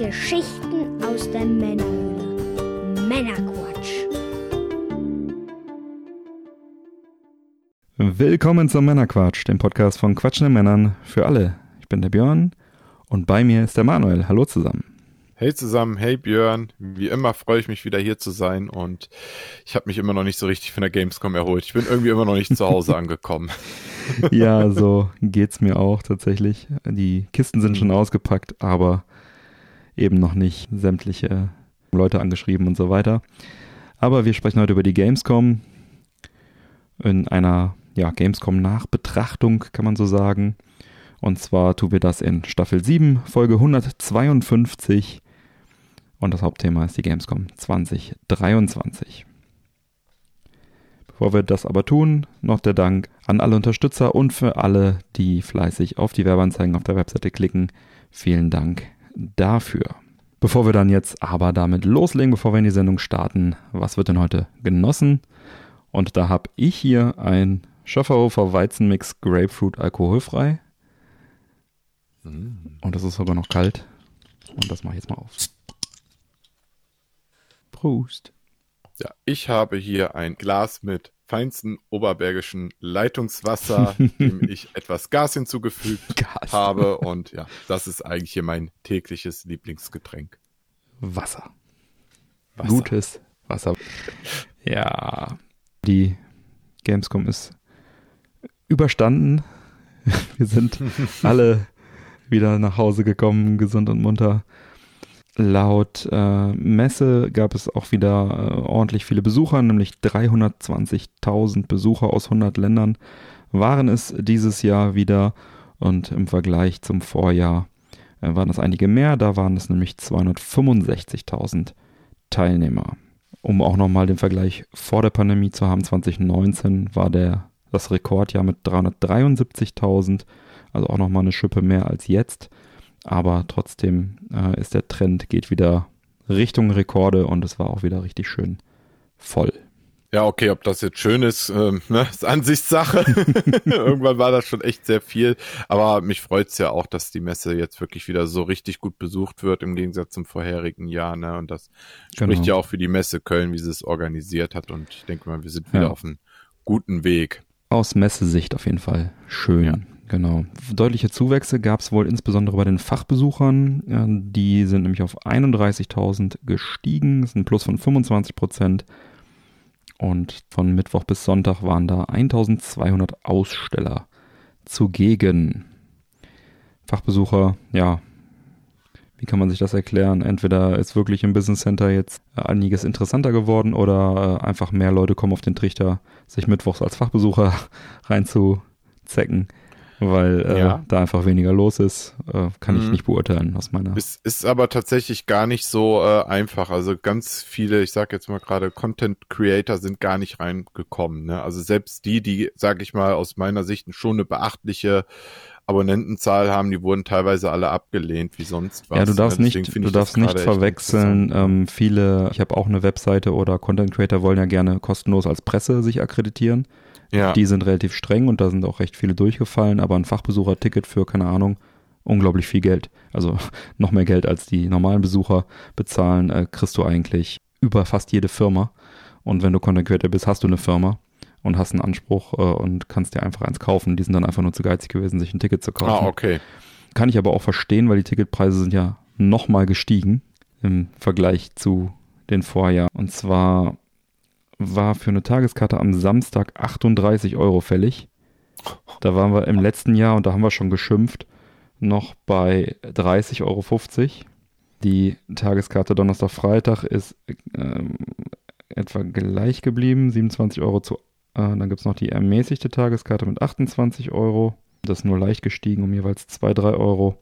Geschichten aus der Männerhöhle. Männerquatsch. Willkommen zum Männerquatsch, dem Podcast von quatschenden Männern für alle. Ich bin der Björn und bei mir ist der Manuel. Hallo zusammen. Hey zusammen, hey Björn. Wie immer freue ich mich wieder hier zu sein und ich habe mich immer noch nicht so richtig von der Gamescom erholt. Ich bin irgendwie immer noch nicht zu Hause angekommen. ja, so geht's mir auch tatsächlich. Die Kisten sind schon ausgepackt, aber eben noch nicht sämtliche Leute angeschrieben und so weiter. Aber wir sprechen heute über die Gamescom in einer ja, Gamescom-Nachbetrachtung, kann man so sagen. Und zwar tun wir das in Staffel 7, Folge 152. Und das Hauptthema ist die Gamescom 2023. Bevor wir das aber tun, noch der Dank an alle Unterstützer und für alle, die fleißig auf die Werbeanzeigen auf der Webseite klicken. Vielen Dank dafür. Bevor wir dann jetzt aber damit loslegen, bevor wir in die Sendung starten, was wird denn heute genossen? Und da habe ich hier ein Schöfferhofer Weizenmix Grapefruit alkoholfrei. Mm. Und das ist sogar noch kalt. Und das mache ich jetzt mal auf. Prost. Ja, ich habe hier ein Glas mit feinsten oberbergischen Leitungswasser, dem ich etwas Gas hinzugefügt Gas. habe. Und ja, das ist eigentlich hier mein tägliches Lieblingsgetränk. Wasser. Wasser. Gutes Wasser. Ja, die Gamescom ist überstanden. Wir sind alle wieder nach Hause gekommen, gesund und munter. Laut äh, Messe gab es auch wieder äh, ordentlich viele Besucher, nämlich 320.000 Besucher aus 100 Ländern waren es dieses Jahr wieder und im Vergleich zum Vorjahr äh, waren es einige mehr, da waren es nämlich 265.000 Teilnehmer. Um auch nochmal den Vergleich vor der Pandemie zu haben, 2019 war der, das Rekordjahr mit 373.000, also auch nochmal eine Schippe mehr als jetzt. Aber trotzdem äh, ist der Trend, geht wieder Richtung Rekorde und es war auch wieder richtig schön voll. Ja, okay, ob das jetzt schön ist, ähm, ne, ist Ansichtssache. Irgendwann war das schon echt sehr viel. Aber mich freut's ja auch, dass die Messe jetzt wirklich wieder so richtig gut besucht wird, im Gegensatz zum vorherigen Jahr. Ne? Und das genau. spricht ja auch für die Messe Köln, wie sie es organisiert hat. Und ich denke mal, wir sind wieder ja. auf einem guten Weg. Aus Messesicht auf jeden Fall schön. Ja. Genau. Deutliche Zuwächse gab es wohl insbesondere bei den Fachbesuchern. Die sind nämlich auf 31.000 gestiegen. Das ist ein Plus von 25 Prozent. Und von Mittwoch bis Sonntag waren da 1200 Aussteller zugegen. Fachbesucher, ja, wie kann man sich das erklären? Entweder ist wirklich im Business Center jetzt einiges interessanter geworden oder äh, einfach mehr Leute kommen auf den Trichter, sich mittwochs als Fachbesucher reinzuzecken weil äh, ja. da einfach weniger los ist, äh, kann mhm. ich nicht beurteilen aus meiner. Es ist aber tatsächlich gar nicht so äh, einfach. Also ganz viele, ich sage jetzt mal gerade, Content Creator sind gar nicht reingekommen. Ne? Also selbst die, die, sage ich mal, aus meiner Sicht schon eine beachtliche Abonnentenzahl haben, die wurden teilweise alle abgelehnt, wie sonst was. Ja, du darfst Deswegen nicht, du darfst nicht verwechseln. Ähm, viele, ich habe auch eine Webseite oder Content Creator wollen ja gerne kostenlos als Presse sich akkreditieren. Ja. Die sind relativ streng und da sind auch recht viele durchgefallen, aber ein Fachbesucherticket für, keine Ahnung, unglaublich viel Geld, also noch mehr Geld als die normalen Besucher bezahlen, äh, kriegst du eigentlich über fast jede Firma. Und wenn du Content Creator bist, hast du eine Firma und hast einen Anspruch äh, und kannst dir einfach eins kaufen. Die sind dann einfach nur zu geizig gewesen, sich ein Ticket zu kaufen. Ah, okay. Kann ich aber auch verstehen, weil die Ticketpreise sind ja nochmal gestiegen im Vergleich zu den Vorjahren. Und zwar war für eine Tageskarte am Samstag 38 Euro fällig. Da waren wir im letzten Jahr, und da haben wir schon geschimpft, noch bei 30,50 Euro. Die Tageskarte Donnerstag, Freitag ist äh, etwa gleich geblieben, 27 Euro zu. Äh, dann gibt es noch die ermäßigte Tageskarte mit 28 Euro. Das ist nur leicht gestiegen um jeweils 2, 3 Euro.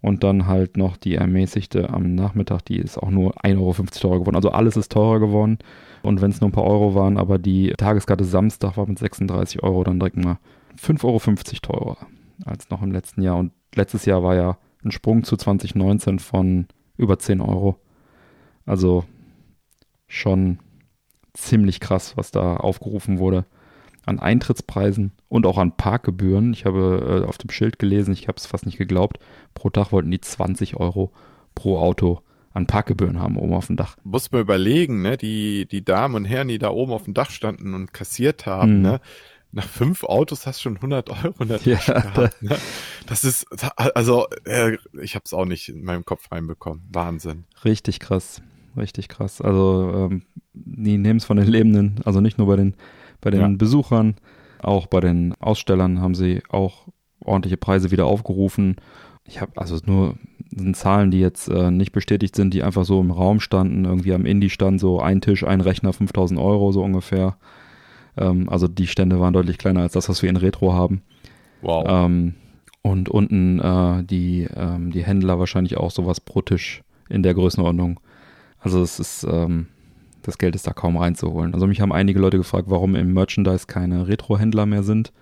Und dann halt noch die ermäßigte am Nachmittag, die ist auch nur 1,50 Euro teurer geworden. Also alles ist teurer geworden. Und wenn es nur ein paar Euro waren, aber die Tageskarte Samstag war mit 36 Euro dann direkt mal 5,50 Euro teurer als noch im letzten Jahr. Und letztes Jahr war ja ein Sprung zu 2019 von über 10 Euro. Also schon ziemlich krass, was da aufgerufen wurde an Eintrittspreisen und auch an Parkgebühren. Ich habe äh, auf dem Schild gelesen, ich habe es fast nicht geglaubt, pro Tag wollten die 20 Euro pro Auto an Parkgebühren haben oben auf dem Dach. Muss man überlegen, ne? Die, die Damen und Herren, die da oben auf dem Dach standen und kassiert haben, Mhm. ne? Nach fünf Autos hast du schon 100 Euro in der Ja, gehabt, ne? Das ist, also, äh, ich habe es auch nicht in meinem Kopf reinbekommen. Wahnsinn. Richtig krass. Richtig krass. Also ähm, die nehmen es von den Lebenden, also nicht nur bei den, bei den Ja. Besuchern, auch bei den Ausstellern haben sie auch ordentliche Preise wieder aufgerufen. Ich habe also nur sind Zahlen, die jetzt äh, nicht bestätigt sind, die einfach so im Raum standen, irgendwie am Indie-Stand so ein Tisch, ein Rechner, 5000 Euro so ungefähr. Ähm, also die Stände waren deutlich kleiner als das, was wir in Retro haben. Wow. Ähm, und unten äh, die, ähm, die Händler wahrscheinlich auch sowas pro Tisch in der Größenordnung. Also es ist, ähm, das Geld ist da kaum reinzuholen. Also mich haben einige Leute gefragt, warum im Merchandise keine Retro-Händler mehr sind.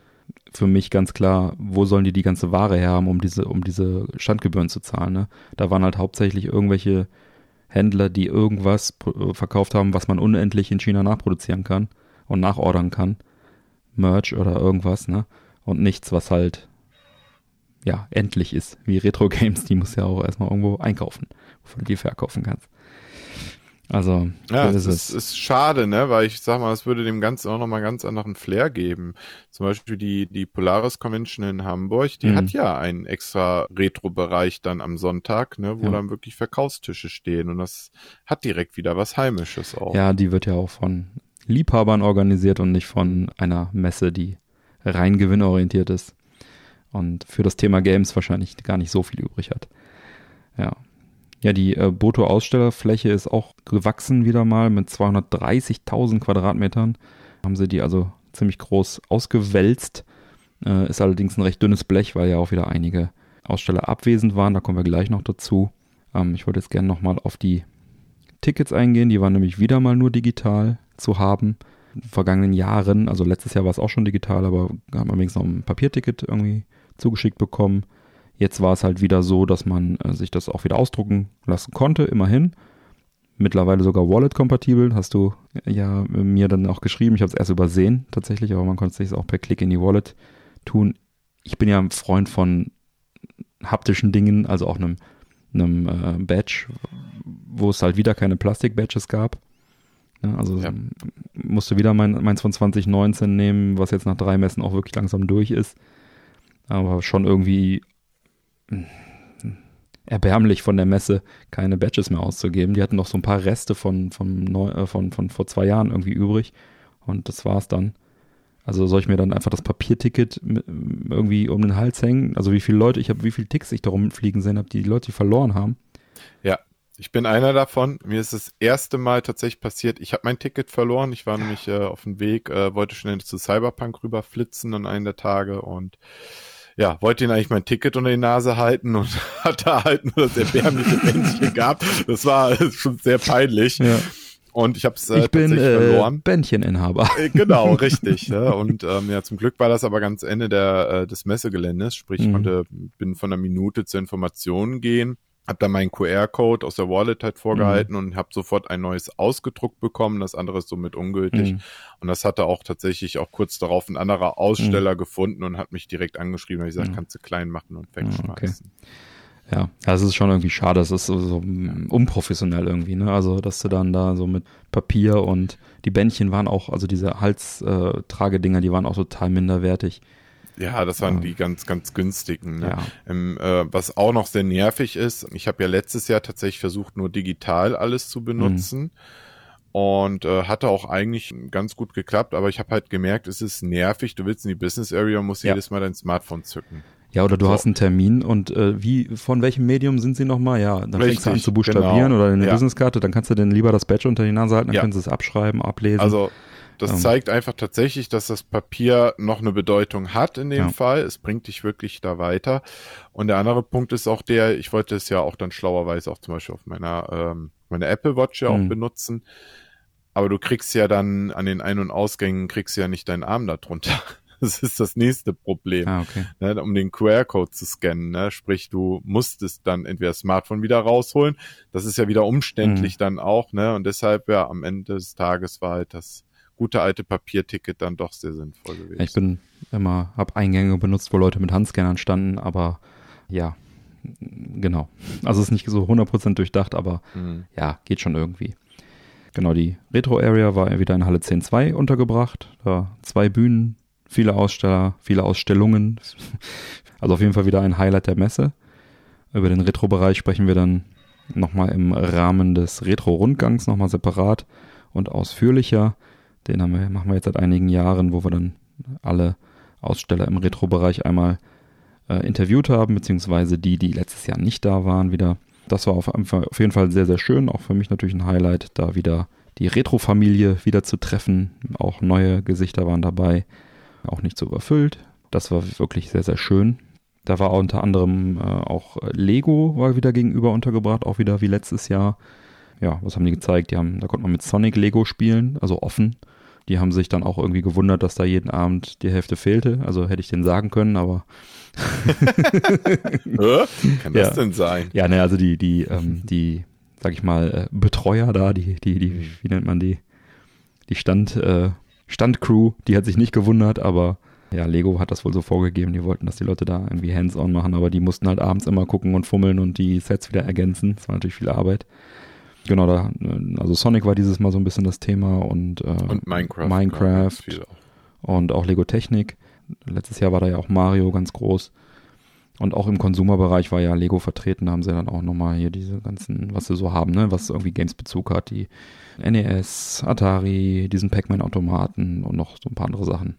Für mich ganz klar, wo sollen die die ganze Ware her haben, um diese, um diese Standgebühren zu zahlen. Ne? Da waren halt hauptsächlich irgendwelche Händler, die irgendwas pro- verkauft haben, was man unendlich in China nachproduzieren kann und nachordern kann. Merch oder irgendwas, ne? Und nichts, was halt ja endlich ist. Wie Retro Games, die muss ja auch erstmal irgendwo einkaufen, bevor du die verkaufen kannst. Also, Ja, das ist ist, es. ist schade, ne, weil ich sag mal, es würde dem Ganzen auch nochmal ganz anderen Flair geben. Zum Beispiel die, die Polaris Convention in Hamburg, die Mhm. hat ja einen extra Retro-Bereich dann am Sonntag, ne, wo Ja. dann wirklich Verkaufstische stehen und das hat direkt wieder was Heimisches auch. Ja, die wird ja auch von Liebhabern organisiert und nicht von einer Messe, die rein gewinnorientiert ist und für das Thema Games wahrscheinlich gar nicht so viel übrig hat. Ja. Ja, die äh, Boto-Ausstellerfläche ist auch gewachsen wieder mal mit 230.000 Quadratmetern. Haben sie die also ziemlich groß ausgewälzt. Äh, ist allerdings ein recht dünnes Blech, weil ja auch wieder einige Aussteller abwesend waren. Da kommen wir gleich noch dazu. Ähm, ich wollte jetzt gerne nochmal auf die Tickets eingehen. Die waren nämlich wieder mal nur digital zu haben. In den vergangenen Jahren, also letztes Jahr war es auch schon digital, aber haben wir wenigstens noch ein Papierticket irgendwie zugeschickt bekommen. Jetzt war es halt wieder so, dass man äh, sich das auch wieder ausdrucken lassen konnte, immerhin. Mittlerweile sogar Wallet-kompatibel, hast du ja mir dann auch geschrieben. Ich habe es erst übersehen tatsächlich, aber man konnte es sich auch per Klick in die Wallet tun. Ich bin ja ein Freund von haptischen Dingen, also auch einem, einem äh, Badge, wo es halt wieder keine Plastik-Badges gab. Ja, also Ja. musste wieder mein, meins von 2019 nehmen, was jetzt nach drei Messen auch wirklich langsam durch ist. Aber schon irgendwie erbärmlich von der Messe, keine Badges mehr auszugeben. Die hatten noch so ein paar Reste von, von, neu, äh, von, von vor zwei Jahren irgendwie übrig. Und das war's dann. Also soll ich mir dann einfach das Papierticket irgendwie um den Hals hängen? Also wie viele Leute, ich habe, wie viele Ticks ich da rumfliegen sehen habe, die die Leute die verloren haben. Ja, ich bin einer davon. Mir ist das erste Mal tatsächlich passiert, ich habe mein Ticket verloren. Ich war nämlich äh, auf dem Weg, äh, wollte schnell zu Cyberpunk rüberflitzen an einem der Tage und ja, wollte ihn eigentlich mein Ticket unter die Nase halten und hatte halt nur das erbärmliche Bändchen gehabt. Das war schon sehr peinlich. Ja. Und ich habe es äh, ich bin tatsächlich äh, verloren. Bändcheninhaber. Äh, Genau, richtig. Ja. Und ähm, ja, zum Glück war das aber ganz Ende der, äh, des Messegeländes, sprich, ich Mhm. konnte, bin von einer Minute zur Information gehen, habe dann meinen QR-Code aus der Wallet halt vorgehalten Mhm. und habe sofort ein neues ausgedruckt bekommen, das andere ist somit ungültig. Mhm. Und das hatte auch tatsächlich auch kurz darauf ein anderer Aussteller gefunden und hat mich direkt angeschrieben und ich gesagt, Mhm. kannst du klein machen und okay. wegschmeißen. Ja, das ist schon irgendwie schade. Das ist so, so unprofessionell irgendwie, ne? Also, dass du dann da so mit Papier und die Bändchen waren auch, also diese Halstragedinger, die waren auch total minderwertig. Ja, das waren die ganz, ganz günstigen. Ne? Ja. Ähm, äh, was auch noch sehr nervig ist, ich habe ja letztes Jahr tatsächlich versucht, nur digital alles zu benutzen. Und äh, hatte auch eigentlich ganz gut geklappt, aber ich habe halt gemerkt, es ist nervig. Du willst in die Business Area und musst Ja. jedes Mal dein Smartphone zücken. Ja, oder du So. hast einen Termin und äh, wie, von welchem Medium sind sie nochmal? Ja, dann fängst du an Richtig, zu buchstabieren genau. oder in eine Ja. Businesskarte, dann kannst du denn lieber das Badge unter die Nase halten, dann Ja. können sie es abschreiben, ablesen. Also das Ähm. zeigt einfach tatsächlich, dass das Papier noch eine Bedeutung hat in dem Ja. Fall. Es bringt dich wirklich da weiter. Und der andere Punkt ist auch der, ich wollte es ja auch dann schlauerweise auch zum Beispiel auf meiner, ähm, meiner Apple Watch ja auch Mhm. benutzen. Aber du kriegst ja dann an den Ein- und Ausgängen kriegst du ja nicht deinen Arm da drunter. Das ist das nächste Problem, ah, okay. ne, um den QR-Code zu scannen. Ne? Sprich, du musstest dann entweder das Smartphone wieder rausholen. Das ist ja wieder umständlich dann auch. Ne? Und deshalb, ja, am Ende des Tages war halt das gute alte Papierticket dann doch sehr sinnvoll gewesen. Ich bin immer, hab Eingänge benutzt, wo Leute mit Handscannern standen, aber ja, genau. Also es ist nicht so 100% durchdacht, aber Mhm. ja, geht schon irgendwie. Genau, die Retro-Area war wieder in Halle 10.2 untergebracht. Da zwei Bühnen, viele Aussteller, viele Ausstellungen. Also auf jeden Fall wieder ein Highlight der Messe. Über den Retro-Bereich sprechen wir dann nochmal im Rahmen des Retro-Rundgangs nochmal separat und ausführlicher. Den haben wir, machen wir jetzt seit einigen Jahren, wo wir dann alle Aussteller im Retro-Bereich einmal äh, interviewt haben, beziehungsweise die, die letztes Jahr nicht da waren, wieder. Das war auf, auf jeden Fall sehr, sehr schön. Auch für mich natürlich ein Highlight, da wieder die Retro-Familie wieder zu treffen. Auch neue Gesichter waren dabei, auch nicht so überfüllt. Das war wirklich sehr, sehr schön. Da war unter anderem äh, auch Lego war wieder gegenüber untergebracht, auch wieder wie letztes Jahr. Ja, was haben die gezeigt? Die haben, da konnte man mit Sonic Lego spielen, also offen. Die haben sich dann auch irgendwie gewundert, dass da jeden Abend die Hälfte fehlte. Also hätte ich denen sagen können, aber? Kann das Ja. denn sein? ja, ne, also die, die, ähm, die, sag ich mal, äh, Betreuer da, die, die, die, wie nennt man die? Die Stand, äh, Standcrew, die hat sich nicht gewundert, aber ja, Lego hat das wohl so vorgegeben. Die wollten, dass die Leute da irgendwie hands-on machen, aber die mussten halt abends immer gucken und fummeln und die Sets wieder ergänzen. Das war natürlich viel Arbeit. Genau, da, also Sonic war dieses Mal so ein bisschen das Thema und, äh, Und Minecraft. Minecraft. Ja, und auch Lego Technik. Letztes Jahr war da ja auch Mario ganz groß. Und auch im Konsumerbereich war ja Lego vertreten. Da haben sie dann auch nochmal hier diese ganzen, was sie so haben, ne, was irgendwie Games-Bezug hat. Die NES, Atari, diesen Pac-Man-Automaten und noch so ein paar andere Sachen.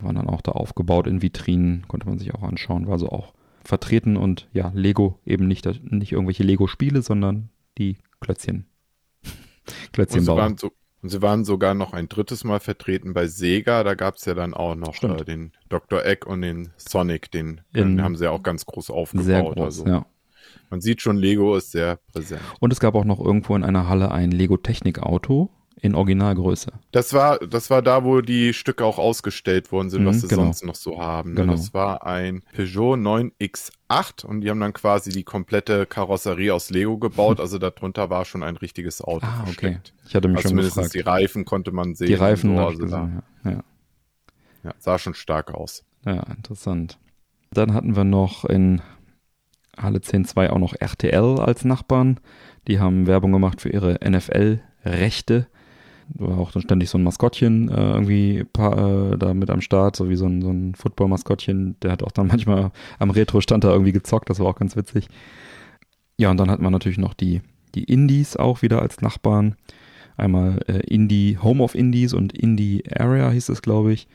Waren dann auch da aufgebaut in Vitrinen, konnte man sich auch anschauen. War also auch vertreten und ja, Lego eben nicht, nicht irgendwelche Lego-Spiele, sondern die Klötzchen. Und sie, Klötzchenbauer. waren so, und sie waren sogar noch ein drittes Mal vertreten bei Sega. Da gab es ja dann auch noch äh, den Dr. Egg und den Sonic. Den, In- den haben sie ja auch ganz groß aufgebaut. Sehr groß, also ja. Man sieht schon, Lego ist sehr präsent. Und es gab auch noch irgendwo in einer Halle ein Lego Technik Auto in Originalgröße. Das war, das war da, wo die Stücke auch ausgestellt worden sind, Mhm, was sie genau. sonst noch so haben. Ne? Genau. Das war ein Peugeot 9X8 und die haben dann quasi die komplette Karosserie aus Lego gebaut. Also darunter war schon ein richtiges Auto Ah, okay. versteckt. Ich hatte mich Also schon zumindest gefragt. die Reifen konnte man sehen. Die Reifen so, also gesehen, ja. ja. ja, sah schon stark aus. Ja, interessant. Dann hatten wir noch in Halle 10.2 auch noch RTL als Nachbarn. Die haben Werbung gemacht für ihre NFL-Rechte. War auch dann ständig so ein Maskottchen äh, irgendwie pa äh, da mit am Start, so wie so ein, so ein Football-Maskottchen. Der hat auch dann manchmal am Retro-Stand da irgendwie gezockt, das war auch ganz witzig. Ja, und dann hatten wir natürlich noch die, die Indies auch wieder als Nachbarn. Einmal äh, Indie, Home of Indies und Indie Area hieß es, glaube ich.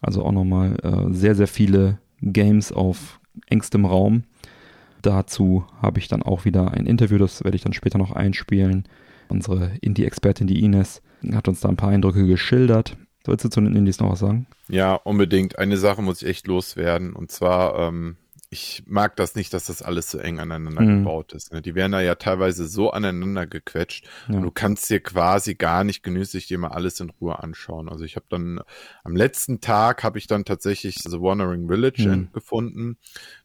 Also auch nochmal äh, sehr, sehr viele Games auf engstem Raum. Dazu habe ich dann auch wieder ein Interview, das werde ich dann später noch einspielen. Unsere Indie-Expertin, die Ines, hat uns da ein paar Eindrücke geschildert. Sollst du zu den Indies noch was sagen? Ja, unbedingt. Eine Sache muss ich echt loswerden. Und zwar, ähm, ich mag das nicht, dass das alles so eng aneinander Mhm. gebaut ist. Ne? Die werden da ja teilweise so aneinander gequetscht. Ja. Und du kannst dir quasi gar nicht genüsslich dir mal alles in Ruhe anschauen. Also ich habe dann am letzten Tag habe ich dann tatsächlich The Wandering Village Mhm. gefunden.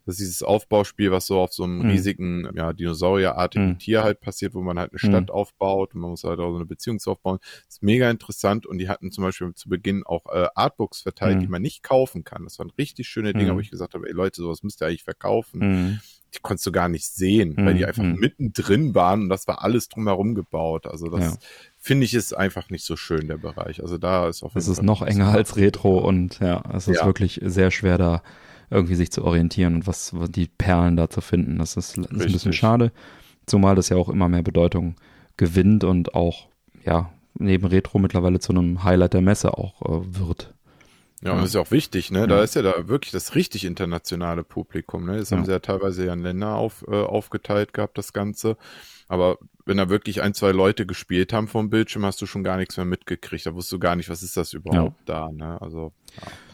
Das ist dieses Aufbauspiel, was so auf so einem Mhm. riesigen, ja, Dinosaurierartigen Mhm. Tier halt passiert, wo man halt eine Mhm. Stadt aufbaut und man muss halt auch so eine Beziehung aufbauen. Das ist mega interessant und die hatten zum Beispiel zu Beginn auch äh, Artbooks verteilt, Mhm. die man nicht kaufen kann. Das waren richtig schöne Dinge, Mhm. wo ich gesagt habe, ey Leute, sowas müsst ihr eigentlich verkaufen. Mhm. Die konntest du gar nicht sehen, weil die Mhm. einfach Mhm. mittendrin waren und das war alles drumherum gebaut. Also das Ja. finde ich ist einfach nicht so schön, der Bereich. Also da ist auf Es ist noch enger als Retro und ja, es ist Ja. wirklich sehr schwer da irgendwie sich zu orientieren und was, was die Perlen da zu finden. Das ist, ist ein bisschen schade, zumal das ja auch immer mehr Bedeutung gewinnt und auch ja neben Retro mittlerweile zu einem Highlight der Messe auch äh, wird. Ja, und Ja. das ist ja auch wichtig, ne? Da Ja. ist ja da wirklich das richtig internationale Publikum, ne? Das Ja. haben sie ja teilweise ja in Länder auf, äh, aufgeteilt gehabt, das Ganze. Aber wenn da wirklich ein, zwei Leute gespielt haben vom Bildschirm, hast du schon gar nichts mehr mitgekriegt. Da wusstest du gar nicht, was ist das überhaupt da, ne? Also,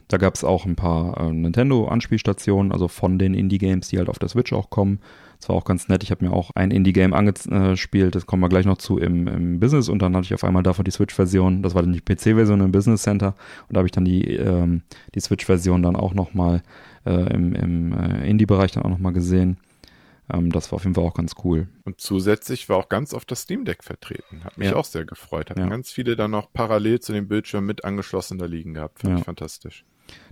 Da gab es auch ein paar äh, Nintendo-Anspielstationen, also von den Indie-Games, die halt auf der Switch auch kommen. Das war auch ganz nett. Ich habe mir auch ein Indie-Game angespielt, das kommen wir gleich noch zu im, im Business und dann hatte ich auf einmal davon die Switch-Version. Das war dann die PC-Version im Business Center und da habe ich dann die, ähm, die Switch-Version dann auch nochmal äh, im, im äh, Indie-Bereich dann auch nochmal gesehen. Ähm, das war auf jeden Fall auch ganz cool. und zusätzlich war auch ganz oft das Steam Deck vertreten. Hat mich Ja. auch sehr gefreut. Hatten Ja. ganz viele dann noch parallel zu dem Bildschirm mit angeschlossen da liegen gehabt. Fand Ja. ich fantastisch.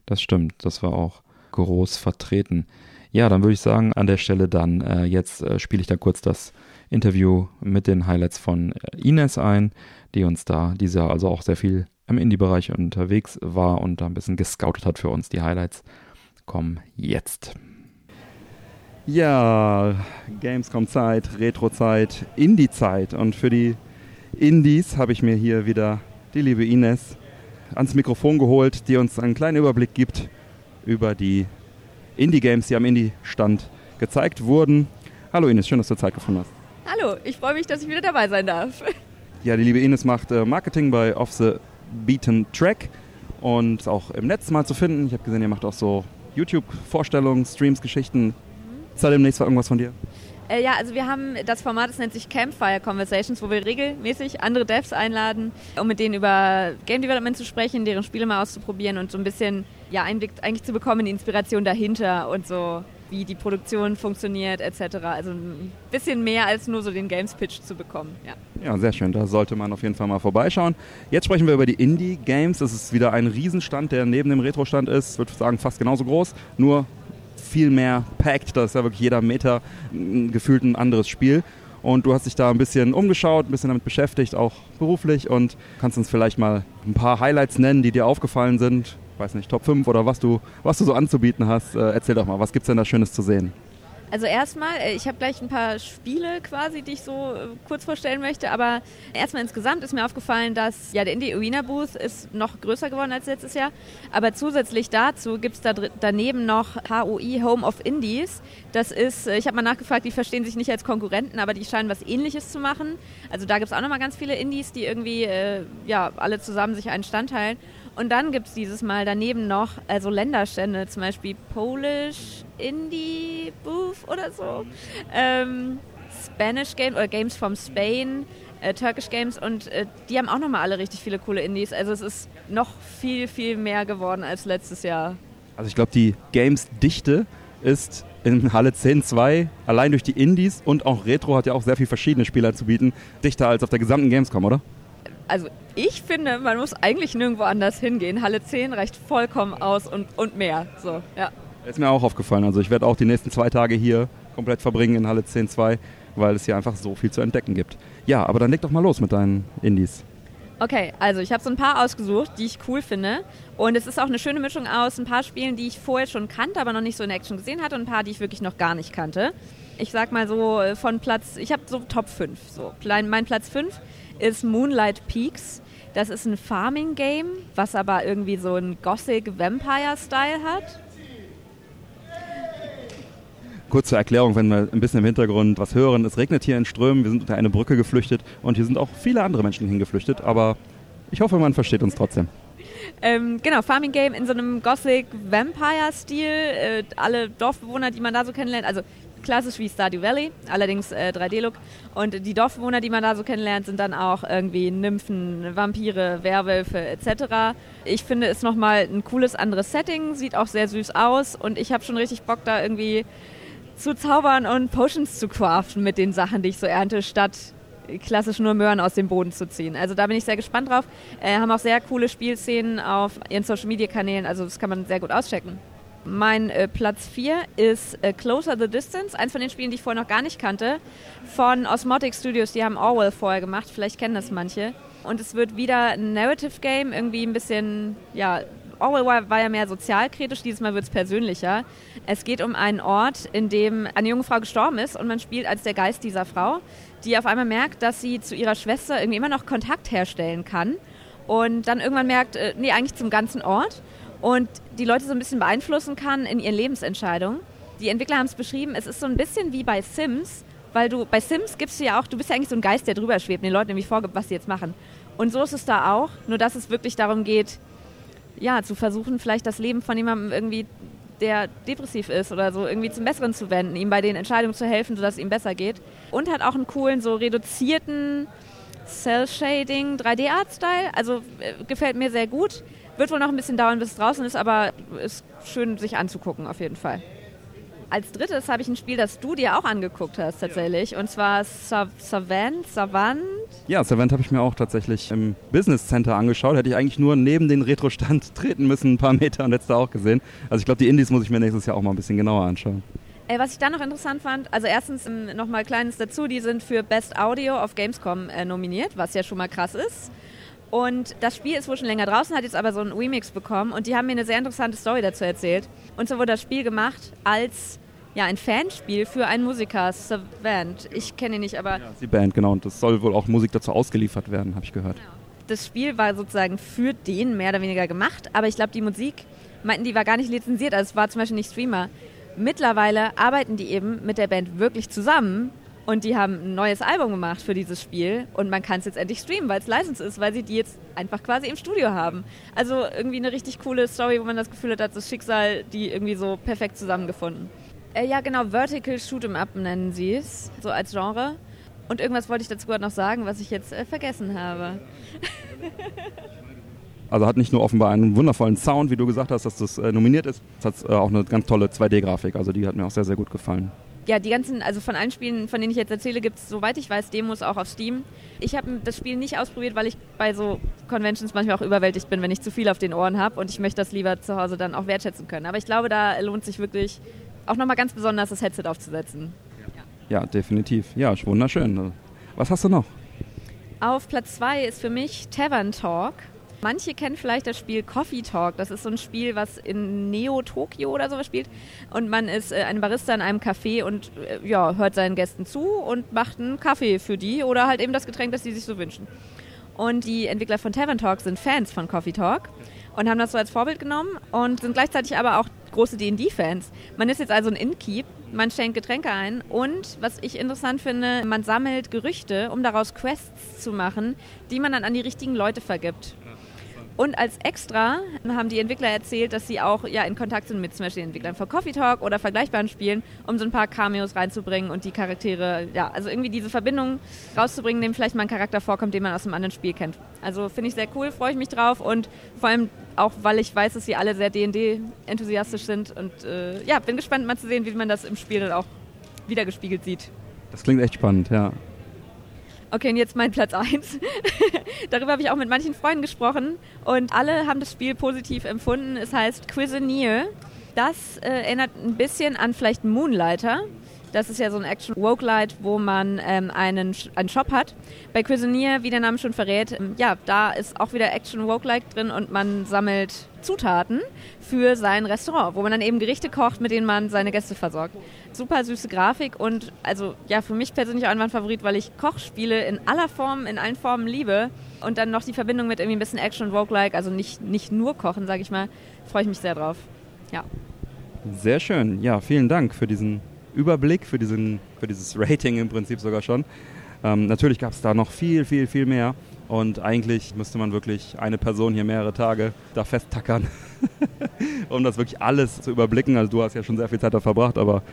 Das stimmt, das war auch groß vertreten. Ja, dann würde ich sagen, an der Stelle dann, äh, jetzt äh, spiele ich da kurz das Interview mit den Highlights von äh, Ines ein, die uns da, die ja also auch sehr viel im Indie-Bereich unterwegs war und da ein bisschen gescoutet hat für uns. Die Highlights kommen jetzt. Ja, Gamescom-Zeit, Retro-Zeit, Indie-Zeit. Und für die Indies habe ich mir hier wieder die liebe Ines ans Mikrofon geholt, die uns einen kleinen Überblick gibt über die Indie-Games, die am Indie-Stand gezeigt wurden. Hallo Ines, schön, dass du Zeit gefunden hast. Hallo, ich freue mich, dass ich wieder dabei sein darf. Ja, die liebe Ines macht äh, Marketing bei Off the Beaten Track und ist auch im Netz mal zu finden. Ich habe gesehen, ihr macht auch so YouTube-Vorstellungen, Streams, Geschichten. Ist da demnächst mal irgendwas von dir? Äh, ja, also wir haben das Format, das nennt sich Campfire Conversations, wo wir regelmäßig andere Devs einladen, um mit denen über Game Development zu sprechen, deren Spiele mal auszuprobieren und so ein bisschen ja, Einblick eigentlich zu bekommen, die Inspiration dahinter und so wie die Produktion funktioniert etc. Also ein bisschen mehr als nur so den Games Pitch zu bekommen. Ja. ja, sehr schön. Da sollte man auf jeden Fall mal vorbeischauen. Jetzt sprechen wir über die Indie Games. Das ist wieder ein Riesenstand, der neben dem Retro-Stand ist. Ich würde sagen, fast genauso groß, nur viel mehr packed. Da ist ja wirklich jeder Meter gefühlt ein anderes Spiel. Und du hast dich da ein bisschen umgeschaut, ein bisschen damit beschäftigt, auch beruflich. Und kannst uns vielleicht mal ein paar Highlights nennen, die dir aufgefallen sind, weiß nicht, Top 5 oder was du, was du so anzubieten hast. Äh, erzähl doch mal, was gibt es denn da Schönes zu sehen? Also erstmal, äh, ich habe gleich ein paar Spiele quasi, die ich so äh, kurz vorstellen möchte, aber erstmal insgesamt ist mir aufgefallen, dass ja der Indie Arena Booth ist noch größer geworden als letztes Jahr, aber zusätzlich dazu gibt es da daneben noch HOI Home of Indies. Das ist, äh, ich habe mal nachgefragt, die verstehen sich nicht als Konkurrenten, aber die scheinen was ähnliches zu machen. Also da gibt es auch nochmal ganz viele Indies, die irgendwie äh, ja alle zusammen sich einen Stand teilen. Und dann gibt es dieses Mal daneben noch also Länderstände, zum Beispiel Polish Indie Booth oder so, ähm, Spanish Games oder Games from Spain, äh, Turkish Games und äh, die haben auch nochmal alle richtig viele coole Indies. Also es ist noch viel, viel mehr geworden als letztes Jahr. Also ich glaube, die Games-Dichte ist in Halle 10.2 allein durch die Indies und auch Retro hat ja auch sehr viele verschiedene Spieler zu bieten, dichter als auf der gesamten Gamescom, oder? Also ich finde, man muss eigentlich nirgendwo anders hingehen. Halle 10 reicht vollkommen aus und, und mehr. So, ja. Ist mir auch aufgefallen. Also ich werde auch die nächsten zwei Tage hier komplett verbringen in Halle 10.2, weil es hier einfach so viel zu entdecken gibt. Ja, aber dann leg doch mal los mit deinen Indies. Okay, also ich habe so ein paar ausgesucht, die ich cool finde. Und es ist auch eine schöne Mischung aus ein paar Spielen, die ich vorher schon kannte, aber noch nicht so in Action gesehen hatte und ein paar, die ich wirklich noch gar nicht kannte. Ich sag mal so äh, von Platz, ich habe so Top 5. So. Mein Platz 5 ist Moonlight Peaks. Das ist ein Farming-Game, was aber irgendwie so einen Gothic-Vampire-Style hat. Kurze Erklärung, wenn wir ein bisschen im Hintergrund was hören. Es regnet hier in Strömen, wir sind unter eine Brücke geflüchtet und hier sind auch viele andere Menschen hingeflüchtet, aber ich hoffe, man versteht uns trotzdem. Ähm, genau, Farming Game in so einem Gothic Vampire Stil. Äh, alle Dorfbewohner, die man da so kennenlernt, also klassisch wie Stardew Valley, allerdings äh, 3D-Look. Und die Dorfbewohner, die man da so kennenlernt, sind dann auch irgendwie Nymphen, Vampire, Werwölfe etc. Ich finde es nochmal ein cooles anderes Setting, sieht auch sehr süß aus und ich habe schon richtig Bock da irgendwie zu zaubern und Potions zu craften mit den Sachen, die ich so ernte, statt klassisch nur Möhren aus dem Boden zu ziehen. Also da bin ich sehr gespannt drauf. Äh, haben auch sehr coole Spielszenen auf ihren Social Media Kanälen, also das kann man sehr gut auschecken. Mein äh, Platz 4 ist äh, Closer the Distance, eins von den Spielen, die ich vorher noch gar nicht kannte, von Osmotic Studios. Die haben Orwell vorher gemacht, vielleicht kennen das manche. Und es wird wieder ein Narrative Game, irgendwie ein bisschen, ja, Orwell war, war ja mehr sozialkritisch, dieses Mal wird es persönlicher. Es geht um einen Ort, in dem eine junge Frau gestorben ist und man spielt als der Geist dieser Frau, die auf einmal merkt, dass sie zu ihrer Schwester irgendwie immer noch Kontakt herstellen kann und dann irgendwann merkt, äh, nee, eigentlich zum ganzen Ort und die Leute so ein bisschen beeinflussen kann in ihren Lebensentscheidungen. Die Entwickler haben es beschrieben, es ist so ein bisschen wie bei Sims, weil du bei Sims gibst du ja auch, du bist ja eigentlich so ein Geist, der drüber schwebt, den Leuten nämlich vorgibt, was sie jetzt machen. Und so ist es da auch, nur dass es wirklich darum geht, ja, zu versuchen, vielleicht das Leben von jemandem irgendwie, der depressiv ist oder so, irgendwie zum Besseren zu wenden, ihm bei den Entscheidungen zu helfen, sodass es ihm besser geht. Und hat auch einen coolen, so reduzierten Cell-Shading 3D-Art-Style. Also äh, gefällt mir sehr gut. Wird wohl noch ein bisschen dauern, bis es draußen ist, aber ist schön, sich anzugucken auf jeden Fall. Als drittes habe ich ein Spiel, das du dir auch angeguckt hast tatsächlich, und zwar Savant, Savant. Ja, Savant habe ich mir auch tatsächlich im Business Center angeschaut. Hätte ich eigentlich nur neben den Retro-Stand treten müssen, ein paar Meter, und hätte es da auch gesehen. Also ich glaube, die Indies muss ich mir nächstes Jahr auch mal ein bisschen genauer anschauen. Ey, was ich da noch interessant fand, also erstens ähm, nochmal Kleines dazu, die sind für Best Audio auf Gamescom äh, nominiert, was ja schon mal krass ist. Und das Spiel ist wohl schon länger draußen, hat jetzt aber so einen Remix bekommen und die haben mir eine sehr interessante Story dazu erzählt. Und so wurde das Spiel gemacht als ja, ein Fanspiel für einen Musiker, Savant. Ich kenne ihn nicht, aber. Ja, die Band, genau. Und das soll wohl auch Musik dazu ausgeliefert werden, habe ich gehört. Genau. Das Spiel war sozusagen für den mehr oder weniger gemacht, aber ich glaube, die Musik, meinten die, war gar nicht lizenziert. Also es war zum Beispiel nicht Streamer. Mittlerweile arbeiten die eben mit der Band wirklich zusammen und die haben ein neues Album gemacht für dieses Spiel und man kann es jetzt endlich streamen, weil es license ist, weil sie die jetzt einfach quasi im Studio haben. Also irgendwie eine richtig coole Story, wo man das Gefühl hat, dass das Schicksal die irgendwie so perfekt zusammengefunden. Äh, ja, genau, Vertical Shoot'em Up nennen sie es, so als Genre. Und irgendwas wollte ich dazu gerade noch sagen, was ich jetzt äh, vergessen habe. Also hat nicht nur offenbar einen wundervollen Sound, wie du gesagt hast, dass das äh, nominiert ist, es hat äh, auch eine ganz tolle 2D-Grafik. Also die hat mir auch sehr, sehr gut gefallen. Ja, die ganzen, also von allen Spielen, von denen ich jetzt erzähle, gibt es, soweit ich weiß, Demos auch auf Steam. Ich habe das Spiel nicht ausprobiert, weil ich bei so Conventions manchmal auch überwältigt bin, wenn ich zu viel auf den Ohren habe und ich möchte das lieber zu Hause dann auch wertschätzen können. Aber ich glaube, da lohnt sich wirklich auch nochmal ganz besonders das Headset aufzusetzen. Ja. ja, definitiv. Ja, wunderschön. Was hast du noch? Auf Platz 2 ist für mich Tavern Talk. Manche kennen vielleicht das Spiel Coffee Talk. Das ist so ein Spiel, was in Neo Tokio oder sowas spielt. Und man ist äh, ein Barista in einem Café und äh, ja, hört seinen Gästen zu und macht einen Kaffee für die oder halt eben das Getränk, das sie sich so wünschen. Und die Entwickler von Tavern Talk sind Fans von Coffee Talk und haben das so als Vorbild genommen und sind gleichzeitig aber auch große D&D-Fans. Man ist jetzt also ein Innkeep, man schenkt Getränke ein und, was ich interessant finde, man sammelt Gerüchte, um daraus Quests zu machen, die man dann an die richtigen Leute vergibt. Und als Extra haben die Entwickler erzählt, dass sie auch ja, in Kontakt sind mit zum Beispiel den Entwicklern von Coffee Talk oder vergleichbaren Spielen, um so ein paar Cameos reinzubringen und die Charaktere, ja, also irgendwie diese Verbindung rauszubringen, dem vielleicht mal ein Charakter vorkommt, den man aus einem anderen Spiel kennt. Also finde ich sehr cool, freue ich mich drauf und vor allem auch, weil ich weiß, dass sie alle sehr D&D-enthusiastisch sind und äh, ja, bin gespannt mal zu sehen, wie man das im Spiel dann auch wiedergespiegelt sieht. Das klingt echt spannend, ja. Okay, und jetzt mein Platz 1. Darüber habe ich auch mit manchen Freunden gesprochen und alle haben das Spiel positiv empfunden. Es heißt Cuisinier. Das äh, erinnert ein bisschen an vielleicht Moonlighter. Das ist ja so ein Action-Woke-Light, wo man ähm, einen, einen Shop hat. Bei Cuisinier, wie der Name schon verrät, ähm, ja, da ist auch wieder Action-Woke-Light drin und man sammelt Zutaten für sein Restaurant, wo man dann eben Gerichte kocht, mit denen man seine Gäste versorgt super süße Grafik und also ja, für mich persönlich auch ein Favorit, weil ich Kochspiele in aller Form, in allen Formen liebe. Und dann noch die Verbindung mit irgendwie ein bisschen Action und Roguelike, also nicht, nicht nur kochen, sage ich mal, freue ich mich sehr drauf. Ja. Sehr schön. Ja, vielen Dank für diesen Überblick, für, diesen, für dieses Rating im Prinzip sogar schon. Ähm, natürlich gab es da noch viel, viel, viel mehr. Und eigentlich müsste man wirklich eine Person hier mehrere Tage da festtackern, um das wirklich alles zu überblicken. Also du hast ja schon sehr viel Zeit da verbracht, aber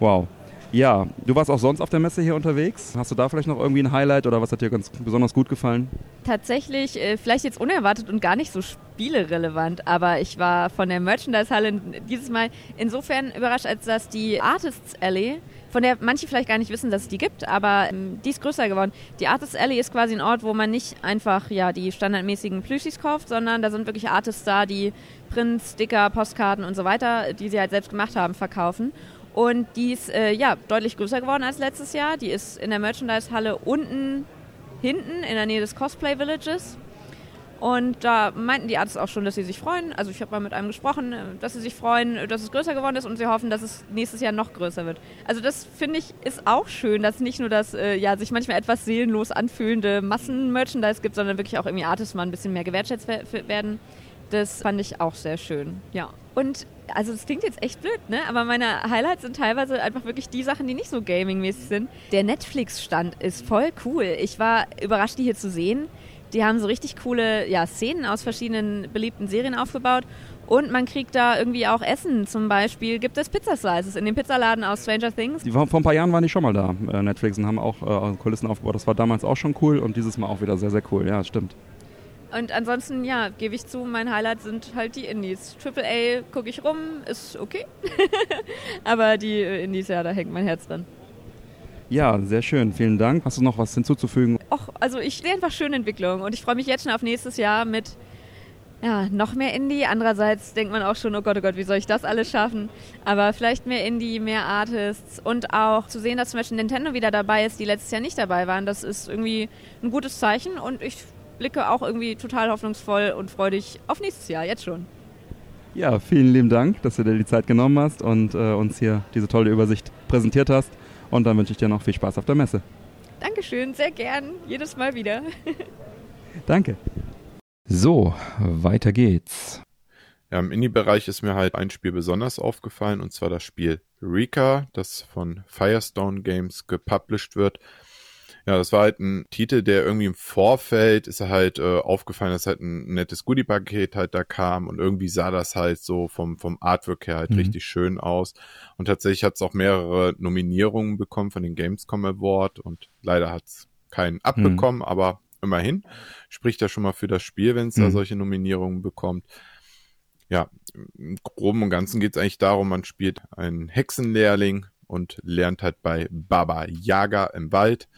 Wow. Ja, du warst auch sonst auf der Messe hier unterwegs. Hast du da vielleicht noch irgendwie ein Highlight oder was hat dir ganz besonders gut gefallen? Tatsächlich, äh, vielleicht jetzt unerwartet und gar nicht so spielerelevant, aber ich war von der Merchandise-Halle dieses Mal insofern überrascht, als dass die Artists Alley, von der manche vielleicht gar nicht wissen, dass es die gibt, aber ähm, die ist größer geworden. Die Artists Alley ist quasi ein Ort, wo man nicht einfach ja, die standardmäßigen Plüschis kauft, sondern da sind wirklich Artists da, die Prints, Sticker, Postkarten und so weiter, die sie halt selbst gemacht haben, verkaufen. Und die ist äh, ja, deutlich größer geworden als letztes Jahr. Die ist in der Merchandise-Halle unten hinten in der Nähe des Cosplay Villages. Und da meinten die Artists auch schon, dass sie sich freuen. Also ich habe mal mit einem gesprochen, äh, dass sie sich freuen, dass es größer geworden ist und sie hoffen, dass es nächstes Jahr noch größer wird. Also das finde ich ist auch schön, dass nicht nur das äh, ja, sich manchmal etwas seelenlos anfühlende Massen-Merchandise gibt, sondern wirklich auch irgendwie Artists mal ein bisschen mehr gewertschätzt werden. Das fand ich auch sehr schön, ja. Und also es klingt jetzt echt blöd, ne? Aber meine Highlights sind teilweise einfach wirklich die Sachen, die nicht so gaming-mäßig sind. Der Netflix-Stand ist voll cool. Ich war überrascht, die hier zu sehen. Die haben so richtig coole ja, Szenen aus verschiedenen beliebten Serien aufgebaut. Und man kriegt da irgendwie auch Essen. Zum Beispiel gibt es Pizzaslices in dem Pizzaladen aus Stranger Things. Die, vor ein paar Jahren waren die schon mal da, äh, Netflix, und haben auch äh, Kulissen aufgebaut. Das war damals auch schon cool und dieses Mal auch wieder sehr, sehr cool. Ja, stimmt. Und ansonsten, ja, gebe ich zu, mein Highlight sind halt die Indies. Triple A gucke ich rum, ist okay. Aber die äh, Indies, ja, da hängt mein Herz dran. Ja, sehr schön. Vielen Dank. Hast du noch was hinzuzufügen? Och, also ich sehe einfach schöne Entwicklungen und ich freue mich jetzt schon auf nächstes Jahr mit ja, noch mehr Indie. Andererseits denkt man auch schon, oh Gott, oh Gott, wie soll ich das alles schaffen? Aber vielleicht mehr Indie, mehr Artists und auch zu sehen, dass zum Beispiel Nintendo wieder dabei ist, die letztes Jahr nicht dabei waren, das ist irgendwie ein gutes Zeichen und ich blicke auch irgendwie total hoffnungsvoll und freudig auf nächstes Jahr, jetzt schon. Ja, vielen lieben Dank, dass du dir die Zeit genommen hast und äh, uns hier diese tolle Übersicht präsentiert hast. Und dann wünsche ich dir noch viel Spaß auf der Messe. Dankeschön, sehr gern, jedes Mal wieder. Danke. So, weiter geht's. Ja, im Indie-Bereich ist mir halt ein Spiel besonders aufgefallen, und zwar das Spiel Rika, das von Firestone Games gepublished wird. Ja, das war halt ein Titel, der irgendwie im Vorfeld ist er halt äh, aufgefallen, dass halt ein nettes Goodie-Paket halt da kam und irgendwie sah das halt so vom, vom Artwork her halt mhm. richtig schön aus. Und tatsächlich hat es auch mehrere Nominierungen bekommen von den Gamescom Award und leider hat es keinen abbekommen, mhm. aber immerhin. Spricht ja schon mal für das Spiel, wenn es mhm. da solche Nominierungen bekommt. Ja, im Groben und Ganzen geht es eigentlich darum, man spielt einen Hexenlehrling und lernt halt bei Baba Yaga im Wald.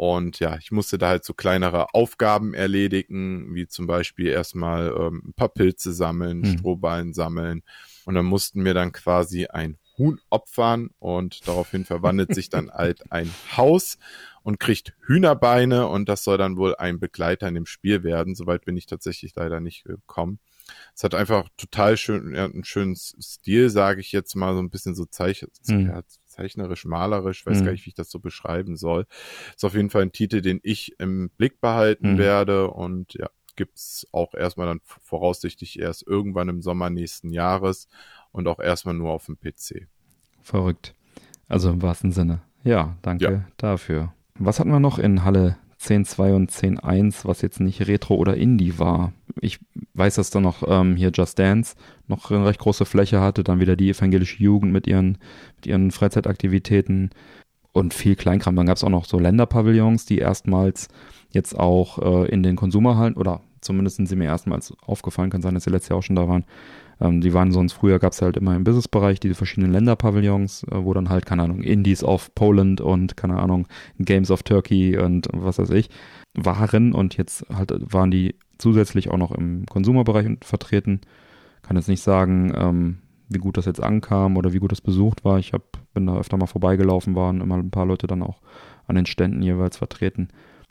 Und ja, ich musste da halt so kleinere Aufgaben erledigen, wie zum Beispiel erstmal ähm, ein paar Pilze sammeln, mhm. Strohballen sammeln. Und dann mussten wir dann quasi ein Huhn opfern und daraufhin verwandelt sich dann halt ein Haus und kriegt Hühnerbeine und das soll dann wohl ein Begleiter in dem Spiel werden. Soweit bin ich tatsächlich leider nicht gekommen. Es hat einfach total schön, ja, einen schönen Stil, sage ich jetzt mal, so ein bisschen so zeich mhm. Zeichnerisch, malerisch, weiß mhm. gar nicht, wie ich das so beschreiben soll. Ist auf jeden Fall ein Titel, den ich im Blick behalten mhm. werde und ja, gibt's auch erstmal dann voraussichtlich erst irgendwann im Sommer nächsten Jahres und auch erstmal nur auf dem PC. Verrückt. Also im wahrsten Sinne. Ja, danke ja. dafür. Was hatten wir noch in Halle 10.2 und 10.1, was jetzt nicht Retro oder Indie war? Ich weiß, dass da noch ähm, hier Just Dance noch eine recht große Fläche hatte, dann wieder die evangelische Jugend mit ihren, mit ihren Freizeitaktivitäten und viel Kleinkram. Dann gab es auch noch so Länderpavillons, die erstmals jetzt auch äh, in den Konsumerhallen oder zumindest sind sie mir erstmals aufgefallen, kann sein, dass sie letztes Jahr auch schon da waren, ähm, die waren sonst früher, gab es halt immer im Businessbereich diese verschiedenen Länderpavillons, äh, wo dann halt, keine Ahnung, Indies of Poland und, keine Ahnung, Games of Turkey und was weiß ich, waren und jetzt halt waren die zusätzlich auch noch im Konsumerbereich vertreten. Kann jetzt nicht sagen, ähm, wie gut das jetzt ankam oder wie gut das besucht war. Ich hab, bin da öfter mal vorbeigelaufen, waren immer ein paar Leute dann auch an den Ständen jeweils vertreten.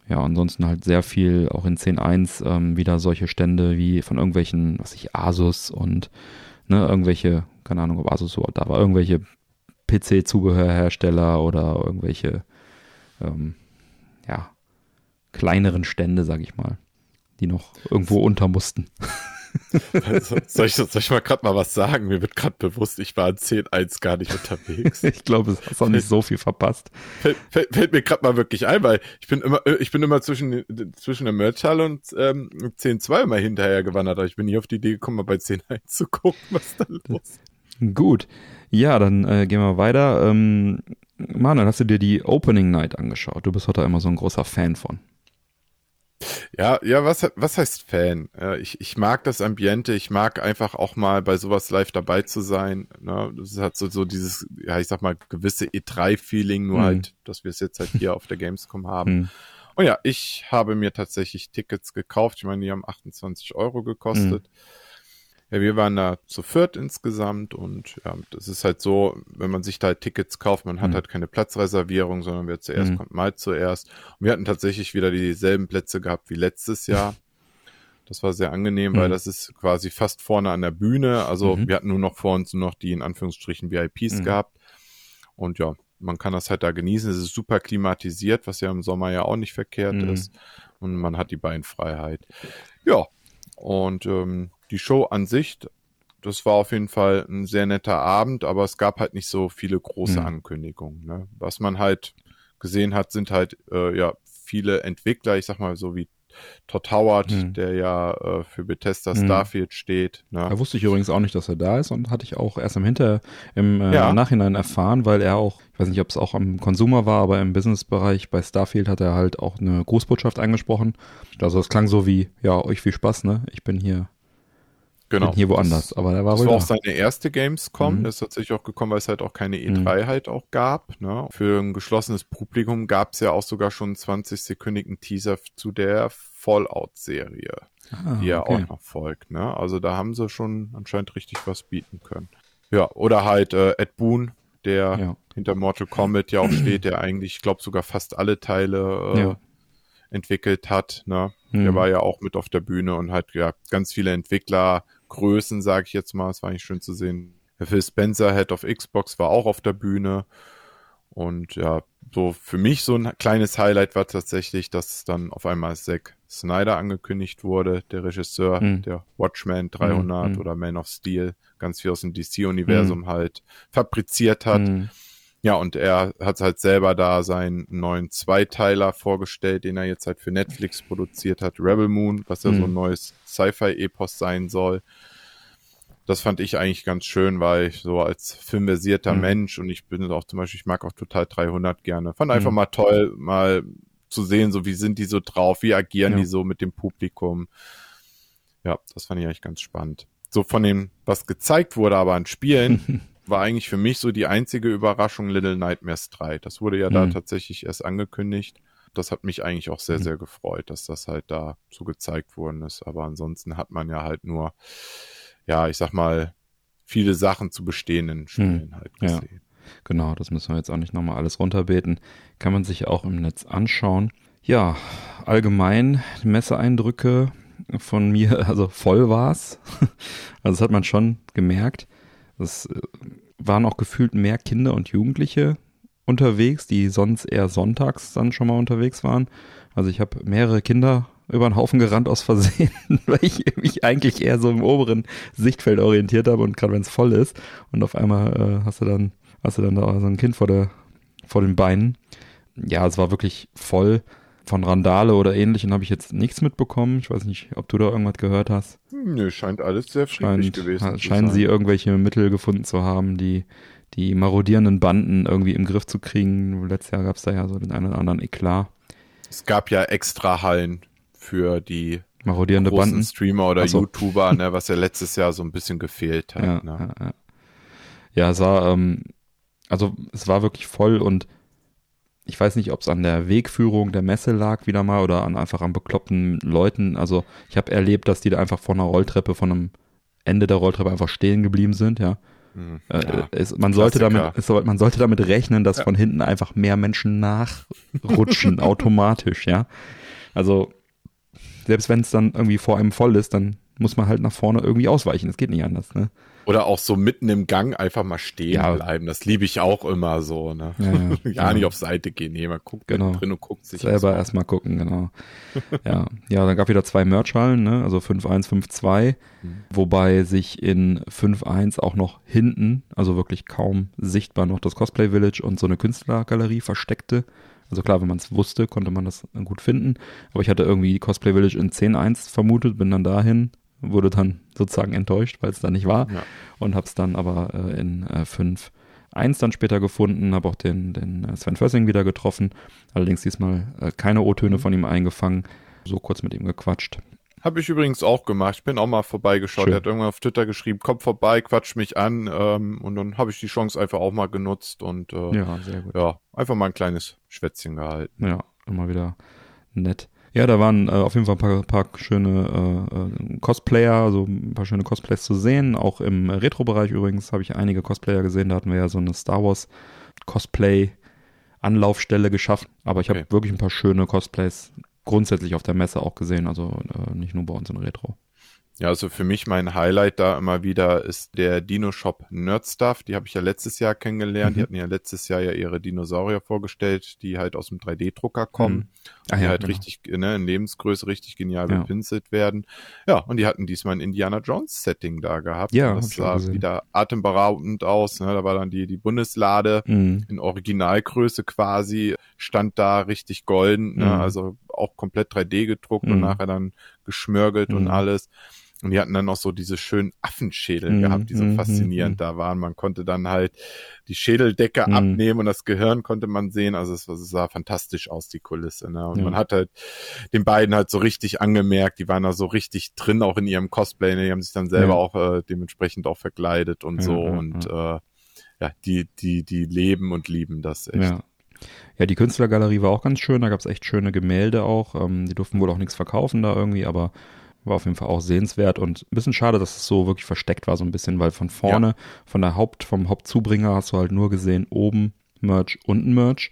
Ja, ansonsten halt sehr viel, auch in 10.1 ähm, wieder solche Stände wie von irgendwelchen, was ich, Asus und ne, irgendwelche, keine Ahnung, ob Asus so da war, irgendwelche PC-Zubehörhersteller oder irgendwelche, ähm, ja, kleineren Stände, sag ich mal, die noch irgendwo unter mussten. soll, ich, soll ich mal gerade mal was sagen? Mir wird gerade bewusst, ich war in 10.1 gar nicht unterwegs. ich glaube, es hast auch nicht so viel verpasst. Fällt, fällt, fällt mir gerade mal wirklich ein, weil ich bin immer, ich bin immer zwischen, zwischen der Merchhalle und ähm, 10.2 immer hinterher gewandert, aber ich bin nie auf die Idee gekommen, mal bei 10.1 zu gucken, was da los ist. Gut. Ja, dann äh, gehen wir weiter. Ähm, Manuel, hast du dir die Opening Night angeschaut? Du bist heute immer so ein großer Fan von. Ja, ja, was, was heißt Fan? Ich, ich mag das Ambiente, ich mag einfach auch mal bei sowas live dabei zu sein. Ne? Das hat so, so dieses, ja, ich sag mal, gewisse E3-Feeling, nur mhm. halt, dass wir es jetzt halt hier auf der Gamescom haben. Mhm. Und ja, ich habe mir tatsächlich Tickets gekauft. Ich meine, die haben 28 Euro gekostet. Mhm. Ja, wir waren da zu viert insgesamt und ja, das ist halt so, wenn man sich da halt Tickets kauft, man hat mhm. halt keine Platzreservierung, sondern wer zuerst mhm. kommt, mal zuerst. Und wir hatten tatsächlich wieder dieselben Plätze gehabt wie letztes Jahr. Das war sehr angenehm, mhm. weil das ist quasi fast vorne an der Bühne. Also mhm. wir hatten nur noch vor uns nur noch die in Anführungsstrichen VIPs mhm. gehabt. Und ja, man kann das halt da genießen. Es ist super klimatisiert, was ja im Sommer ja auch nicht verkehrt mhm. ist. Und man hat die Beinfreiheit. Ja, und ähm, die Show an sich, das war auf jeden Fall ein sehr netter Abend, aber es gab halt nicht so viele große mhm. Ankündigungen. Ne? Was man halt gesehen hat, sind halt äh, ja viele Entwickler, ich sag mal so wie Todd Howard, mhm. der ja äh, für Bethesda mhm. Starfield steht. Ne? Da wusste ich übrigens auch nicht, dass er da ist und hatte ich auch erst im Hinter im äh, ja. Nachhinein erfahren, weil er auch, ich weiß nicht, ob es auch am Consumer war, aber im Businessbereich bei Starfield hat er halt auch eine Grußbotschaft angesprochen. Also es klang so wie, ja, euch viel Spaß, ne? Ich bin hier Genau. Hier woanders, aber er war Das war da. auch seine erste Gamescom. Mhm. Das ist tatsächlich auch gekommen, weil es halt auch keine E3 halt auch gab. Ne? Für ein geschlossenes Publikum gab es ja auch sogar schon einen 20-sekündigen Teaser zu der Fallout-Serie, Ah, die ja okay. auch noch folgt. Ne? Also da haben sie schon anscheinend richtig was bieten können. Ja, oder halt äh, Ed Boon, der Ja. hinter Mortal Kombat ja auch steht, der eigentlich, ich glaube, sogar fast alle Teile äh, Ja. entwickelt hat. Ne? Mhm. Der war ja auch mit auf der Bühne und hat ja ganz viele Entwicklergrößen, sage ich jetzt mal. Es war eigentlich schön zu sehen. Phil Spencer, Head of Xbox, war auch auf der Bühne. Und ja, so für mich so ein kleines Highlight war tatsächlich, dass dann auf einmal Zack Snyder angekündigt wurde, der Regisseur, Mhm. der Watchmen 300 Mhm. oder Man of Steel, ganz viel aus dem DC-Universum halt fabriziert hat. Mhm. Ja, und er hat halt selber da seinen neuen Zweiteiler vorgestellt, den er jetzt halt für Netflix produziert hat, Rebel Moon, was ja so ein Mhm. neues Sci-Fi-Epos sein soll. Das fand ich eigentlich ganz schön, weil ich so als filmversierter Mhm. Mensch und ich bin auch zum Beispiel, ich mag auch total 300 gerne. Fand einfach Mhm. mal toll, mal zu sehen, so wie sind die so drauf, wie agieren Ja. die so mit dem Publikum. Ja, das fand ich eigentlich ganz spannend. So von dem, was gezeigt wurde aber an Spielen, war eigentlich für mich so die einzige Überraschung Little Nightmares 3. Das wurde ja da Mhm. tatsächlich erst angekündigt. Das hat mich eigentlich auch sehr, Mhm. sehr gefreut, dass das halt da so gezeigt worden ist. Aber ansonsten hat man ja halt nur, ja, ich sag mal, viele Sachen zu bestehenden Spielen halt Mhm. Ja. gesehen. Genau, das müssen wir jetzt auch nicht nochmal alles runterbeten. Kann man sich auch im Netz anschauen. Ja, allgemein Messeeindrücke von mir, also voll war's. Also das hat man schon gemerkt. Es äh, waren auch gefühlt mehr Kinder und Jugendliche unterwegs, die sonst eher sonntags dann schon mal unterwegs waren. Also ich habe mehrere Kinder über den Haufen gerannt aus Versehen, weil ich mich eigentlich eher so im oberen Sichtfeld orientiert habe und gerade wenn es voll ist und auf einmal äh, hast du dann hast du dann da so ein Kind vor der vor den Beinen. Ja, es war wirklich voll von Randale oder ähnlichem habe ich jetzt nichts mitbekommen. Ich weiß nicht, ob du da irgendwas gehört hast. Nö, scheint alles sehr friedlich Scheint, gewesen ha- zu scheinen sein. sie irgendwelche Mittel gefunden zu haben, die die marodierenden Banden irgendwie im Griff zu kriegen. Letztes Jahr gab es da ja so den einen oder anderen Eklat. Es gab ja extra Hallen für die Marodierende großen Banden. Streamer oder so. YouTuber, ne, was ja letztes Jahr so ein bisschen gefehlt hat. Ja, ne? ja, ja. ja, es war, ähm, also es war wirklich voll und ich weiß nicht, ob es an der Wegführung der Messe lag wieder mal oder an einfach an bekloppten Leuten. Also ich habe erlebt, dass die da einfach vor einer Rolltreppe, von einem Ende der Rolltreppe einfach stehen geblieben sind, ja. Hm, Äh, ja. es, man, sollte damit, es, man sollte damit rechnen, dass von hinten einfach mehr Menschen nachrutschen, automatisch, ja. Also, selbst wenn es dann irgendwie vor einem voll ist, dann muss man halt nach vorne irgendwie ausweichen. Es geht nicht anders, ne? Oder auch so mitten im Gang einfach mal stehen Ja. bleiben. Das liebe ich auch immer so. Ne? Ja, ja. Gar Ja. nicht auf Seite gehen. Nee, man guckt Genau. drin und guckt sich Selber erstmal gucken, genau. ja. ja, dann gab wieder zwei Merchhallen, ne? also 5.1, 5.2, Mhm. wobei sich in 5.1 auch noch hinten, also wirklich kaum sichtbar noch das Cosplay Village und so eine Künstlergalerie versteckte. Also klar, wenn man es wusste, konnte man das gut finden. Aber ich hatte irgendwie Cosplay Village in 10.1 vermutet, bin dann dahin, wurde dann sozusagen enttäuscht, weil es da nicht war Ja. und habe es dann aber äh, in äh, 5.1 dann später gefunden, habe auch den, den äh, Sven Fössing wieder getroffen, allerdings diesmal äh, keine O-Töne Mhm. von ihm eingefangen, so kurz mit ihm gequatscht. Habe ich übrigens auch gemacht. Ich bin auch mal vorbeigeschaut. Schön. Er hat irgendwann auf Twitter geschrieben, komm vorbei, quatsch mich an. Ähm, und dann habe ich die Chance einfach auch mal genutzt und äh, ja. Ja, sehr gut. einfach mal ein kleines Schwätzchen gehalten. Ja, immer wieder nett. Ja, da waren äh, auf jeden Fall ein paar, paar schöne äh, äh, Cosplayer, also ein paar schöne Cosplays zu sehen. Auch im Retro-Bereich übrigens habe ich einige Cosplayer gesehen. Da hatten wir ja so eine Star Wars Cosplay-Anlaufstelle geschaffen. Aber ich habe Okay. wirklich ein paar schöne Cosplays grundsätzlich auf der Messe auch gesehen. Also äh, nicht nur bei uns in Retro. Ja, also für mich mein Highlight da immer wieder ist der Dino-Shop Nerd Stuff. Die habe ich ja letztes Jahr kennengelernt. Die Mhm. hatten ja letztes Jahr ja ihre Dinosaurier vorgestellt, die halt aus dem 3D-Drucker kommen. Mhm. Ah die ja, halt genau. richtig, ne, in Lebensgröße richtig genial Ja. bepinselt werden. Ja, und die hatten diesmal ein Indiana Jones Setting da gehabt. Ja, das sah gesehen. wieder atemberaubend aus. Ne? Da war dann die, die Bundeslade Mhm. in Originalgröße quasi, stand da richtig golden, ne? Mhm. also auch komplett 3D gedruckt Mhm. und nachher dann geschmörgelt und Mhm. alles. Und die hatten dann auch so diese schönen Affenschädel Mhm, gehabt, die so mhm, faszinierend mhm. da waren. Man konnte dann halt die Schädeldecke Mhm. abnehmen und das Gehirn konnte man sehen. Also es, es sah fantastisch aus, die Kulisse. Ne? Und Ja. man hat halt den beiden halt so richtig angemerkt, die waren da so richtig drin, auch in ihrem Cosplay. Ne? Die haben sich dann selber Ja. auch äh, dementsprechend auch verkleidet und Ja, so. und äh, ja, die, die, die leben und lieben das echt. Ja. Ja, die Künstlergalerie war auch ganz schön, da gab es echt schöne Gemälde auch. Ähm, die durften wohl auch nichts verkaufen da irgendwie, aber war auf jeden Fall auch sehenswert und ein bisschen schade, dass es so wirklich versteckt war, so ein bisschen, weil von vorne, von der Haupt, vom Hauptzubringer hast du halt nur gesehen, oben Merch, unten Merch.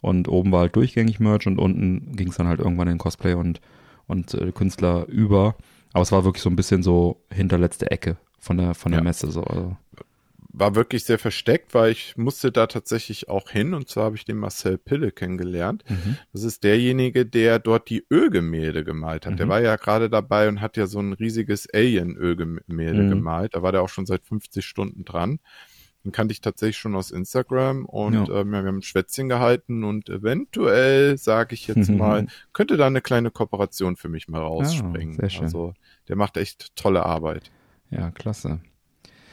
Und oben war halt durchgängig Merch und unten ging es dann halt irgendwann in Cosplay und, und äh, Künstler über. Aber es war wirklich so ein bisschen so hinterletzte Ecke von der, von der Ja. Messe. So. Also, war wirklich sehr versteckt, weil ich musste da tatsächlich auch hin und zwar habe ich den Marcel Pille kennengelernt. mhm. Das ist derjenige, der dort die Ölgemälde gemalt hat. Der Mhm. war ja gerade dabei und hat ja so ein riesiges Alien-Ölgemälde Mhm. gemalt. Da war der auch schon seit 50 Stunden dran. Den kannte ich tatsächlich schon aus Instagram und Ja. ja, wir haben ein Schwätzchen gehalten und eventuell, sage ich jetzt mal, könnte da eine kleine Kooperation für mich mal rausspringen. sehr schön. Also der macht echt tolle Arbeit. ja, klasse.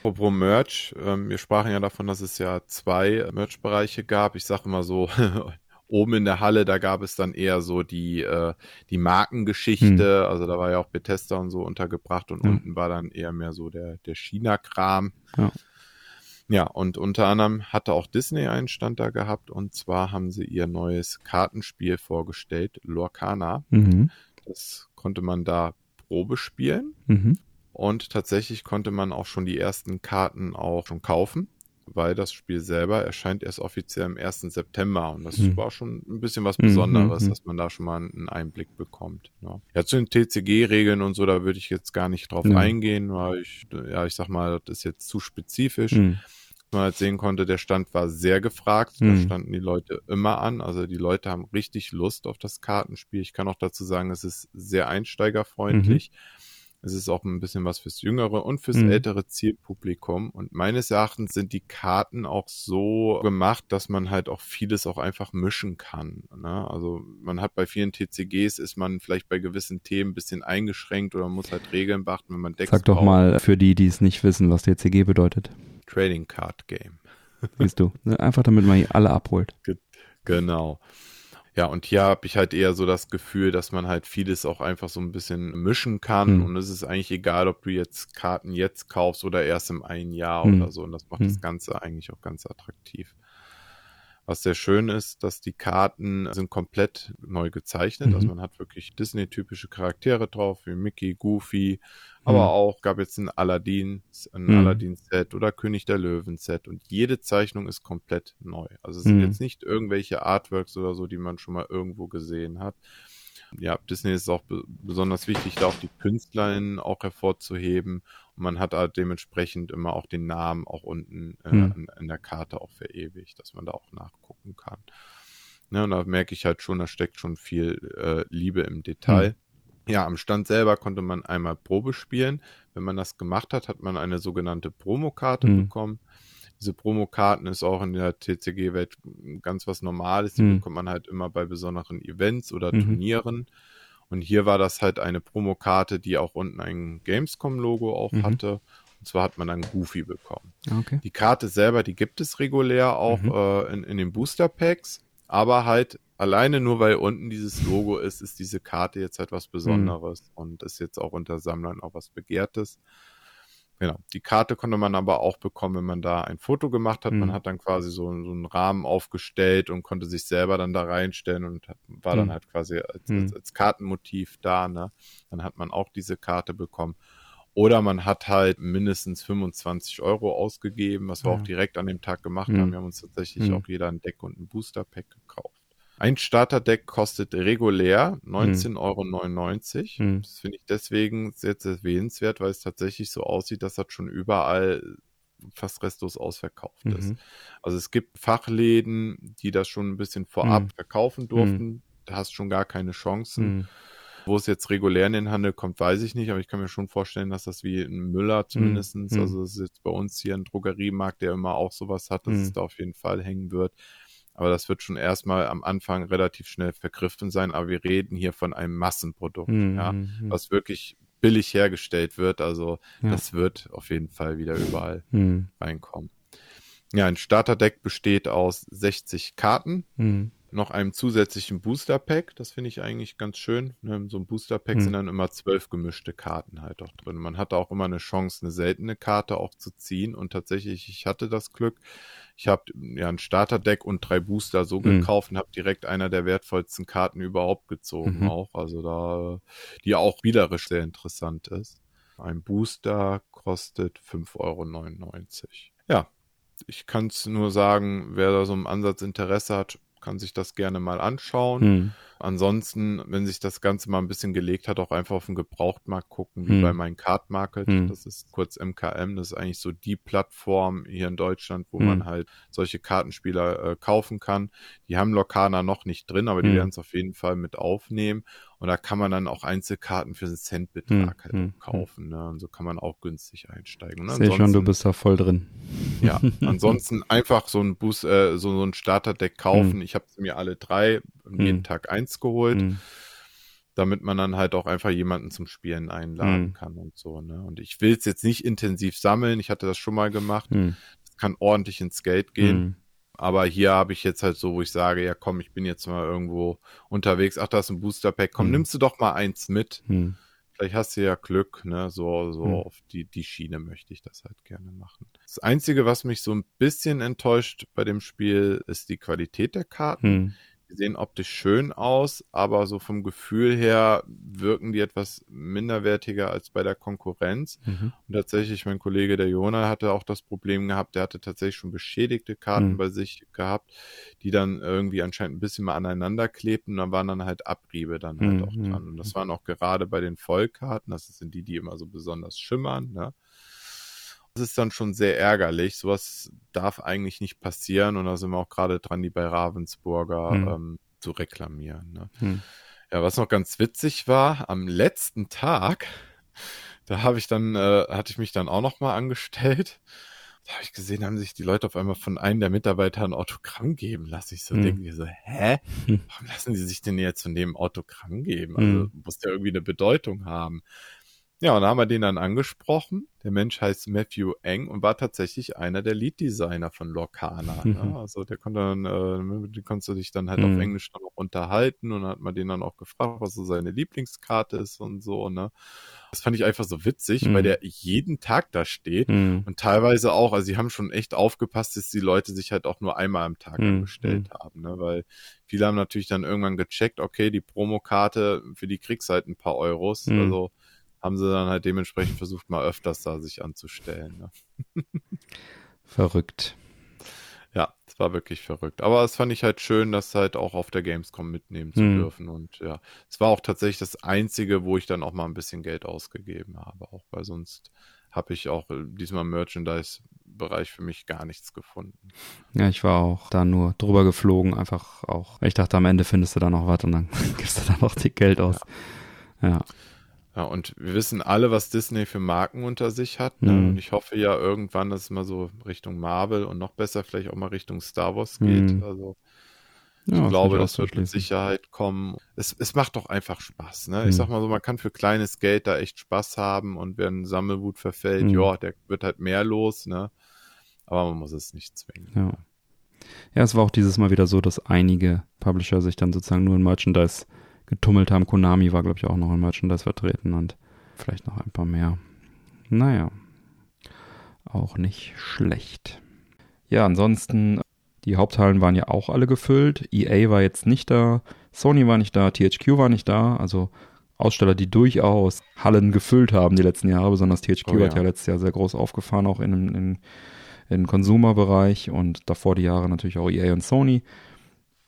Apropos Merch, ähm, wir sprachen ja davon, dass es ja zwei Merch-Bereiche gab. Ich sage immer so, oben in der Halle, da gab es dann eher so die, äh, die Markengeschichte, also da war ja auch Bethesda und so untergebracht und Ja. unten war dann eher mehr so der, der China-Kram. Ja. Ja, und unter anderem hatte auch Disney einen Stand da gehabt und zwar haben sie ihr neues Kartenspiel vorgestellt, Lorcana. Mhm. Das konnte man da Probe spielen. Mhm. Und tatsächlich konnte man auch schon die ersten Karten auch schon kaufen, weil das Spiel selber erscheint erst offiziell am 1. September. Und das Hm. war schon ein bisschen was Hm, Besonderes, hm, hm. dass man da schon mal einen Einblick bekommt. Ja, ja zu den TCG-Regeln und so, da würde ich jetzt gar nicht drauf Ja. eingehen, weil ich, ja, ich sag mal, das ist jetzt zu spezifisch. Mhm. Was man halt sehen konnte, der Stand war sehr gefragt. Da Hm. standen die Leute immer an. Also die Leute haben richtig Lust auf das Kartenspiel. Ich kann auch dazu sagen, es ist sehr einsteigerfreundlich. Es ist auch ein bisschen was fürs jüngere und fürs Mhm. ältere Zielpublikum. Und meines Erachtens sind die Karten auch so gemacht, dass man halt auch vieles auch einfach mischen kann. Ne? Also man hat bei vielen TCGs ist man vielleicht bei gewissen Themen ein bisschen eingeschränkt oder muss halt Regeln beachten, wenn man Decks Sag doch braucht. mal für die, die es nicht wissen, was TCG bedeutet. Trading Card Game. Siehst du. Ne, Einfach damit man alle abholt. Genau. Ja, und hier habe ich halt eher so das Gefühl, dass man halt vieles auch einfach so ein bisschen mischen kann. Hm. Und es ist eigentlich egal, ob du jetzt Karten jetzt kaufst oder erst im einen Jahr Hm. oder so. Und das macht Hm. das Ganze eigentlich auch ganz attraktiv. Was sehr schön ist, dass die Karten sind komplett neu gezeichnet. Mhm. Also man hat wirklich Disney-typische Charaktere drauf, wie Mickey, Goofy, aber Mhm. auch gab jetzt ein Aladdin, ein Mhm. Aladdin-Set oder König der Löwen-Set und jede Zeichnung ist komplett neu. Also es sind Mhm. jetzt nicht irgendwelche Artworks oder so, die man schon mal irgendwo gesehen hat. Ja, Disney ist auch be besonders wichtig, da auch die KünstlerInnen auch hervorzuheben. Und man hat halt dementsprechend immer auch den Namen auch unten äh, Mhm. in, in der Karte auch verewigt, dass man da auch nachgucken kann. Ne, und da merke ich halt schon, da steckt schon viel äh, Liebe im Detail. Ja, am Stand selber konnte man einmal Probe spielen. Wenn man das gemacht hat, hat man eine sogenannte Promokarte Mhm. bekommen. Diese Promokarten ist auch in der TCG-Welt ganz was Normales. Die Mhm. bekommt man halt immer bei besonderen Events oder Mhm. Turnieren. Und hier war das halt eine Promokarte, die auch unten ein Gamescom-Logo auch Mhm. hatte. Und zwar hat man dann Goofy bekommen. Okay. Die Karte selber, die gibt es regulär auch Mhm. äh, in, in den Booster Packs, aber halt alleine nur weil unten dieses Logo ist, ist diese Karte jetzt halt was Besonderes und ist jetzt auch unter Sammlern auch was Begehrtes. Genau. Die Karte konnte man aber auch bekommen, wenn man da ein Foto gemacht hat. Mhm. Man hat dann quasi so, so einen Rahmen aufgestellt und konnte sich selber dann da reinstellen und war dann Mhm. halt quasi als, Mhm. als, als Kartenmotiv da. Ne? Dann hat man auch diese Karte bekommen. Oder man hat halt mindestens 25 Euro ausgegeben, was wir Ja. auch direkt an dem Tag gemacht Mhm. haben. Wir haben uns tatsächlich Mhm. auch jeder ein Deck und ein Booster-Pack. Ein Starterdeck kostet regulär 19,99 Euro. Mhm. Das finde ich deswegen sehr, sehr erwähnenswert, weil es tatsächlich so aussieht, dass das schon überall fast restlos ausverkauft ist. Mhm. Also es gibt Fachläden, die das schon ein bisschen vorab Mhm. verkaufen durften. Da hast schon gar keine Chancen. Mhm. Wo es jetzt regulär in den Handel kommt, weiß ich nicht, aber ich kann mir schon vorstellen, dass das wie ein Müller zumindestens, Mhm. also es ist jetzt bei uns hier ein Drogeriemarkt, der immer auch sowas hat, dass Mhm. es da auf jeden Fall hängen wird. Aber das wird schon erstmal am Anfang relativ schnell vergriffen sein, aber wir reden hier von einem Massenprodukt, Mhm. ja, Mhm. was wirklich billig hergestellt wird. Also Ja. das wird auf jeden Fall wieder überall Hm. reinkommen. Ja, ein Starterdeck besteht aus 60 Karten, Hm. noch einem zusätzlichen Booster Pack. Das finde ich eigentlich ganz schön. Ne, so einem Booster Pack Hm. sind dann immer zwölf gemischte Karten halt auch drin. Man hat auch immer eine Chance, eine seltene Karte auch zu ziehen. Und tatsächlich, ich hatte das Glück. Ich habe ja ein Starterdeck und drei Booster so Hm. gekauft und habe direkt einer der wertvollsten Karten überhaupt gezogen Mhm. auch. Also da, die auch spielerisch sehr interessant ist. Ein Booster kostet 5,99 Euro. Ja, ich kann es nur sagen, wer da so einen Ansatz Interesse hat, kann sich das gerne mal anschauen. Hm. Ansonsten, wenn sich das Ganze mal ein bisschen gelegt hat, auch einfach auf den Gebrauchtmarkt gucken, wie Hm. bei mein Card Market. Hm. Das ist kurz MKM. Das ist eigentlich so die Plattform hier in Deutschland, wo Hm. man halt solche Kartenspieler äh, kaufen kann. Die haben Lokana noch nicht drin, aber die Hm. werden es auf jeden Fall mit aufnehmen. Und da kann man dann auch Einzelkarten für einen Centbetrag Hm. halt Hm. auch kaufen. Ne? Und so kann man auch günstig einsteigen. Und Sehe schon, du bist da voll drin. ja, ansonsten einfach so ein Boost, äh, so, so ein Starterdeck kaufen. Hm. Ich habe mir alle drei jeden Hm. Tag eins geholt, Hm. damit man dann halt auch einfach jemanden zum Spielen einladen Hm. kann und so. Ne? Und ich will es jetzt nicht intensiv sammeln. Ich hatte das schon mal gemacht. Hm. Das kann ordentlich ins Geld gehen. Hm. Aber hier habe ich jetzt halt so, wo ich sage, ja komm, ich bin jetzt mal irgendwo unterwegs. Ach, da ist ein Booster Pack. Komm, Hm. nimmst du doch mal eins mit. Hm. Vielleicht hast du ja Glück, ne? So, so Hm. auf die, die Schiene möchte ich das halt gerne machen. Das Einzige, was mich so ein bisschen enttäuscht bei dem Spiel, ist die Qualität der Karten. Die sehen optisch schön aus, aber so vom Gefühl her wirken die etwas minderwertiger als bei der Konkurrenz. Mhm. Und tatsächlich, mein Kollege der Jona hatte auch das Problem gehabt, der hatte tatsächlich schon beschädigte Karten Hm. bei sich gehabt, die dann irgendwie anscheinend ein bisschen mal aneinander klebten und dann waren dann halt Abriebe dann halt Hm, auch dran. Und das waren auch gerade bei den Vollkarten, das sind die, die immer so besonders schimmern, ne? Das ist dann schon sehr ärgerlich. Sowas darf eigentlich nicht passieren und da sind wir auch gerade dran, die bei Ravensburger Hm. ähm, zu reklamieren. Ne? Hm. Ja, was noch ganz witzig war, am letzten Tag, da habe ich dann, äh, hatte ich mich dann auch noch mal angestellt. Da habe ich gesehen, haben sich die Leute auf einmal von einem der Mitarbeiter ein Autogramm geben lassen. Ich so Hm. denke mir so, hä? Warum lassen die sich denn jetzt von dem Autogramm geben? Also Hm. muss ja irgendwie eine Bedeutung haben. Ja, und da haben wir den dann angesprochen. Der Mensch heißt Matthew Eng und war tatsächlich einer der Lead-Designer von Lorcana. Mhm. Ne? Also der konnte dann, äh, mit dem konntest du dich dann halt Mhm. auf Englisch dann auch unterhalten und dann hat man den dann auch gefragt, was so seine Lieblingskarte ist und so, ne? Das fand ich einfach so witzig, Mhm. weil der jeden Tag da steht Hm. und teilweise auch, also sie haben schon echt aufgepasst, dass die Leute sich halt auch nur einmal am Tag Mhm. angestellt haben, ne? Weil viele haben natürlich dann irgendwann gecheckt, okay, die Promokarte, für die kriegst halt ein paar Euros, Mhm. also haben sie dann halt dementsprechend versucht, mal öfters da sich anzustellen. Ne? Verrückt. Ja, es war wirklich verrückt. Aber es fand ich halt schön, das halt auch auf der Gamescom mitnehmen zu Hm. dürfen. Und ja, es war auch tatsächlich das Einzige, wo ich dann auch mal ein bisschen Geld ausgegeben habe. Auch weil sonst habe ich auch äh, diesmal im Merchandise-Bereich für mich gar nichts gefunden. Ja, ich war auch da nur drüber geflogen, einfach auch. Ich dachte, am Ende findest du da noch was und dann gibst du da noch die Geld aus. Ja. Ja, und wir wissen alle, was Disney für Marken unter sich hat. Ne? Mhm. Und ich hoffe ja irgendwann, dass es mal so Richtung Marvel und noch besser vielleicht auch mal Richtung Star Wars geht. Mhm. Also ja ich glaube, kann das wird mit. Sicherheit kommen. Es, es macht doch einfach Spaß. Ne? Mhm. Ich sag mal so, man kann für kleines Geld da echt Spaß haben und wer ein Sammelwut verfällt, Mhm. ja, der wird halt mehr los. Ne? Aber man muss es nicht zwingen. Ja. Ja, es war auch dieses Mal wieder so, dass einige Publisher sich dann sozusagen nur in Merchandise getummelt haben. Konami war, glaube ich, auch noch in Merchandise vertreten und vielleicht noch ein paar mehr. Naja, auch nicht schlecht. Ja, ansonsten, die Haupthallen waren ja auch alle gefüllt. EA war jetzt nicht da, Sony war nicht da, THQ war nicht da. Also Aussteller, die durchaus Hallen gefüllt haben die letzten Jahre. Besonders THQ Oh ja. hat ja letztes Jahr sehr groß aufgefahren, auch in, in, im Consumer-Bereich und davor die Jahre natürlich auch EA und Sony.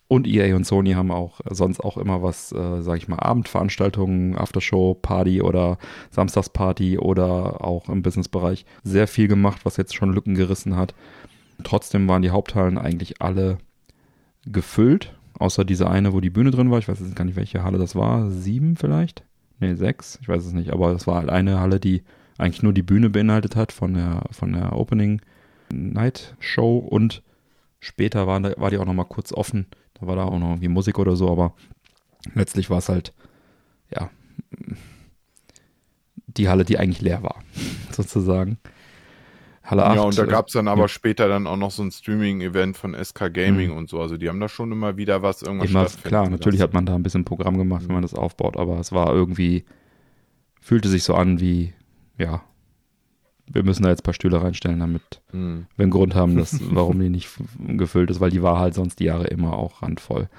Und EA und Sony haben auch sonst auch immer was, äh, sag ich mal, Abendveranstaltungen, Aftershow, Party oder Samstagsparty oder auch im Businessbereich sehr viel gemacht, was jetzt schon Lücken gerissen hat. Trotzdem waren die Haupthallen eigentlich alle gefüllt, außer diese eine, wo die Bühne drin war. Ich weiß jetzt gar nicht, welche Halle das war. Sieben vielleicht? Nee, sechs. Ich weiß es nicht. Aber es war halt eine Halle, die eigentlich nur die Bühne beinhaltet hat von der, von der Opening Night Show und später war, war die auch nochmal kurz offen. Da war da auch noch irgendwie Musik oder so, aber letztlich war es halt, ja, die Halle, die eigentlich leer war, sozusagen. Halle 8. Ja, und da äh, gab's dann aber ja. später dann auch noch so ein Streaming-Event von SK Gaming und so. Also die haben da schon immer wieder was irgendwas Immer, klar, natürlich hat man da ein bisschen Programm gemacht, wenn man das aufbaut, aber es war irgendwie, fühlte sich so an wie, ja, wir müssen da jetzt ein paar Stühle reinstellen, damit Mhm. wir einen Grund haben, dass, warum die nicht gefüllt ist, weil die war halt sonst die Jahre immer auch randvoll.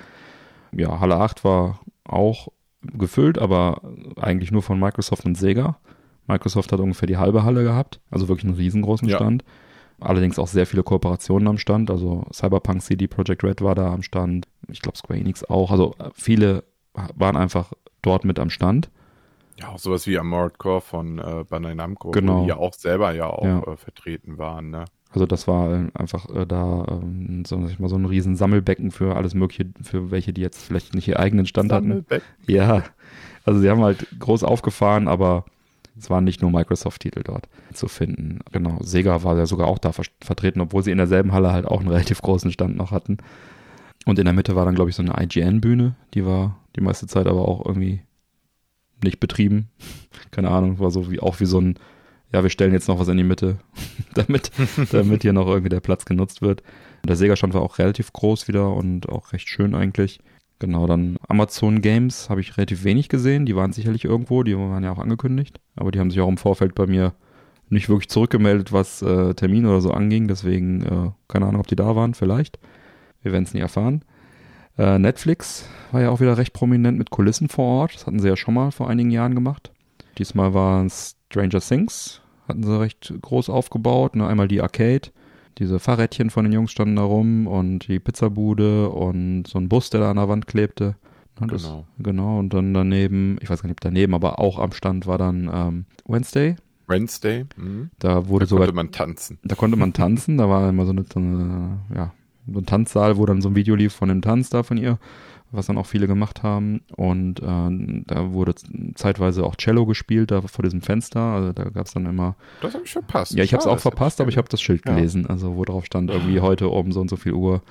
Ja, Halle 8 war auch gefüllt, aber eigentlich nur von Microsoft und Sega. Microsoft hat ungefähr die halbe Halle gehabt, also wirklich einen riesengroßen Ja. Stand. Allerdings auch sehr viele Kooperationen am Stand, also Cyberpunk CD Projekt Red war da am Stand, ich glaube Square Enix auch, also viele waren einfach dort mit am Stand. Ja, auch sowas wie Armored Core von äh, Bandai Namco, Genau. die ja auch selber ja auch Ja. Äh, vertreten waren. Ne? Also das war äh, einfach äh, da ähm, so, sag ich mal, so ein riesen Sammelbecken für alles mögliche, für welche, die jetzt vielleicht nicht ihr eigenen Stand hatten. Ja, also sie haben halt groß aufgefahren, aber es waren nicht nur Microsoft-Titel dort zu finden. Genau, Sega war ja sogar auch da ver vertreten, obwohl sie in derselben Halle halt auch einen relativ großen Stand noch hatten. Und in der Mitte war dann, glaube ich, so eine IGN-Bühne, die war die meiste Zeit aber auch irgendwie nicht betrieben. Keine Ahnung, war so wie auch wie so ein, ja, wir stellen jetzt noch was in die Mitte, damit, damit hier noch irgendwie der Platz genutzt wird. Der Sega-Stand war auch relativ groß wieder und auch recht schön eigentlich. Genau, dann Amazon Games habe ich relativ wenig gesehen. Die waren sicherlich irgendwo, die waren ja auch angekündigt. Aber die haben sich auch im Vorfeld bei mir nicht wirklich zurückgemeldet, was äh, Termin oder so anging. Deswegen, äh, keine Ahnung, ob die da waren, vielleicht. Wir werden es nie erfahren. Äh, Netflix war ja auch wieder recht prominent mit Kulissen vor Ort. Das hatten sie ja schon mal vor einigen Jahren gemacht. Diesmal war es Stranger Things. Hatten sie recht groß aufgebaut. Ne? Einmal die Arcade. Diese Fahrrädchen von den Jungs standen da rum und die Pizzabude und so ein Bus, der da an der Wand klebte. Ne, das, Genau. genau. Und dann daneben, ich weiß gar nicht, ob daneben, aber auch am Stand war dann ähm, Wednesday. Wednesday. Mhm. Da wurde Da sogar konnte man tanzen. da konnte man tanzen, da war immer so, eine, so, eine, ja, so ein Tanzsaal, wo dann so ein Video lief von dem Tanz da von ihr, was dann auch viele gemacht haben. Und äh, da wurde zeitweise auch Cello gespielt, da vor diesem Fenster. Also da gab es dann immer. Das habe ich verpasst. Ja, ich habe es auch verpasst, aber ich habe das Schild Ja. gelesen, also wo drauf stand, irgendwie heute um so und so viel Uhr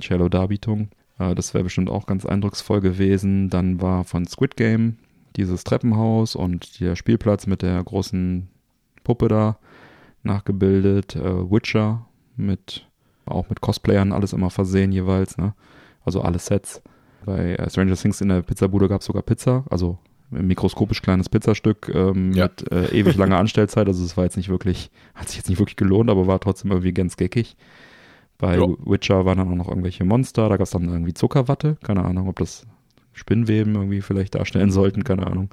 Cello-Darbietung. Äh, das wäre bestimmt auch ganz eindrucksvoll gewesen. Dann war von Squid Game dieses Treppenhaus und der Spielplatz mit der großen Puppe da nachgebildet. Äh, Witcher mit auch mit Cosplayern alles immer versehen jeweils, ne? Also alle Sets. Bei äh, Stranger Things in der Pizzabude gab es sogar Pizza, also ein mikroskopisch kleines Pizzastück ähm, Ja. mit äh, ewig langer Anstellzeit. Also es war jetzt nicht wirklich, hat sich jetzt nicht wirklich gelohnt, aber war trotzdem irgendwie ganz geckig. Bei Ja. Witcher waren dann auch noch irgendwelche Monster, da gab es dann irgendwie Zuckerwatte, keine Ahnung, ob das Spinnweben irgendwie vielleicht darstellen sollten, keine Ahnung.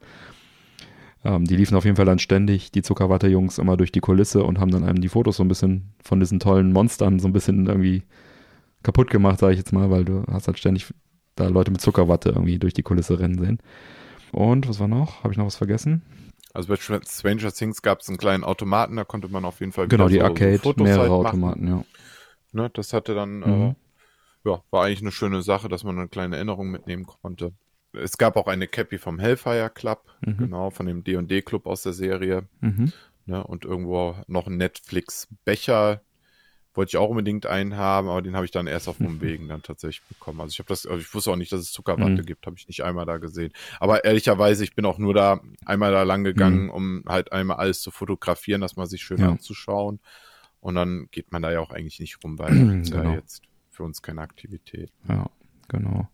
Ähm, die liefen auf jeden Fall dann ständig, die Zuckerwatte-Jungs, immer durch die Kulisse und haben dann einem die Fotos so ein bisschen von diesen tollen Monstern so ein bisschen irgendwie kaputt gemacht, sage ich jetzt mal, weil du hast halt ständig da Leute mit Zuckerwatte irgendwie durch die Kulisse rennen sehen. Und was war noch? Habe ich noch was vergessen? Also bei Str- Stranger Things gab es einen kleinen Automaten, da konnte man auf jeden Fall Genau, die so, Arcade, so mehrere halt. Automaten, ja. Ne, das hatte dann, Mhm. äh, ja, war eigentlich eine schöne Sache, dass man eine kleine Erinnerung mitnehmen konnte. Es gab auch eine Cappy vom Hellfire Club, Mhm. genau, von dem D&D Club aus der Serie. Mhm. Ne, und irgendwo noch ein Netflix-Becher. Wollte ich auch unbedingt einen haben, aber den habe ich dann erst auf Umwegen dann tatsächlich bekommen. Also ich habe das, also ich wusste auch nicht, dass es Zuckerwatte Mhm. gibt, habe ich nicht einmal da gesehen. Aber ehrlicherweise, ich bin auch nur da einmal da lang gegangen, um halt einmal alles zu fotografieren, dass man sich schön Mhm. Ja. anzuschauen. Und dann geht man da ja auch eigentlich nicht rum, weil Genau. ja jetzt für uns keine Aktivität. Ja, genau.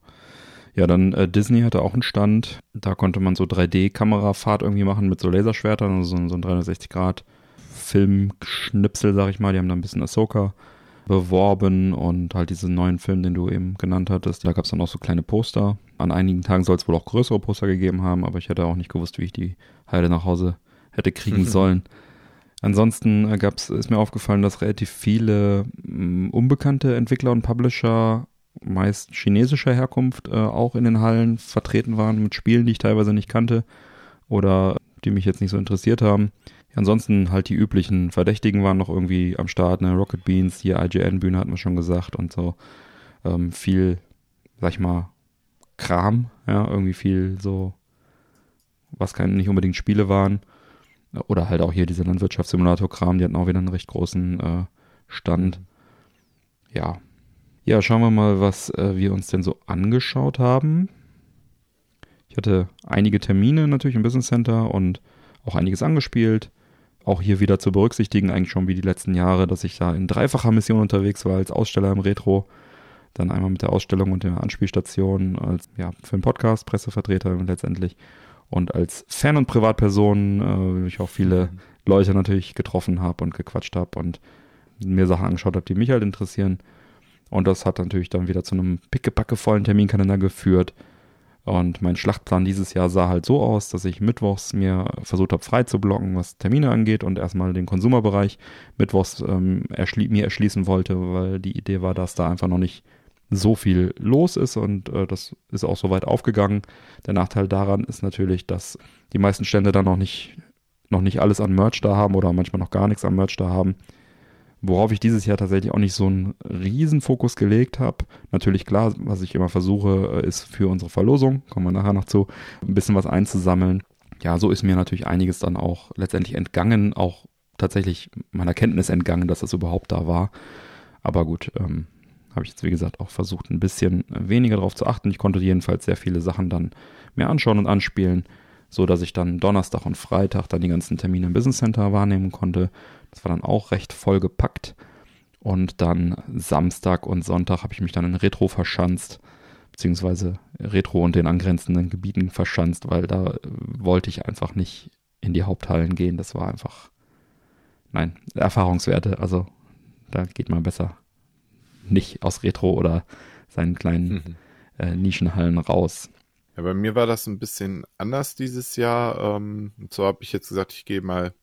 Ja, dann äh, Disney hatte auch einen Stand. Da konnte man so 3D-Kamerafahrt irgendwie machen mit so Laserschwertern, also so, so ein 360-Grad-Filmschnipsel, sag ich mal. Die haben da ein bisschen Ahsoka beworben und halt diesen neuen Film, den du eben genannt hattest. Da gab es dann auch so kleine Poster. An einigen Tagen soll es wohl auch größere Poster gegeben haben, aber ich hätte auch nicht gewusst, wie ich die Heide nach Hause hätte kriegen sollen. Ansonsten äh, gab's, ist mir aufgefallen, dass relativ viele mh, unbekannte Entwickler und Publisher, meist chinesischer Herkunft, äh, auch in den Hallen vertreten waren mit Spielen, die ich teilweise nicht kannte oder die mich jetzt nicht so interessiert haben. Ansonsten halt die üblichen Verdächtigen waren noch irgendwie am Start, ne? Rocket Beans, hier IGN-Bühne hatten wir schon gesagt und so. Ähm, viel, sag ich mal, Kram, ja, irgendwie viel so, was kein, nicht unbedingt Spiele waren. Oder halt auch hier diese Landwirtschaftssimulator-Kram, die hatten auch wieder einen recht großen äh, Stand. Ja. Ja, schauen wir mal, was äh, wir uns denn so angeschaut haben. Ich hatte einige Termine natürlich im Business Center und auch einiges angespielt. Auch hier wieder zu berücksichtigen, eigentlich schon wie die letzten Jahre, dass ich da in dreifacher Mission unterwegs war als Aussteller im Retro. Dann einmal mit der Ausstellung und der Anspielstation, als ja, für den Podcast, Pressevertreter letztendlich. Und als Fan und Privatperson, äh, ich auch viele. Leute natürlich getroffen habe und gequatscht habe und mir Sachen angeschaut habe, die mich halt interessieren. Und das hat natürlich dann wieder zu einem pickepackevollen Terminkalender geführt. Und mein Schlachtplan dieses Jahr sah halt so aus, dass ich mittwochs mir versucht habe, frei zu blocken, was Termine angeht und erstmal den Konsumerbereich mittwochs ähm, erschli mir erschließen wollte, weil die Idee war, dass da einfach noch nicht so viel los ist und äh, das ist auch soweit aufgegangen. Der Nachteil daran ist natürlich, dass die meisten Stände dann noch nicht, noch nicht alles an Merch da haben oder manchmal noch gar nichts an Merch da haben. Worauf ich dieses Jahr tatsächlich auch nicht so einen Riesenfokus gelegt habe. Natürlich klar, was ich immer versuche, äh, ist für unsere Verlosung, kommen wir nachher noch zu, ein bisschen was einzusammeln. Ja, so ist mir natürlich einiges dann auch letztendlich entgangen, auch tatsächlich meiner Kenntnis entgangen, dass das überhaupt da war. Aber gut, ähm, habe ich jetzt wie gesagt auch versucht, ein bisschen weniger darauf zu achten. Ich konnte jedenfalls sehr viele Sachen dann mir anschauen und anspielen, so dass ich dann Donnerstag und Freitag dann die ganzen Termine im Business Center wahrnehmen konnte das war dann auch recht voll gepackt. Und dann Samstag und Sonntag habe ich mich dann in Retro verschanzt, beziehungsweise Retro und den angrenzenden Gebieten verschanzt, weil da wollte ich einfach nicht in die Haupthallen gehen. Das war einfach, nein, Erfahrungswerte. Also da geht man besser nicht aus Retro oder seinen kleinen mhm. äh, Nischenhallen raus. Ja, bei mir war das ein bisschen anders dieses Jahr. Ähm, und zwar habe ich jetzt gesagt, ich gehe mal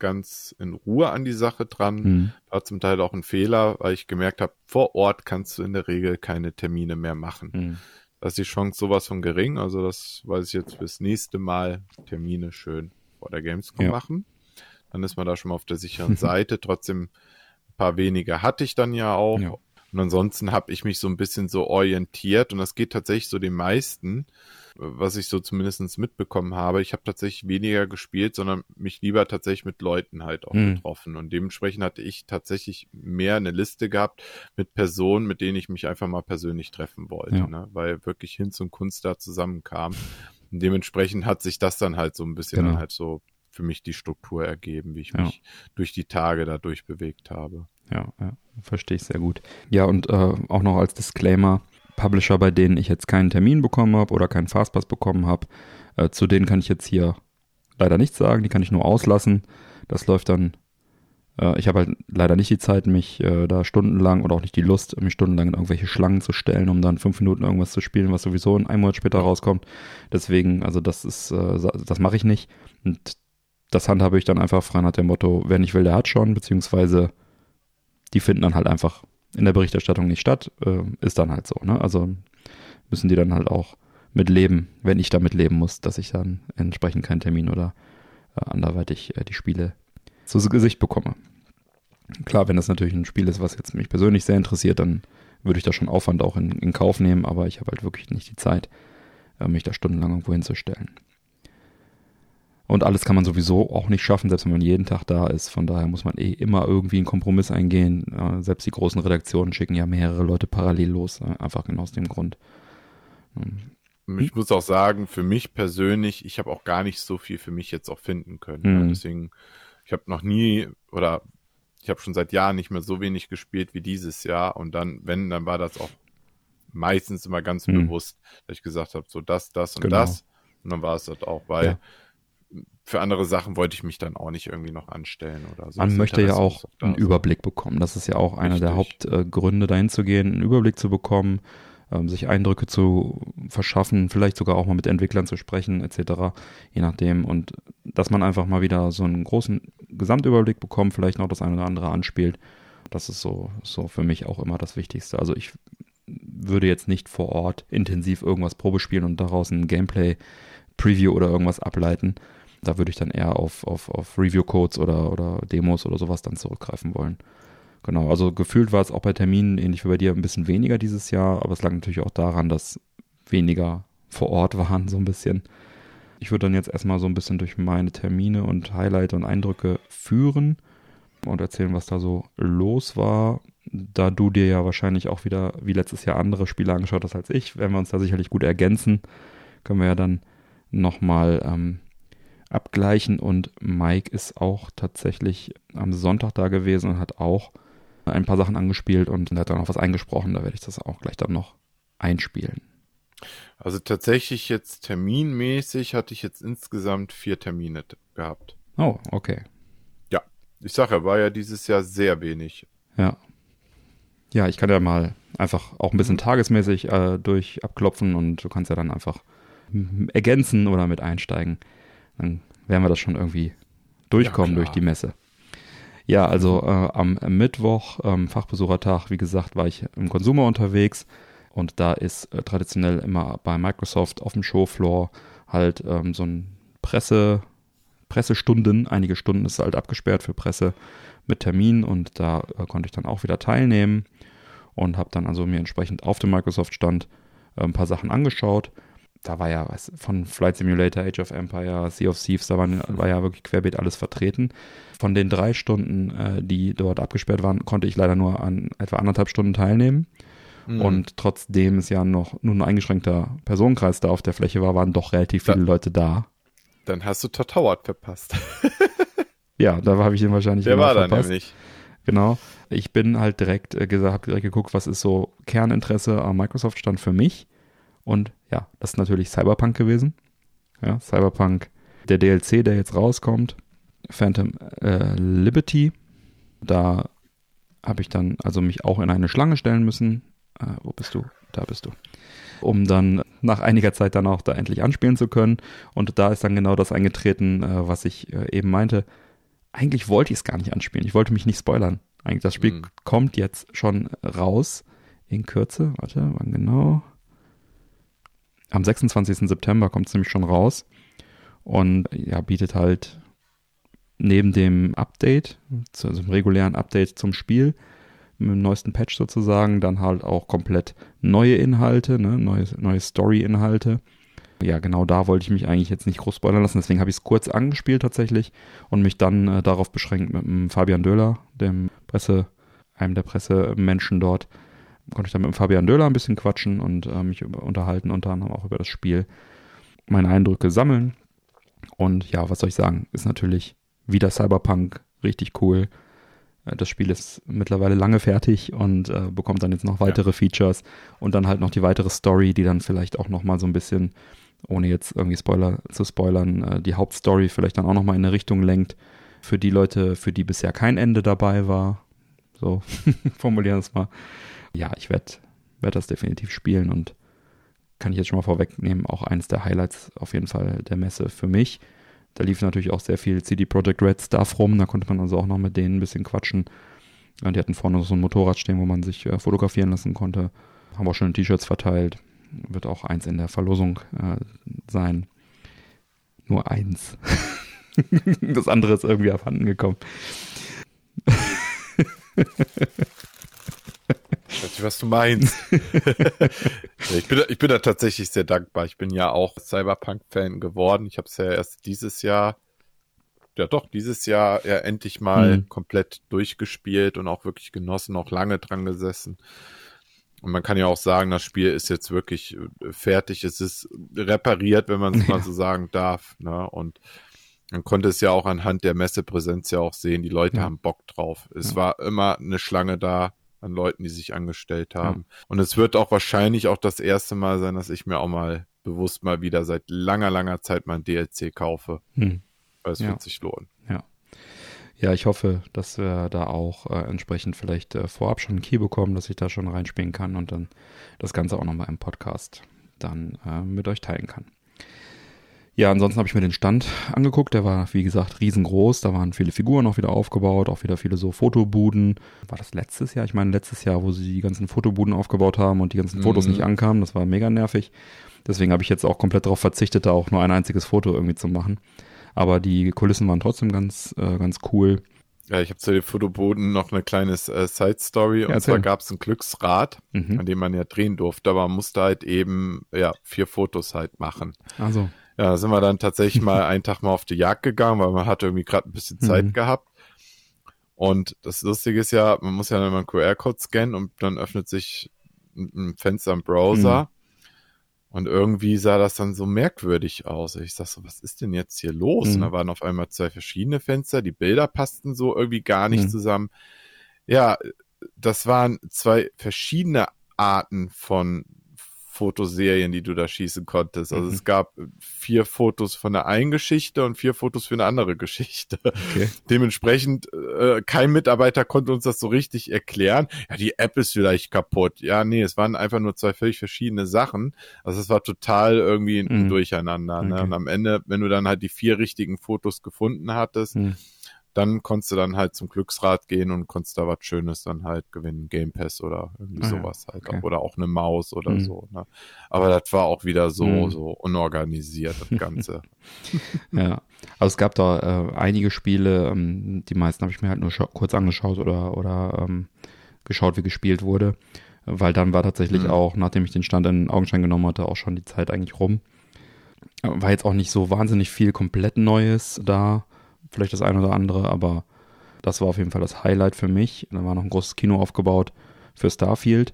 ganz in Ruhe an die Sache dran. Mhm. War zum Teil auch ein Fehler, weil ich gemerkt habe, vor Ort kannst du in der Regel keine Termine mehr machen. Mhm. Da ist die Chance sowas von gering. Also das weiß ich jetzt fürs nächste Mal Termine schön vor der Gamescom ja. machen. Dann ist man da schon mal auf der sicheren Seite. Trotzdem ein paar wenige hatte ich dann ja auch. Ja. Und ansonsten habe ich mich so ein bisschen so orientiert und das geht tatsächlich so den meisten was ich so zumindest mitbekommen habe. Ich habe tatsächlich weniger gespielt, sondern mich lieber tatsächlich mit Leuten halt auch mhm. getroffen. Und dementsprechend hatte ich tatsächlich mehr eine Liste gehabt mit Personen, mit denen ich mich einfach mal persönlich treffen wollte, ja. ne? weil wirklich Hinz und Kunst da zusammenkam. Und dementsprechend hat sich das dann halt so ein bisschen genau. halt so für mich die Struktur ergeben, wie ich ja. mich durch die Tage da durchbewegt habe. Ja, ja verstehe ich sehr gut. Ja, und äh, auch noch als Disclaimer, Publisher, bei denen ich jetzt keinen Termin bekommen habe oder keinen Fastpass bekommen habe, äh, zu denen kann ich jetzt hier leider nichts sagen, die kann ich nur auslassen. Das läuft dann, äh, ich habe halt leider nicht die Zeit, mich äh, da stundenlang oder auch nicht die Lust, mich stundenlang in irgendwelche Schlangen zu stellen, um dann fünf Minuten irgendwas zu spielen, was sowieso in einem Monat später rauskommt. Deswegen, also das ist, äh, das mache ich nicht. Und das handhabe ich dann einfach frei nach dem Motto, wer nicht will, der hat schon, beziehungsweise die finden dann halt einfach in der Berichterstattung nicht statt, äh, ist dann halt so. Ne? Also müssen die dann halt auch mit leben, wenn ich damit leben muss, dass ich dann entsprechend keinen Termin oder äh, anderweitig äh, die Spiele zu Gesicht bekomme. Klar, wenn das natürlich ein Spiel ist, was jetzt mich persönlich sehr interessiert, dann würde ich da schon Aufwand auch in, in Kauf nehmen, aber ich habe halt wirklich nicht die Zeit, äh, mich da stundenlang irgendwo hinzustellen. Und alles kann man sowieso auch nicht schaffen, selbst wenn man jeden Tag da ist. Von daher muss man eh immer irgendwie einen Kompromiss eingehen. Selbst die großen Redaktionen schicken ja mehrere Leute parallel los, äh, einfach genau aus dem Grund. Hm. Ich muss auch sagen, für mich persönlich, ich habe auch gar nicht so viel für mich jetzt auch finden können. Mhm. Deswegen, ich habe noch nie oder ich habe schon seit Jahren nicht mehr so wenig gespielt wie dieses Jahr. Und dann, wenn, dann war das auch meistens immer ganz mhm. bewusst, dass ich gesagt habe, so das, das und genau. das. Und dann war es das auch, weil ja für andere Sachen wollte ich mich dann auch nicht irgendwie noch anstellen oder so. Man möchte ja auch einen. Überblick bekommen. Das ist ja auch einer Richtig. der Hauptgründe, dahin zu gehen, einen Überblick zu bekommen, ähm, sich Eindrücke zu verschaffen, vielleicht sogar auch mal mit Entwicklern zu sprechen, etc. Je nachdem. Und dass man einfach mal wieder so einen großen Gesamtüberblick bekommt, vielleicht noch das eine oder andere anspielt. Das ist so, so für mich auch immer das Wichtigste. Also ich würde jetzt nicht vor Ort intensiv irgendwas Probe spielen und daraus ein Gameplay Preview oder irgendwas ableiten, da würde ich dann eher auf, auf, auf Review-Codes oder, oder Demos oder sowas dann zurückgreifen wollen. Genau, also gefühlt war es auch bei Terminen ähnlich wie bei dir ein bisschen weniger dieses Jahr, aber es lag natürlich auch daran, dass weniger vor Ort waren, so ein bisschen. Ich würde dann jetzt erstmal so ein bisschen durch meine Termine und Highlights und Eindrücke führen und erzählen, was da so los war. Da du dir ja wahrscheinlich auch wieder wie letztes Jahr andere Spiele angeschaut hast als ich, werden wir uns da sicherlich gut ergänzen. Können wir ja dann nochmal ähm, abgleichen. Und Mike ist auch tatsächlich am Sonntag da gewesen und hat auch ein paar Sachen angespielt und hat dann auch was eingesprochen. Da werde ich das auch gleich dann noch einspielen. Also tatsächlich jetzt terminmäßig hatte ich jetzt insgesamt vier Termine gehabt. Oh, okay. Ja, ich sage, er war ja dieses Jahr sehr wenig. Ja. Ja, ich kann ja mal einfach auch ein bisschen tagesmäßig äh, durch abklopfen und du kannst ja dann einfach ergänzen oder mit einsteigen. Dann werden wir das schon irgendwie durchkommen ja, durch die Messe. Ja, also äh, am Mittwoch, ähm, Fachbesuchertag, wie gesagt, war ich im Konsumer unterwegs und da ist äh, traditionell immer bei Microsoft auf dem Showfloor halt ähm, so ein Presse, Pressestunden, einige Stunden ist halt abgesperrt für Presse mit Termin und da äh, konnte ich dann auch wieder teilnehmen und habe dann also mir entsprechend auf dem Microsoft-Stand äh, ein paar Sachen angeschaut. Da war ja was von Flight Simulator, Age of Empire, Sea of Thieves, da waren, war ja wirklich querbeet alles vertreten. Von den drei Stunden, äh, die dort abgesperrt waren, konnte ich leider nur an etwa anderthalb Stunden teilnehmen. Mhm. Und trotzdem es ja noch nur ein eingeschränkter Personenkreis da auf der Fläche war, waren doch relativ viele da, Leute da. Dann hast du Howard verpasst. ja, da habe ich ihn wahrscheinlich Der war verpasst. dann nämlich. Genau. Ich bin halt direkt äh, gesagt, habe direkt geguckt, was ist so Kerninteresse am Microsoft-Stand für mich. Und ja, das ist natürlich Cyberpunk gewesen. Ja, Cyberpunk, der DLC, der jetzt rauskommt, Phantom äh, Liberty. Da habe ich dann also mich auch in eine Schlange stellen müssen. Äh, wo bist du? Da bist du. Um dann nach einiger Zeit dann auch da endlich anspielen zu können. Und da ist dann genau das eingetreten, äh, was ich äh, eben meinte. Eigentlich wollte ich es gar nicht anspielen. Ich wollte mich nicht spoilern. Eigentlich das Spiel mhm. kommt jetzt schon raus in Kürze. Warte, wann genau? Am 26. September kommt es nämlich schon raus und ja, bietet halt neben dem Update, also dem regulären Update zum Spiel, mit dem neuesten Patch sozusagen, dann halt auch komplett neue Inhalte, ne, neue, neue Story-Inhalte. Ja, genau da wollte ich mich eigentlich jetzt nicht groß spoilern lassen, deswegen habe ich es kurz angespielt tatsächlich und mich dann äh, darauf beschränkt mit dem Fabian Döhler, dem Presse, einem der Pressemenschen dort. Konnte ich dann mit Fabian Döhler ein bisschen quatschen und äh, mich unterhalten, unter anderem auch über das Spiel, meine Eindrücke sammeln. Und ja, was soll ich sagen, ist natürlich wieder Cyberpunk richtig cool. Äh, das Spiel ist mittlerweile lange fertig und äh, bekommt dann jetzt noch weitere ja. Features und dann halt noch die weitere Story, die dann vielleicht auch noch mal so ein bisschen, ohne jetzt irgendwie Spoiler zu spoilern, äh, die Hauptstory vielleicht dann auch noch mal in eine Richtung lenkt für die Leute, für die bisher kein Ende dabei war. So formulieren wir es mal. Ja, ich werde werd das definitiv spielen und kann ich jetzt schon mal vorwegnehmen, auch eines der Highlights auf jeden Fall der Messe für mich. Da lief natürlich auch sehr viel CD Projekt Red Stuff rum, da konnte man also auch noch mit denen ein bisschen quatschen. Ja, die hatten vorne so ein Motorrad stehen, wo man sich äh, fotografieren lassen konnte. Haben auch schon T-Shirts verteilt. Wird auch eins in der Verlosung äh, sein. Nur eins. das andere ist irgendwie abhanden gekommen. Ich weiß nicht, was du meinst. ich, bin, ich bin da tatsächlich sehr dankbar. Ich bin ja auch Cyberpunk-Fan geworden. Ich habe es ja erst dieses Jahr, ja doch, dieses Jahr ja endlich mal mhm. komplett durchgespielt und auch wirklich genossen, auch lange dran gesessen. Und man kann ja auch sagen, das Spiel ist jetzt wirklich äh, fertig. Es ist repariert, wenn man es mal so sagen darf. Ne? Und man konnte es ja auch anhand der Messepräsenz ja auch sehen. Die Leute ja. haben Bock drauf. Es ja. war immer eine Schlange da an Leuten, die sich angestellt haben. Ja. Und es wird auch wahrscheinlich auch das erste Mal sein, dass ich mir auch mal bewusst mal wieder seit langer, langer Zeit mein DLC kaufe. Hm. Weil es ja. wird sich lohnen. Ja. Ja, ich hoffe, dass wir da auch äh, entsprechend vielleicht äh, vorab schon einen Key bekommen, dass ich da schon reinspielen kann und dann das Ganze auch nochmal im Podcast dann äh, mit euch teilen kann. Ja, ansonsten habe ich mir den Stand angeguckt. Der war, wie gesagt, riesengroß. Da waren viele Figuren auch wieder aufgebaut, auch wieder viele so Fotobuden. War das letztes Jahr? Ich meine, letztes Jahr, wo sie die ganzen Fotobuden aufgebaut haben und die ganzen Fotos mhm. nicht ankamen. Das war mega nervig. Deswegen habe ich jetzt auch komplett darauf verzichtet, da auch nur ein einziges Foto irgendwie zu machen. Aber die Kulissen waren trotzdem ganz, äh, ganz cool. Ja, ich habe zu den Fotoboden noch eine kleine äh, Side-Story. Und ja, zwar gab es ein Glücksrad, mhm. an dem man ja drehen durfte, aber man musste halt eben ja vier Fotos halt machen. Also. Ja, sind wir dann tatsächlich mal einen Tag mal auf die Jagd gegangen, weil man hatte irgendwie gerade ein bisschen Zeit mhm. gehabt. Und das Lustige ist ja, man muss ja dann mal einen QR-Code scannen und dann öffnet sich ein Fenster im Browser. Mhm. Und irgendwie sah das dann so merkwürdig aus. Ich sag so, was ist denn jetzt hier los? Mhm. Und da waren auf einmal zwei verschiedene Fenster. Die Bilder passten so irgendwie gar nicht mhm. zusammen. Ja, das waren zwei verschiedene Arten von Fotoserien, die du da schießen konntest. Also mhm. es gab vier Fotos von der einen Geschichte und vier Fotos für eine andere Geschichte. Okay. Dementsprechend, äh, kein Mitarbeiter konnte uns das so richtig erklären. Ja, die App ist vielleicht kaputt. Ja, nee, es waren einfach nur zwei völlig verschiedene Sachen. Also es war total irgendwie ein mhm. Durcheinander. Ne? Okay. Und am Ende, wenn du dann halt die vier richtigen Fotos gefunden hattest, mhm dann konntest du dann halt zum Glücksrad gehen und konntest da was Schönes dann halt gewinnen, Game Pass oder irgendwie ah, sowas halt. Okay. Oder auch eine Maus oder mhm. so. Ne? Aber das war auch wieder so, mhm. so unorganisiert, das Ganze. ja, also es gab da äh, einige Spiele, ähm, die meisten habe ich mir halt nur kurz angeschaut oder, oder ähm, geschaut, wie gespielt wurde. Weil dann war tatsächlich mhm. auch, nachdem ich den Stand in Augenschein genommen hatte, auch schon die Zeit eigentlich rum. War jetzt auch nicht so wahnsinnig viel komplett Neues da vielleicht das eine oder andere, aber das war auf jeden Fall das Highlight für mich. Da war noch ein großes Kino aufgebaut für Starfield.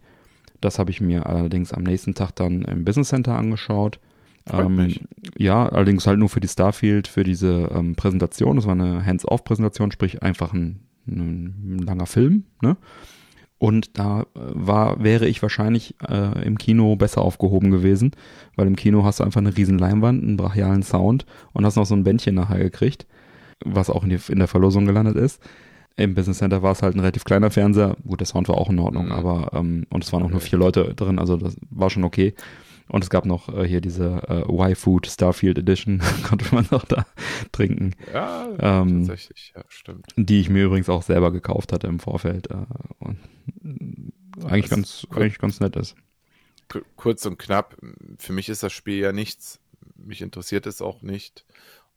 Das habe ich mir allerdings am nächsten Tag dann im Business Center angeschaut. Ähm, ja, allerdings halt nur für die Starfield, für diese ähm, Präsentation. Das war eine Hands-off-Präsentation, sprich einfach ein, ein, langer Film. Ne? Und da äh, war, wäre ich wahrscheinlich äh, im Kino besser aufgehoben gewesen, weil im Kino hast du einfach eine riesen Leinwand, einen brachialen Sound und hast noch so ein Bändchen nachher gekriegt was auch in, die, in der Verlosung gelandet ist. Im Business Center war es halt ein relativ kleiner Fernseher. Gut, der Sound war auch in Ordnung, mhm. aber ähm, und es waren auch nur vier Leute drin, also das war schon okay. Und es gap noch äh, hier diese äh, Y-Food Starfield Edition, konnte man noch da trinken. Ja, ähm, tatsächlich, ja, stimmt. Die ich mir übrigens auch selber gekauft hatte im Vorfeld. Äh, und eigentlich ganz, eigentlich ganz nett ist. Kurz und knapp, für mich ist das Spiel ja nichts. Mich interessiert es auch nicht.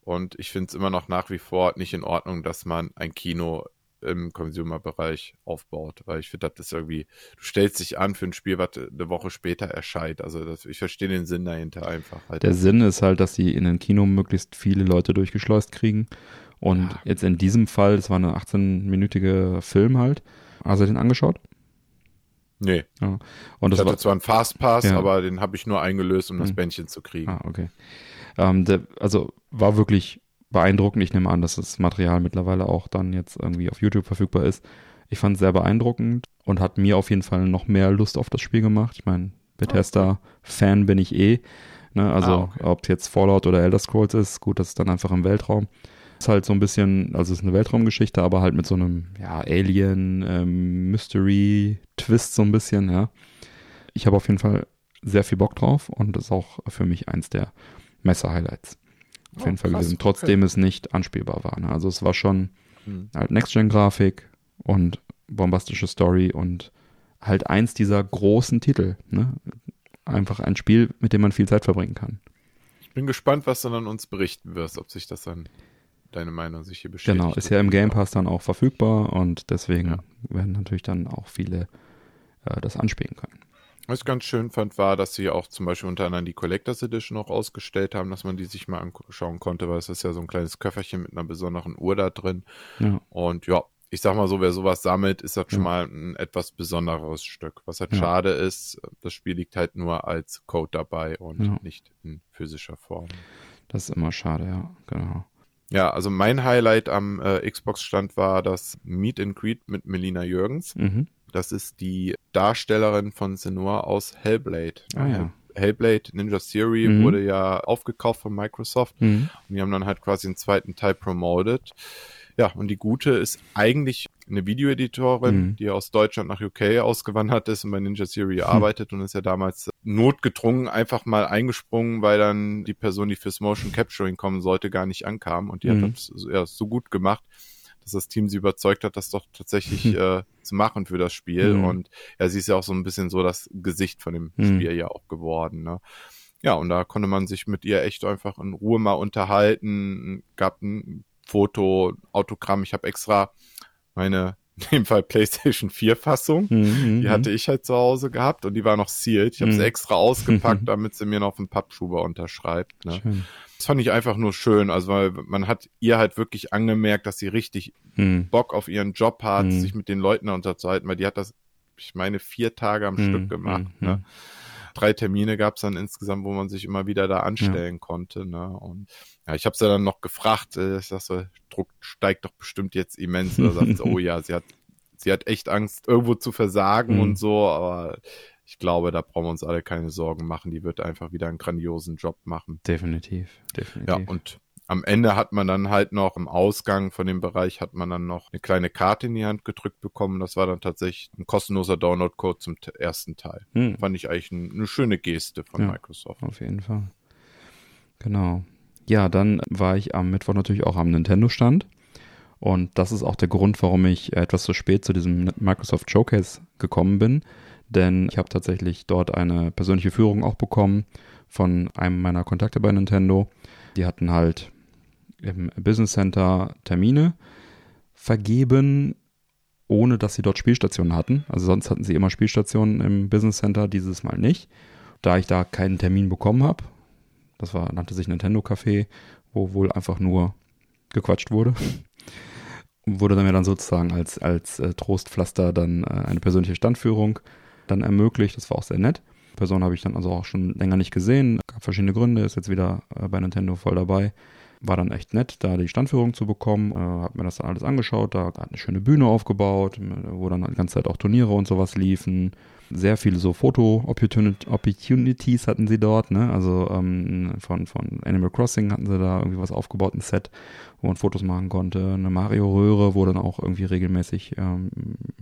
Und ich finde es immer noch nach wie vor nicht in Ordnung, dass man ein Kino im Consumer-Bereich aufbaut, weil ich finde, das ist irgendwie, du stellst dich an für ein Spiel, was eine Woche später erscheint. Also das, ich verstehe den Sinn dahinter einfach. Halt. Der Sinn ist halt, dass sie in ein Kino möglichst viele Leute durchgeschleust kriegen. Und ja. jetzt in diesem Fall, das war eine 18-minütige Film halt. Hast du den angeschaut? Nee. Ja. Und das ich hatte war, zwar einen Fastpass, ja. aber den habe ich nur eingelöst, um hm. das Bändchen zu kriegen. Ah, okay. Ähm, der, also war wirklich beeindruckend. Ich nehme an, dass das Material mittlerweile auch dann jetzt irgendwie auf YouTube verfügbar ist. Ich fand es sehr beeindruckend und hat mir auf jeden Fall noch mehr Lust auf das Spiel gemacht. Ich meine, Bethesda-Fan bin ich eh. Ne? Also ah, okay. ob es jetzt Fallout oder Elder Scrolls ist, gut, das ist dann einfach im Weltraum. Ist halt so ein bisschen, also es ist eine Weltraumgeschichte, aber halt mit so einem ja, Alien ähm, Mystery Twist so ein bisschen, ja. Ich habe auf jeden Fall sehr viel Bock drauf und das ist auch für mich eins der Messe-Highlights. Auf oh, jeden Fall krass, gewesen. Trotzdem okay. es nicht anspielbar war. Ne? Also es war schon hm. halt Next-Gen-Grafik und bombastische Story und halt eins dieser großen Titel. Ne? Einfach ein Spiel, mit dem man viel Zeit verbringen kann. Ich bin gespannt, was du dann uns berichten wirst, ob sich das dann deine Meinung sich hier bestätigt. Genau, ist ja im Game Pass dann auch verfügbar und deswegen ja. werden natürlich dann auch viele äh, das anspielen können. Was ich ganz schön fand, war, dass sie auch zum Beispiel unter anderem die Collectors Edition auch ausgestellt haben, dass man die sich mal anschauen konnte, weil es ist ja so ein kleines Köfferchen mit einer besonderen Uhr da drin. Ja. Und ja, ich sag mal so, wer sowas sammelt, ist das ja. schon mal ein etwas besonderes Stück. Was halt ja. schade ist, das Spiel liegt halt nur als Code dabei und nicht in physischer Form. Das ist immer schade, ja, genau. Ja, also mein Highlight am äh, Xbox-Stand war das Meet and Greet mit Melina Jürgens. Mhm. Das ist die Darstellerin von Senua aus Hellblade. Ah, ja. Hellblade Ninja Theory mhm. wurde ja aufgekauft von Microsoft mhm. und die haben dann halt quasi einen zweiten Teil promoted. Ja, und die gute ist eigentlich eine Videoeditorin, mhm. die aus Deutschland nach UK ausgewandert ist und bei Ninja Theory hm. arbeitet und ist ja damals notgedrungen einfach mal eingesprungen, weil dann die Person, die fürs Motion Capturing kommen sollte, gar nicht ankam und die hat hm. das ja, so gut gemacht, dass das Team sie überzeugt hat, das doch tatsächlich hm. äh, zu machen für das Spiel. Mhm. Und ja, sie ist ja auch so ein bisschen so das Gesicht von dem mhm. Spiel ja auch geworden. Ne? Ja, und da konnte man sich mit ihr echt einfach in Ruhe mal unterhalten. Gab ein Foto, Autogramm. Ich habe extra meine in dem Fall PlayStation 4 Fassung. Mhm, die mhm. hatte ich halt zu Hause gehabt und die war noch sealed. Ich habe mhm. sie extra ausgepackt, damit sie mir noch einen Pappschuber unterschreibt. Ne? Das fand ich einfach nur schön. Also weil man hat ihr halt wirklich angemerkt, dass sie richtig mhm. Bock auf ihren Job hat, mhm. sich mit den Leuten unterzuhalten, weil die hat das, ich meine, vier Tage am Stück gemacht. Ne? Drei Termine gab es dann insgesamt, wo man sich immer wieder da anstellen ja. konnte. Ne? Und ja, ich habe sie dann noch gefragt, äh, ich sag so, Druck steigt doch bestimmt jetzt immens. Oder sagt sie, oh ja, sie hat, sie hat echt Angst, irgendwo zu versagen mhm. und so, aber ich glaube, da brauchen wir uns alle keine Sorgen machen. Die wird einfach wieder einen grandiosen Job machen. Definitiv, definitiv. Ja, und am Ende hat man dann halt noch im Ausgang von dem Bereich hat man dann noch eine kleine Karte in die Hand gedrückt bekommen. Das war dann tatsächlich ein kostenloser Download-Code zum ersten Teil. Hm. Fand ich eigentlich ein, eine schöne Geste von ja, Microsoft. Auf jeden Fall. Genau. Ja, dann war ich am Mittwoch natürlich auch am Nintendo-Stand. Und das ist auch der Grund, warum ich etwas zu spät zu diesem Microsoft Showcase gekommen bin. Denn ich habe tatsächlich dort eine persönliche Führung auch bekommen von einem meiner Kontakte bei Nintendo. Die hatten halt im Business Center Termine vergeben, ohne dass sie dort Spielstationen hatten. Also sonst hatten sie immer Spielstationen im Business Center, dieses Mal nicht. Da ich da keinen Termin bekommen habe, das war, nannte sich Nintendo Café, wo wohl einfach nur gequatscht wurde, wurde dann mir dann sozusagen als, als äh, Trostpflaster dann äh, eine persönliche Standführung dann ermöglicht. Das war auch sehr nett. Person habe ich dann also auch schon länger nicht gesehen. Gab verschiedene Gründe, ist jetzt wieder äh, bei Nintendo voll dabei. War dann echt nett, da die Standführung zu bekommen. Äh, hab mir das dann alles angeschaut. Da hat eine schöne Bühne aufgebaut, wo dann die ganze Zeit auch Turniere und sowas liefen. Sehr viele so Foto-Opportunities hatten sie dort, ne? Also ähm, von, von Animal Crossing hatten sie da irgendwie was aufgebaut, ein Set, wo man Fotos machen konnte. Eine Mario-Röhre, wo dann auch irgendwie regelmäßig ähm,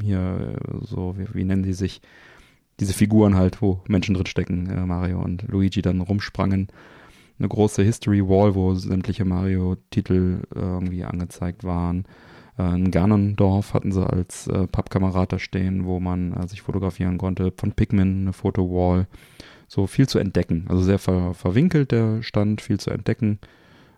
hier so, wie, wie nennen die sich, diese Figuren halt, wo Menschen drinstecken, äh, Mario und Luigi dann rumsprangen eine große History Wall, wo sämtliche Mario-Titel äh, irgendwie angezeigt waren. Äh, in Ganondorf hatten sie als äh, Pappkamerad da stehen, wo man äh, sich fotografieren konnte. Von Pikmin eine Foto-Wall. So viel zu entdecken. Also sehr ver verwinkelt der Stand, viel zu entdecken.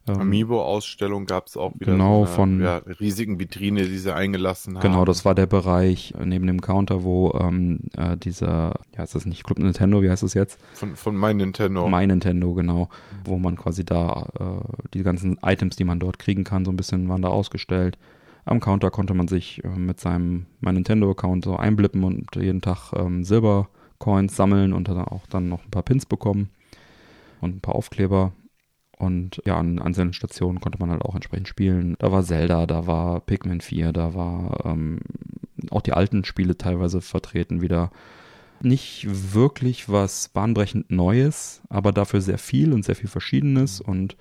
Ähm, Amiibo-Ausstellung gab es auch wieder. Genau, so eine, von ja, riesigen Vitrine, die sie eingelassen haben. Genau, das war der Bereich neben dem Counter, wo ähm, äh, dieser, ja, ist das nicht Club Nintendo, wie heißt das jetzt? Von, von My Nintendo. My Nintendo, genau. Wo man quasi da äh, die ganzen Items, die man dort kriegen kann, so ein bisschen waren da ausgestellt. Am Counter konnte man sich äh, mit seinem My Nintendo-Account so einblippen und jeden Tag ähm, Silbercoins sammeln und dann auch dann noch ein paar Pins bekommen und ein paar Aufkleber. Und ja, an einzelnen Stationen konnte man halt auch entsprechend spielen. Da war Zelda, da war Pikmin 4, da war ähm, auch die alten Spiele teilweise vertreten wieder. Nicht wirklich was bahnbrechend Neues, aber dafür sehr viel und sehr viel Verschiedenes und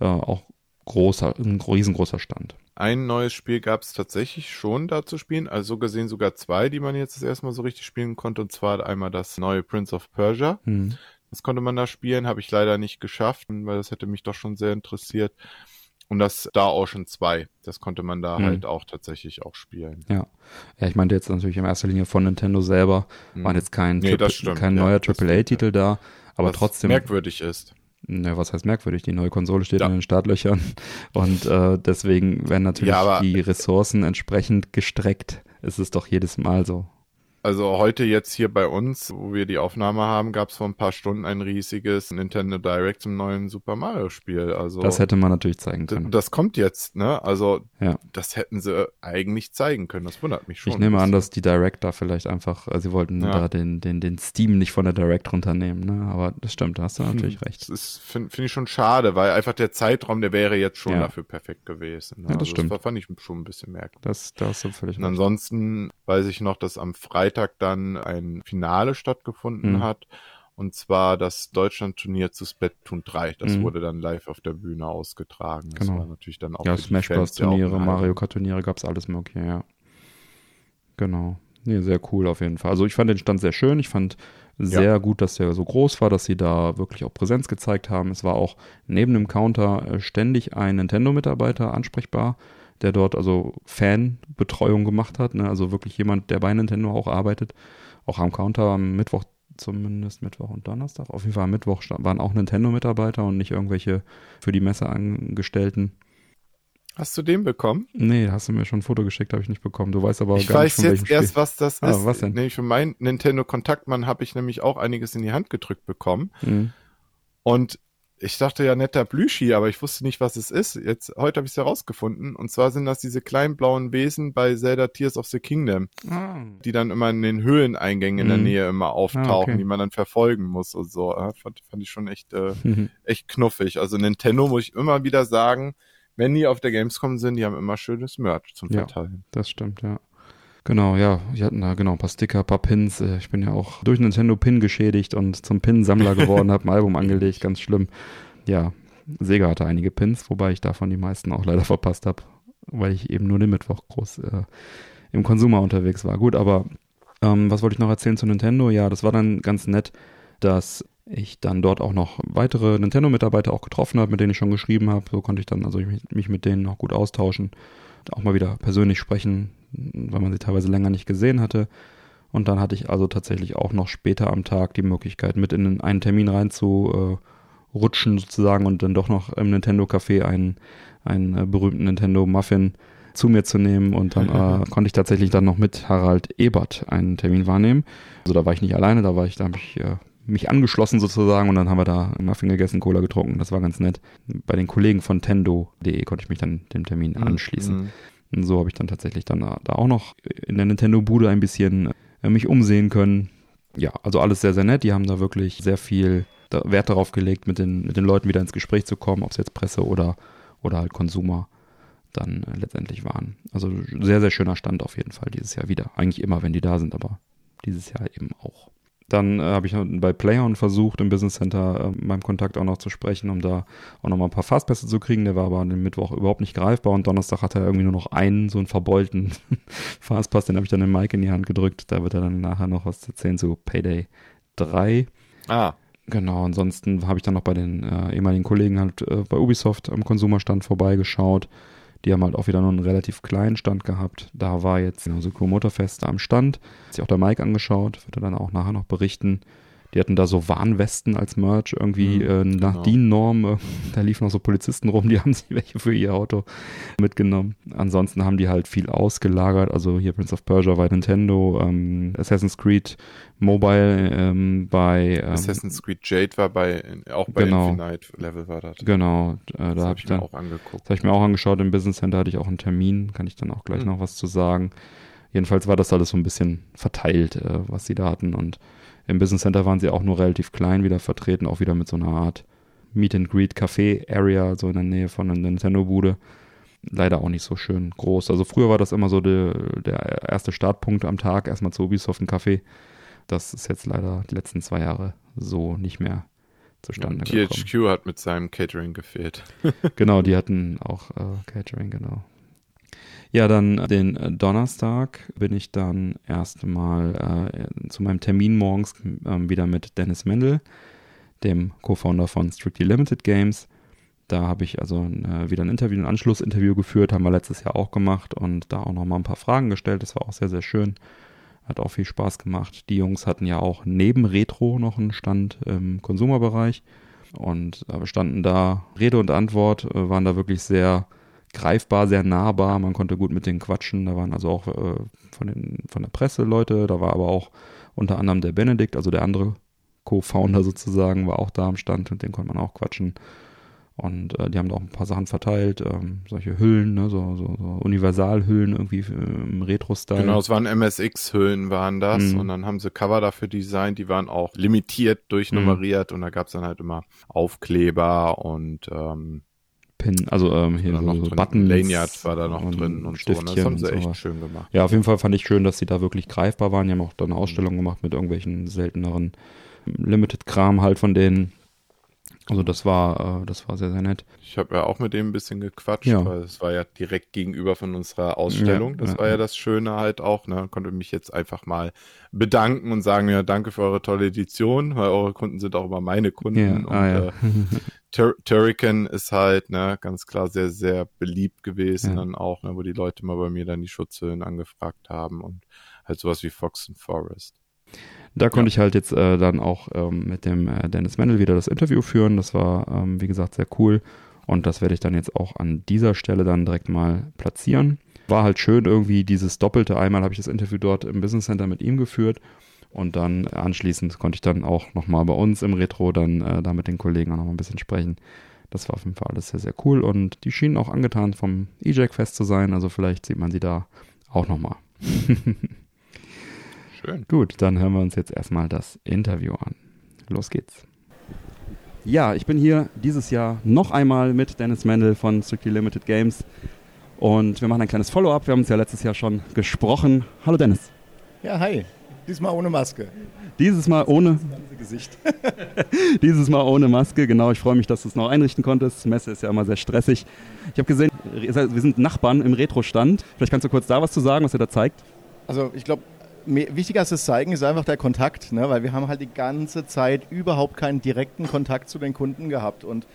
äh, auch großer, ein riesengroßer Stand. Ein neues Spiel gab es tatsächlich schon da zu spielen, also so gesehen sogar zwei, die man jetzt das erste Mal so richtig spielen konnte, und zwar einmal das neue Prince of Persia. Hm. Das konnte man da spielen, habe ich leider nicht geschafft, weil das hätte mich doch schon sehr interessiert. Und das Star Ocean 2, das konnte man da mhm. halt auch tatsächlich auch spielen. Ja. Ja, ich meinte jetzt natürlich in erster Linie von Nintendo selber, mhm. waren jetzt kein, nee, Triple, kein ja, neuer AAA-Titel da, aber was trotzdem. merkwürdig ist. Ne, was heißt merkwürdig? Die neue Konsole steht ja. in den Startlöchern und äh, deswegen werden natürlich ja, die Ressourcen entsprechend gestreckt. Es ist doch jedes Mal so. Also heute jetzt hier bei uns, wo wir die Aufnahme haben, gab es vor ein paar Stunden ein riesiges Nintendo Direct zum neuen Super Mario Spiel. Also das hätte man natürlich zeigen können. Das kommt jetzt, ne? Also ja. das hätten sie eigentlich zeigen können. Das wundert mich schon. Ich nehme an, dass die Direct da vielleicht einfach, also sie wollten ja. da den, den, den Steam nicht von der Direct runternehmen, ne? Aber das stimmt, da hast du natürlich hm. recht. Das finde find ich schon schade, weil einfach der Zeitraum, der wäre jetzt schon ja. dafür perfekt gewesen. Ne? Ja, das also stimmt. Das fand ich schon ein bisschen merkwürdig. Das, da hast du völlig. Und ansonsten weiß ich noch, dass am Freitag Freitag dann ein Finale stattgefunden mhm. hat. Und zwar das Deutschland-Turnier zu Splatoon 3. Das mhm. wurde dann live auf der Bühne ausgetragen. Das genau. war natürlich dann auch. Ja, Smash Bros. Turniere, Mario Kart Turniere gab es alles mögliche, ja. Genau. Nee, sehr cool auf jeden Fall. Also ich fand den Stand sehr schön. Ich fand sehr ja. gut, dass der so groß war, dass sie da wirklich auch Präsenz gezeigt haben. Es war auch neben dem Counter äh, ständig ein Nintendo-Mitarbeiter ansprechbar der dort also Fanbetreuung gemacht hat. Ne? Also wirklich jemand, der bei Nintendo auch arbeitet. Auch am Counter am Mittwoch zumindest Mittwoch und Donnerstag. Auf jeden Fall am Mittwoch waren auch Nintendo-Mitarbeiter und nicht irgendwelche für die Messe Angestellten. Hast du den bekommen? Nee, hast du mir schon ein Foto geschickt, habe ich nicht bekommen. Du weißt aber ich gar nicht, Ich weiß jetzt erst, was das ah, ist. Was denn? Nee, für meinen Nintendo Kontaktmann habe ich nämlich auch einiges in die Hand gedrückt bekommen. Mhm. Und ich dachte ja netter Plüschi, aber ich wusste nicht, was es ist. Jetzt, heute habe ich es herausgefunden. Und zwar sind das diese kleinen blauen Wesen bei Zelda Tears of the Kingdom, ah. die dann immer in den Höhleneingängen in der mhm. Nähe immer auftauchen, ah, okay. die man dann verfolgen muss und so. Ja, fand, fand ich schon echt, äh, mhm. echt knuffig. Also Nintendo muss ich immer wieder sagen, wenn die auf der Gamescom sind, die haben immer schönes Merch zum Verteilen. Ja, das stimmt, ja. Genau, ja, wir hatten da genau ein paar Sticker, ein paar Pins. Äh, ich bin ja auch durch Nintendo Pin geschädigt und zum Pin-Sammler geworden, habe ein Album angelegt, ganz schlimm. Ja, Sega hatte einige Pins, wobei ich davon die meisten auch leider verpasst habe, weil ich eben nur den Mittwoch groß äh, im Konsumer unterwegs war. Gut, aber ähm, was wollte ich noch erzählen zu Nintendo? Ja, das war dann ganz nett, dass ich dann dort auch noch weitere Nintendo-Mitarbeiter auch getroffen habe, mit denen ich schon geschrieben habe. So konnte ich dann also mich, mich mit denen auch gut austauschen, auch mal wieder persönlich sprechen, weil man sie teilweise länger nicht gesehen hatte. Und dann hatte ich also tatsächlich auch noch später am Tag die Möglichkeit, mit in einen Termin reinzurutschen sozusagen und dann doch noch im Nintendo Café einen, einen äh, berühmten Nintendo Muffin zu mir zu nehmen und dann äh, konnte ich tatsächlich dann noch mit Harald Ebert einen Termin wahrnehmen. Also da war ich nicht alleine, da war ich, da habe ich äh, mich angeschlossen sozusagen und dann haben wir da Muffin gegessen, Cola getrunken. Das war ganz nett. Bei den Kollegen von Tendo.de konnte ich mich dann dem Termin mhm. anschließen. Mhm. Und so habe ich dann tatsächlich dann da auch noch in der Nintendo-Bude ein bisschen äh, mich umsehen können. Ja, also alles sehr, sehr nett. Die haben da wirklich sehr viel Wert darauf gelegt, mit den, mit den Leuten wieder ins Gespräch zu kommen, ob es jetzt Presse oder, oder halt Konsumer dann äh, letztendlich waren. Also sehr, sehr schöner Stand auf jeden Fall dieses Jahr wieder. Eigentlich immer, wenn die da sind, aber dieses Jahr eben auch. Dann äh, habe ich bei Playon versucht, im Business Center äh, meinem Kontakt auch noch zu sprechen, um da auch noch mal ein paar Fastpässe zu kriegen. Der war aber an dem Mittwoch überhaupt nicht greifbar und Donnerstag hat er irgendwie nur noch einen, so einen verbeulten Fastpass. Den habe ich dann dem Mike in die Hand gedrückt. Da wird er dann nachher noch was erzählen zu Payday 3. Ah. Genau, ansonsten habe ich dann noch bei den äh, ehemaligen Kollegen halt äh, bei Ubisoft am Konsumerstand vorbeigeschaut. Die haben halt auch wieder nur einen relativ kleinen Stand gehabt. Da war jetzt genau, so Motorfest am Stand. Hat sich auch der Mike angeschaut, wird er dann auch nachher noch berichten. Die hatten da so Warnwesten als Merch, irgendwie mhm, äh, nach genau. DIN-Norm. Äh, da liefen noch so Polizisten rum, die haben sich welche für ihr Auto mitgenommen. Ansonsten haben die halt viel ausgelagert. Also hier Prince of Persia bei Nintendo, ähm, Assassin's Creed Mobile ähm, bei ähm, Assassin's Creed Jade war bei auch bei genau, Infinite Level war das. Genau, äh, da habe ich, ich dann auch angeguckt. Das habe ich mir auch angeschaut. Im Business Center hatte ich auch einen Termin, kann ich dann auch gleich mhm. noch was zu sagen. Jedenfalls war das alles so ein bisschen verteilt, äh, was sie da hatten und im Business Center waren sie auch nur relativ klein wieder vertreten, auch wieder mit so einer Art Meet and Greet Café Area, so in der Nähe von der Nintendo-Bude. Leider auch nicht so schön groß. Also früher war das immer so de, der erste Startpunkt am Tag, erstmal zu Ubisoft ein Café. Das ist jetzt leider die letzten zwei Jahre so nicht mehr zustande gekommen. THQ hat mit seinem Catering gefehlt. genau, die hatten auch äh, Catering, genau. Ja, dann den äh, Donnerstag bin ich dann erstmal äh, zu meinem Termin morgens äh, wieder mit Dennis Mendel, dem Co-Founder von Strictly Limited Games. Da habe ich also äh, wieder ein Interview, ein Anschlussinterview geführt, haben wir letztes Jahr auch gemacht und da auch nochmal ein paar Fragen gestellt. Das war auch sehr, sehr schön. Hat auch viel Spaß gemacht. Die Jungs hatten ja auch neben Retro noch einen Stand im Konsumerbereich und äh, standen da Rede und Antwort, äh, waren da wirklich sehr greifbar, sehr nahbar. Man konnte gut mit denen quatschen. Da waren also auch äh, von, den, von der Presse Leute. Da war aber auch unter anderem der Benedikt, also der andere Co-Founder sozusagen, war auch da am Stand. und den konnte man auch quatschen. Und äh, die haben da auch ein paar Sachen verteilt, ähm, solche Hüllen, ne, so, so, so Universalhüllen irgendwie im Retro-Style. Genau, es waren MSX-Hüllen, waren das. Mhm. Und dann haben sie Cover dafür designt, die waren auch limitiert durchnummeriert mhm. und da gab es dann halt immer Aufkleber und ähm, Pin, also ähm, hier so, so Buttons. Lanyard war da noch und drin und so. Und ne? das haben sie echt so. schön gemacht. Ja, auf jeden Fall fand ich schön, dass sie da wirklich greifbar waren. Die haben auch da eine Ausstellung gemacht mit irgendwelchen selteneren Limited-Kram halt von denen. Also das war, äh, das war sehr, sehr nett. Ich habe ja auch mit dem ein bisschen gequatscht, ja. weil es war ja direkt gegenüber von unserer Ausstellung. Ja, das ja, war ja, das Schöne halt auch. Ne? Konnte mich jetzt einfach mal bedanken und sagen, ja, danke für eure tolle Edition, weil eure Kunden sind auch immer meine Kunden. und ah, äh, Tur Turrican ist halt, ne, ganz klar sehr, sehr beliebt gewesen dann auch, ne, wo die Leute mal bei mir dann die Schutzhüllen angefragt haben und halt sowas wie Fox and Forest. Da konnte ja. ich halt jetzt äh, dann auch ähm, mit dem äh, Dennis Mendel wieder das Interview führen. Das war, ähm, wie gesagt, sehr cool. Und das werde ich dann jetzt auch an dieser Stelle dann direkt mal platzieren. War halt schön irgendwie dieses Doppelte. Einmal habe ich das Interview dort im Business Center mit ihm geführt Und dann anschließend konnte ich dann auch nochmal bei uns im Retro dann äh, da mit den Kollegen auch nochmal ein bisschen sprechen. Das war auf jeden Fall alles sehr, sehr cool und die schienen auch angetan vom E-Jack-Fest zu sein. Also vielleicht sieht man sie da auch nochmal. Schön. Gut, dann hören wir uns jetzt erstmal das Interview an. Los geht's. Ja, ich bin hier dieses Jahr noch einmal mit Dennis Mendel von Strictly Limited Games und wir machen ein kleines Follow-up. Wir haben uns ja letztes Jahr schon gesprochen. Hallo Dennis. Ja, hi. Diesmal ohne Maske. Dieses Mal ohne Gesicht. Dieses Mal ohne Maske, genau. Ich freue mich, dass du es noch einrichten konntest. Die Messe ist ja immer sehr stressig. Ich habe gesehen, wir sind Nachbarn im Retro-Stand. Vielleicht kannst du kurz da was zu sagen, was er da zeigt. Also ich glaube, wichtiger als das Zeigen ist einfach der Kontakt, ne? weil wir haben halt die ganze Zeit überhaupt keinen direkten Kontakt zu den Kunden gehabt und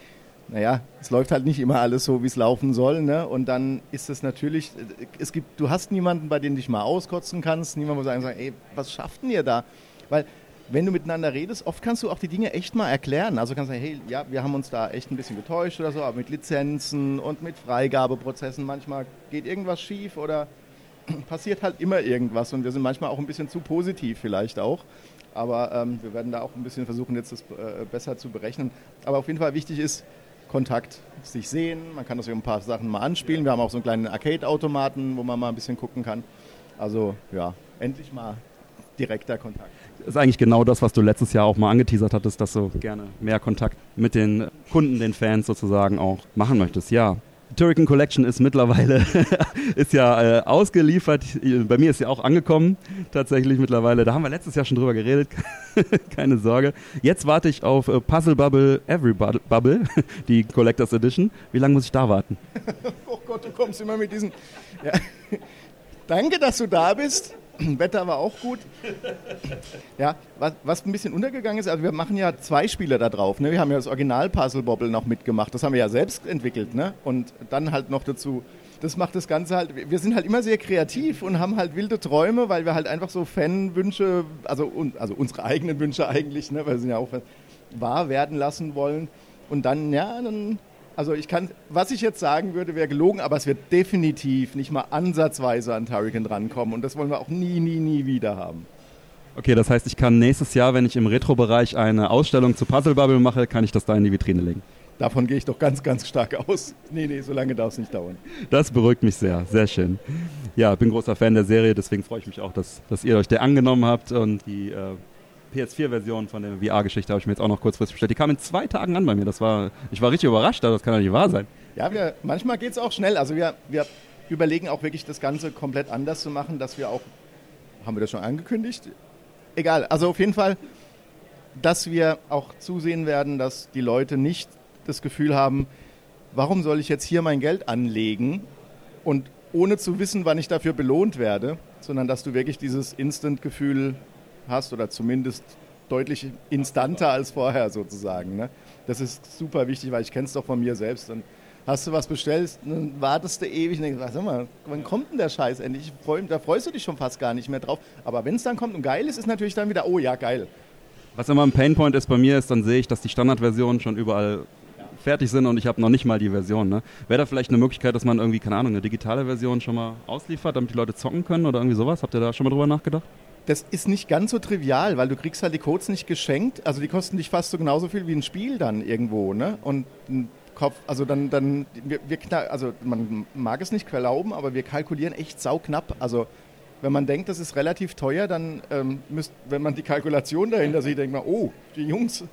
naja, es läuft halt nicht immer alles so, wie es laufen soll. Ne? Und dann ist es natürlich, es gibt, du hast niemanden, bei dem du dich mal auskotzen kannst, niemand, wo sagen, ey, was schafft denn ihr da? Weil wenn du miteinander redest, oft kannst du auch die Dinge echt mal erklären. Also kannst du sagen, hey, ja, wir haben uns da echt ein bisschen getäuscht oder so, aber mit Lizenzen und mit Freigabeprozessen manchmal geht irgendwas schief oder passiert halt immer irgendwas und wir sind manchmal auch ein bisschen zu positiv vielleicht auch. Aber ähm, wir werden da auch ein bisschen versuchen, jetzt das äh, besser zu berechnen. Aber auf jeden Fall wichtig ist, Kontakt sich sehen. Man kann das ein paar Sachen mal anspielen. Wir haben auch so einen kleinen Arcade-Automaten, wo man mal ein bisschen gucken kann. Also ja, endlich mal direkter Kontakt. Das ist eigentlich genau das, was du letztes Jahr auch mal angeteasert hattest, dass du gerne mehr Kontakt mit den Kunden, den Fans sozusagen auch machen möchtest. Ja, Turrican Collection ist mittlerweile ist ja äh, ausgeliefert. Bei mir ist sie auch angekommen, tatsächlich mittlerweile. Da haben wir letztes Jahr schon drüber geredet. Keine Sorge. Jetzt warte ich auf äh, Puzzle Bubble Every Bubble, die Collectors Edition. Wie lange muss ich da warten? oh Gott, du kommst immer mit diesen. Ja. Danke, dass du da bist. Wetter war auch gut. Ja, was, was, ein bisschen untergegangen ist, also wir machen ja zwei Spiele da drauf. Ne? Wir haben ja das Original Puzzle Bobble noch mitgemacht. Das haben wir ja selbst entwickelt. Ne? Und dann halt noch dazu, das macht das Ganze halt, wir sind halt immer sehr kreativ und haben halt wilde Träume, weil wir halt einfach so Fanwünsche, also, also unsere eigenen Wünsche eigentlich, ne? weil wir sind ja auch wahr werden lassen wollen. Und dann, ja, dann also ich kann, was ich jetzt sagen würde, wäre gelogen, aber es wird definitiv nicht mal ansatzweise an Turrican drankommen und das wollen wir auch nie, nie, nie wieder haben. Okay, das heißt, ich kann nächstes Jahr, wenn ich im Retro-Bereich eine Ausstellung zu Puzzle Bubble mache, kann ich das da in die Vitrine legen. Davon gehe ich doch ganz, ganz stark aus. Nee, nee, so lange darf es nicht dauern. Das beruhigt mich sehr, sehr schön. Ja, bin großer Fan der Serie, deswegen freue ich mich auch, dass, dass ihr euch der angenommen habt und die äh, PS4-Version von der VR-Geschichte habe ich mir jetzt auch noch kurzfristig bestellt. Die kam in zwei Tagen an bei mir. Das war, ich war richtig überrascht, das kann doch nicht wahr sein. Ja, wir, manchmal geht es auch schnell. Also wir, wir überlegen auch wirklich das Ganze komplett anders zu machen, dass wir auch, haben wir das schon angekündigt? Egal, also auf jeden Fall, dass wir auch zusehen werden, dass die Leute nicht das Gefühl haben, warum soll ich jetzt hier mein Geld anlegen und ohne zu wissen, wann ich dafür belohnt werde, sondern dass du wirklich dieses Instant-Gefühl hast oder zumindest deutlich instanter als vorher sozusagen. Ne? Das ist super wichtig, weil ich kenne es doch von mir selbst. Dann hast du was bestellt, dann wartest du ewig und denkst, sag mal, wann kommt denn der Scheiß endlich? Freu, da freust du dich schon fast gar nicht mehr drauf. Aber wenn es dann kommt und geil ist, ist natürlich dann wieder, oh ja, geil. Was immer ein Painpoint ist bei mir, ist, dann sehe ich, dass die Standardversionen schon überall fertig sind und ich habe noch nicht mal die Version. Ne? Wäre da vielleicht eine Möglichkeit, dass man irgendwie, keine Ahnung, eine digitale Version schon mal ausliefert, damit die Leute zocken können oder irgendwie sowas? Habt ihr da schon mal drüber nachgedacht? Das ist nicht ganz so trivial, weil du kriegst halt die Codes nicht geschenkt. Also die kosten dich fast so genauso viel wie ein Spiel dann irgendwo, ne? Und ein Kopf, also dann, dann wir, wir also man mag es nicht glauben, aber wir kalkulieren echt sauknapp. Also wenn man denkt, das ist relativ teuer, dann ähm, müsst, wenn man die Kalkulation dahinter sieht, denkt man, oh, die Jungs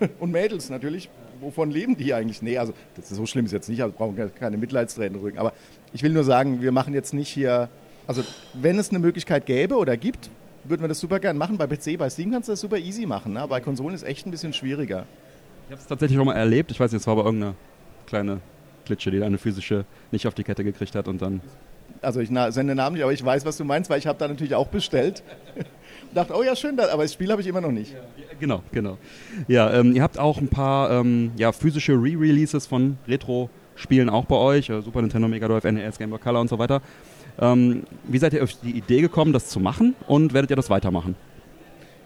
ja. und Mädels natürlich, wovon leben die eigentlich? Nee, also das ist so schlimm ist jetzt nicht, also brauchen keine Mitleidstränen drücken. Aber ich will nur sagen, wir machen jetzt nicht hier, also wenn es eine Möglichkeit gäbe oder gibt, würden wir das super gern machen. Bei PC, bei Steam kannst du das super easy machen. Ne? Bei Konsolen ist es echt ein bisschen schwieriger. Ich habe es tatsächlich schon mal erlebt. Ich weiß nicht, es war aber irgendeine kleine Klitsche, die eine physische nicht auf die Kette gekriegt hat und dann. Also ich sende Namen nicht, aber ich weiß, was du meinst, weil ich habe da natürlich auch bestellt. dachte, oh ja, schön, aber das Spiel habe ich immer noch nicht. Ja, genau, genau. Ja, ähm, ihr habt auch ein paar ähm, ja, physische Re-Releases von Retro-Spielen auch bei euch. Super Nintendo, Mega Drive, NES, Game Boy Color und so weiter. Ähm, wie seid ihr auf die Idee gekommen, das zu machen und werdet ihr das weitermachen?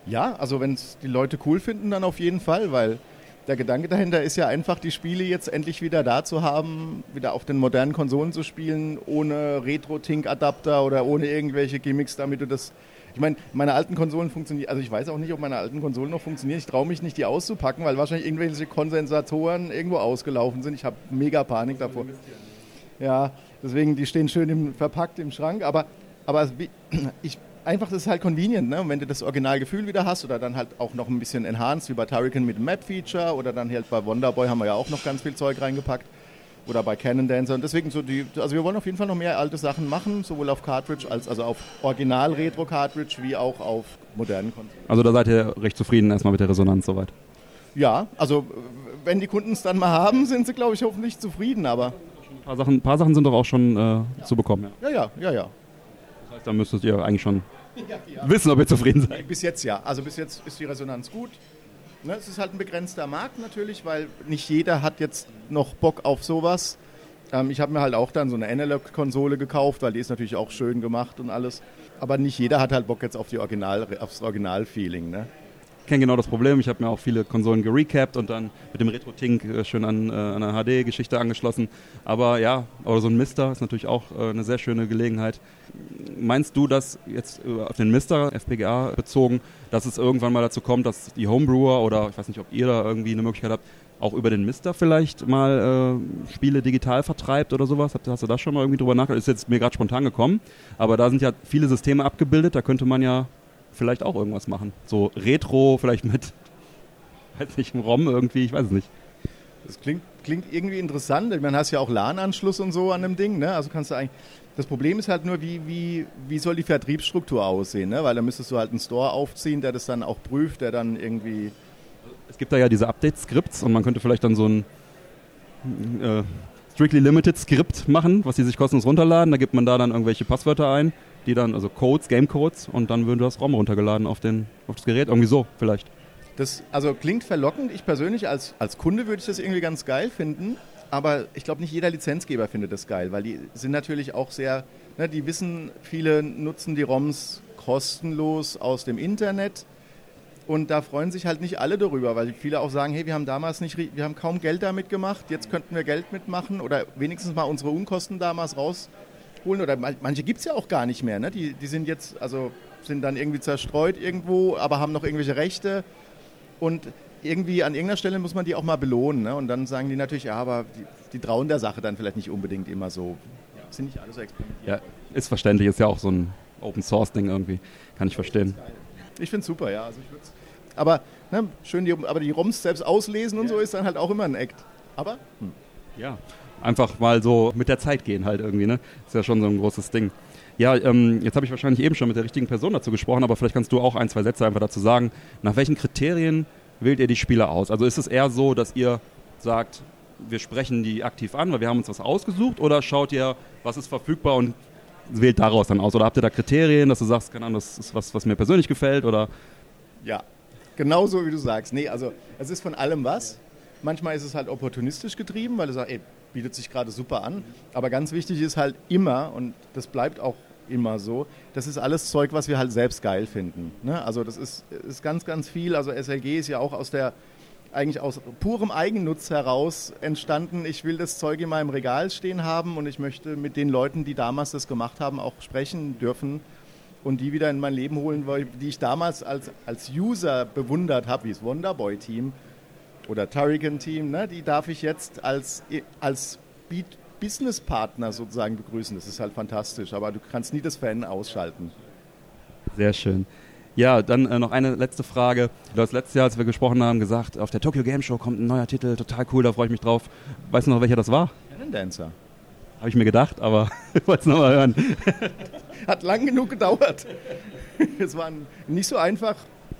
Ja, also wenn es die Leute cool finden, dann auf jeden Fall, weil der Gedanke dahinter ist ja einfach, die Spiele jetzt endlich wieder da zu haben, wieder auf den modernen Konsolen zu spielen, ohne Retro-Tink-Adapter oder ohne irgendwelche Gimmicks, damit du das Ich meine, meine alten Konsolen funktionieren, also ich weiß auch nicht, ob meine alten Konsolen noch funktionieren. Ich traue mich nicht, die auszupacken, weil wahrscheinlich irgendwelche Konsensatoren irgendwo ausgelaufen sind. Ich habe mega Panik davor. Ja, deswegen, die stehen schön im, verpackt im Schrank. Aber, aber ich, einfach, das ist halt convenient, ne? Und wenn du das Originalgefühl wieder hast oder dann halt auch noch ein bisschen enhanced, wie bei Turrican mit dem Map-Feature oder dann halt bei Wonderboy haben wir ja auch noch ganz viel Zeug reingepackt oder bei Canon Dancer. Und deswegen so die, also wir wollen auf jeden Fall noch mehr alte Sachen machen, sowohl auf Cartridge als also auf Original-Retro-Cartridge wie auch auf modernen Konsolen. Also da seid ihr recht zufrieden erstmal mit der Resonanz soweit? Ja, also wenn die Kunden es dann mal haben, sind sie, glaube ich, hoffentlich zufrieden, aber. Ein paar Sachen, paar Sachen sind doch auch schon äh, zu bekommen. Ja. ja, ja, ja, ja. Das heißt, da müsstet ihr eigentlich schon ja, ja. wissen, ob ihr zufrieden seid. Bis jetzt ja. Also bis jetzt ist die Resonanz gut. Ne, es ist halt ein begrenzter Markt natürlich, weil nicht jeder hat jetzt noch Bock auf sowas. Ähm, ich habe mir halt auch dann so eine Analog-Konsole gekauft, weil die ist natürlich auch schön gemacht und alles. Aber nicht jeder hat halt Bock jetzt auf die Original, aufs Original-Feeling. Ne? Kenne genau das Problem. Ich habe mir auch viele Konsolen gerecapt und dann mit dem Retro-Tink äh, schön an, äh, an eine HD-Geschichte angeschlossen. Aber ja, aber so ein Mister ist natürlich auch äh, eine sehr schöne Gelegenheit. Meinst du, dass jetzt äh, auf den Mister FPGA bezogen, dass es irgendwann mal dazu kommt, dass die Homebrewer oder ich weiß nicht, ob ihr da irgendwie eine Möglichkeit habt, auch über den Mister vielleicht mal äh, Spiele digital vertreibt oder sowas? Hast du da schon mal irgendwie drüber nachgedacht? Ist jetzt mir gerade spontan gekommen, aber da sind ja viele Systeme abgebildet, da könnte man ja vielleicht auch irgendwas machen. So Retro, vielleicht mit, weiß nicht, einem ROM irgendwie, ich weiß es nicht. Das klingt, klingt irgendwie interessant. Ich meine, hast ja auch LAN-Anschluss und so an dem Ding, ne? Also kannst du eigentlich. Das Problem ist halt nur, wie, wie, wie soll die Vertriebsstruktur aussehen, ne? Weil da müsstest du halt einen Store aufziehen, der das dann auch prüft, der dann irgendwie. Es gibt da ja diese Update-Skripts und man könnte vielleicht dann so ein äh, Strictly Limited Skript machen, was die sich kostenlos runterladen. Da gibt man da dann irgendwelche Passwörter ein die dann, also Codes, Game-Codes und dann würde das ROM runtergeladen auf, den, auf das Gerät. Irgendwie so vielleicht. Das also klingt verlockend. Ich persönlich als, als Kunde würde ich das irgendwie ganz geil finden. Aber ich glaube, nicht jeder Lizenzgeber findet das geil, weil die sind natürlich auch sehr, ne, die wissen, viele nutzen die ROMs kostenlos aus dem Internet. Und da freuen sich halt nicht alle darüber, weil viele auch sagen, hey, wir haben damals nicht, wir haben kaum Geld damit gemacht, jetzt könnten wir Geld mitmachen oder wenigstens mal unsere Unkosten damals raus holen. Oder manche gibt es ja auch gar nicht mehr. Ne? Die, die sind jetzt, also sind dann irgendwie zerstreut irgendwo, aber haben noch irgendwelche Rechte. Und irgendwie an irgendeiner Stelle muss man die auch mal belohnen. Ne? Und dann sagen die natürlich, ja, aber die, die trauen der Sache dann vielleicht nicht unbedingt immer so. Sind nicht alle so experimentiert. Ja, ist verständlich, ist ja auch so ein Open Source Ding irgendwie. Kann ich verstehen. Ich finde es super, ja. Also ich aber ne, schön, die, aber die ROMs selbst auslesen und ja. so ist dann halt auch immer ein Act. Aber? Hm. Ja, einfach mal so mit der Zeit gehen halt irgendwie, ne? Ist ja schon so ein großes Ding. Ja, ähm, jetzt habe ich wahrscheinlich eben schon mit der richtigen Person dazu gesprochen, aber vielleicht kannst du auch ein, zwei Sätze einfach dazu sagen. Nach welchen Kriterien wählt ihr die Spieler aus? Also ist es eher so, dass ihr sagt, wir sprechen die aktiv an, weil wir haben uns was ausgesucht, oder schaut ihr, was ist verfügbar und wählt daraus dann aus? Oder habt ihr da Kriterien, dass du sagst, keine Ahnung, das ist was, was mir persönlich gefällt? Oder? Ja, genauso wie du sagst. Nee, also es ist von allem was. Manchmal ist es halt opportunistisch getrieben, weil du sagst, ey, bietet sich gerade super an. Aber ganz wichtig ist halt immer, und das bleibt auch immer so, das ist alles Zeug, was wir halt selbst geil finden. Ne? Also das ist, ist ganz, ganz viel. Also SLG ist ja auch aus der eigentlich aus purem Eigennutz heraus entstanden. Ich will das Zeug in meinem Regal stehen haben und ich möchte mit den Leuten, die damals das gemacht haben, auch sprechen dürfen und die wieder in mein Leben holen, die ich damals als, als User bewundert habe, wie das Wonderboy-Team oder Turrican Team, ne, die darf ich jetzt als, als Business-Partner sozusagen begrüßen. Das ist halt fantastisch, aber du kannst nie das Fan ausschalten. Sehr schön. Ja, dann äh, noch eine letzte Frage. Du hast letztes Jahr, als wir gesprochen haben, gesagt, auf der Tokyo Game Show kommt ein neuer Titel, total cool, da freue ich mich drauf. Weißt du noch, welcher das war? Cannon Dancer. Habe ich mir gedacht, aber ich wollte es nochmal hören. Hat lang genug gedauert. Es war nicht so einfach,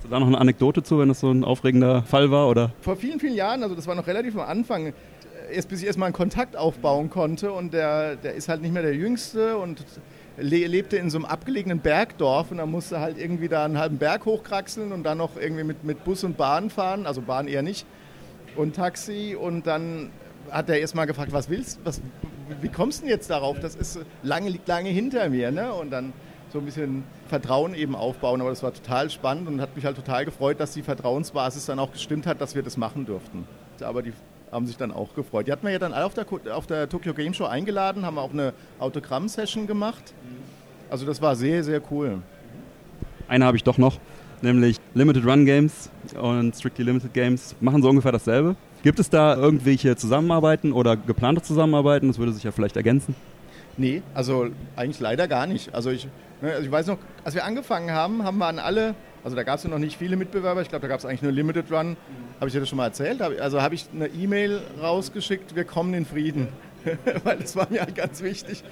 Du da noch eine Anekdote zu, wenn das so ein aufregender Fall war? Oder? Vor vielen, vielen Jahren, also das war noch relativ am Anfang, erst bis ich erstmal einen Kontakt aufbauen konnte und der, der ist halt nicht mehr der Jüngste und le lebte in so einem abgelegenen Bergdorf und dann musste halt irgendwie da einen halben Berg hochkraxeln und dann noch irgendwie mit, mit Bus und Bahn fahren, also Bahn eher nicht und Taxi und dann hat er erstmal gefragt, was willst du, wie kommst du denn jetzt darauf? Das ist lange, liegt lange hinter mir, ne? Und dann so ein bisschen Vertrauen eben aufbauen. Aber das war total spannend und hat mich halt total gefreut, dass die Vertrauensbasis dann auch gestimmt hat, dass wir das machen durften. Aber die haben sich dann auch gefreut. Die hatten wir ja dann alle auf der, auf der Tokyo Game Show eingeladen, haben auch eine Autogramm-Session gemacht. Also das war sehr, sehr cool. Eine habe ich doch noch, nämlich Limited Run Games und Strictly Limited Games machen so ungefähr dasselbe. Gibt es da irgendwelche Zusammenarbeiten oder geplante Zusammenarbeiten? Das würde sich ja vielleicht ergänzen. Nee, also eigentlich leider gar nicht. Also ich, also ich weiß noch, als wir angefangen haben, haben wir an alle, also da gab es ja noch nicht viele Mitbewerber, ich glaube, da gab es eigentlich nur Limited Run. Habe ich dir das schon mal erzählt? Also habe ich eine E-Mail rausgeschickt, wir kommen in Frieden. Weil das war mir halt ganz wichtig.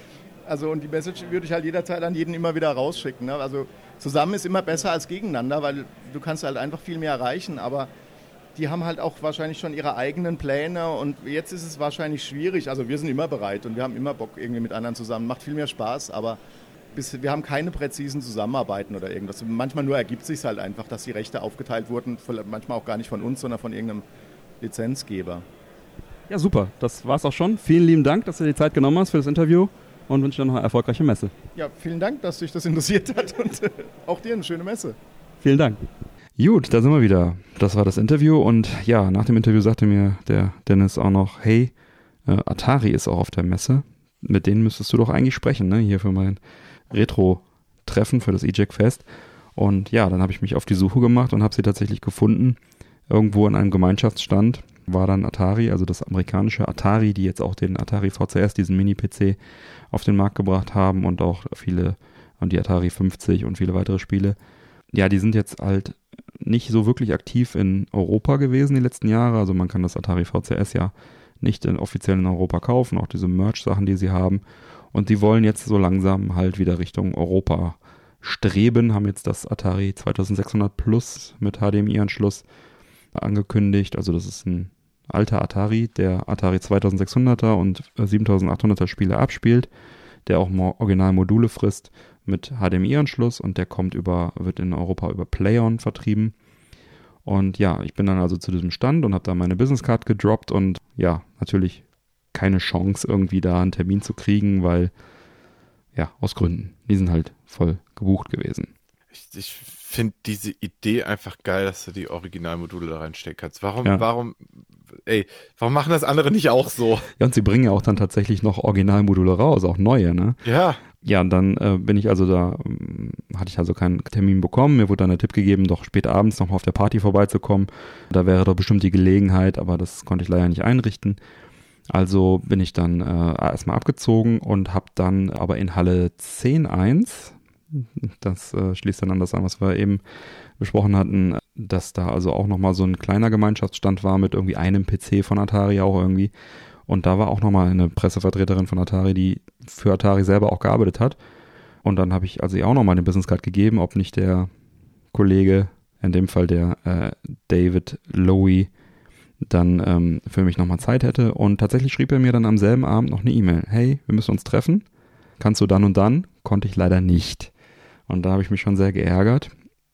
Also und die Message würde ich halt jederzeit an jeden immer wieder rausschicken. Ne? Also zusammen ist immer besser als gegeneinander, weil du kannst halt einfach viel mehr erreichen. Aber die haben halt auch wahrscheinlich schon ihre eigenen Pläne und jetzt ist es wahrscheinlich schwierig. Also wir sind immer bereit und wir haben immer Bock irgendwie mit anderen zusammen. Macht viel mehr Spaß, aber bis, wir haben keine präzisen Zusammenarbeiten oder irgendwas. Manchmal nur ergibt sich halt einfach, dass die Rechte aufgeteilt wurden, manchmal auch gar nicht von uns, sondern von irgendeinem Lizenzgeber. Ja, super. Das war's auch schon. Vielen lieben Dank, dass du dir die Zeit genommen hast für das Interview und wünsche dir noch eine erfolgreiche Messe. Ja, vielen Dank, dass dich das interessiert hat und äh, auch dir eine schöne Messe. Vielen Dank. Gut, da sind wir wieder. Das war das Interview und ja, nach dem Interview sagte mir der Dennis auch noch, hey, äh, Atari ist auch auf der Messe. Mit denen müsstest du doch eigentlich sprechen, ne? Hier für mein Retro-Treffen für das EJAC Fest. Und ja, dann habe ich mich auf die Suche gemacht und habe sie tatsächlich gefunden. Irgendwo in einem Gemeinschaftsstand war dann Atari, also das amerikanische Atari, die jetzt auch den Atari VCS, diesen Mini-PC, auf den Markt gebracht haben und auch viele, und die Atari 50 und viele weitere Spiele. Ja, die sind jetzt halt nicht so wirklich aktiv in Europa gewesen die letzten Jahre. Also man kann das Atari VCS ja nicht in, offiziell in Europa kaufen, auch diese Merch-Sachen, die sie haben. Und die wollen jetzt so langsam halt wieder Richtung Europa streben, haben jetzt das Atari 2600 Plus mit HDMI-Anschluss angekündigt. Also das ist ein alter Atari, der Atari 2600er und 7800er Spiele abspielt, der auch Originalmodule frisst mit HDMI-Anschluss und der kommt über, wird in Europa über PlayOn vertrieben. Und ja, ich bin dann also zu diesem Stand und habe da meine Businesscard gedroppt und ja, natürlich keine Chance irgendwie da einen Termin zu kriegen, weil ja, aus Gründen. Die sind halt voll gebucht gewesen. Ich, ich finde diese Idee einfach geil, dass du die Originalmodule da reinstecken kannst. Warum, ja. warum, ey, warum machen das andere nicht auch so? Ja, und sie bringen ja auch dann tatsächlich noch Originalmodule raus, auch neue, ne? Ja. Ja, und dann äh, bin ich also da, ähm, hatte ich also keinen Termin bekommen. Mir wurde dann der Tipp gegeben, doch spät abends nochmal auf der Party vorbeizukommen. Da wäre doch bestimmt die Gelegenheit, aber das konnte ich leider nicht einrichten. Also bin ich dann äh, erstmal abgezogen und habe dann aber in Halle 10.1, das äh, schließt dann an das an, was wir eben besprochen hatten, dass da also auch nochmal so ein kleiner Gemeinschaftsstand war mit irgendwie einem PC von Atari auch irgendwie. Und da war auch nochmal eine Pressevertreterin von Atari, die für Atari selber auch gearbeitet hat. Und dann habe ich also ihr auch nochmal den Business Card gegeben, ob nicht der Kollege, in dem Fall der äh, David Lowy, dann ähm, für mich nochmal Zeit hätte. Und tatsächlich schrieb er mir dann am selben Abend noch eine E-Mail. Hey, wir müssen uns treffen. Kannst du dann und dann? Konnte ich leider nicht. Und da habe ich mich schon sehr geärgert.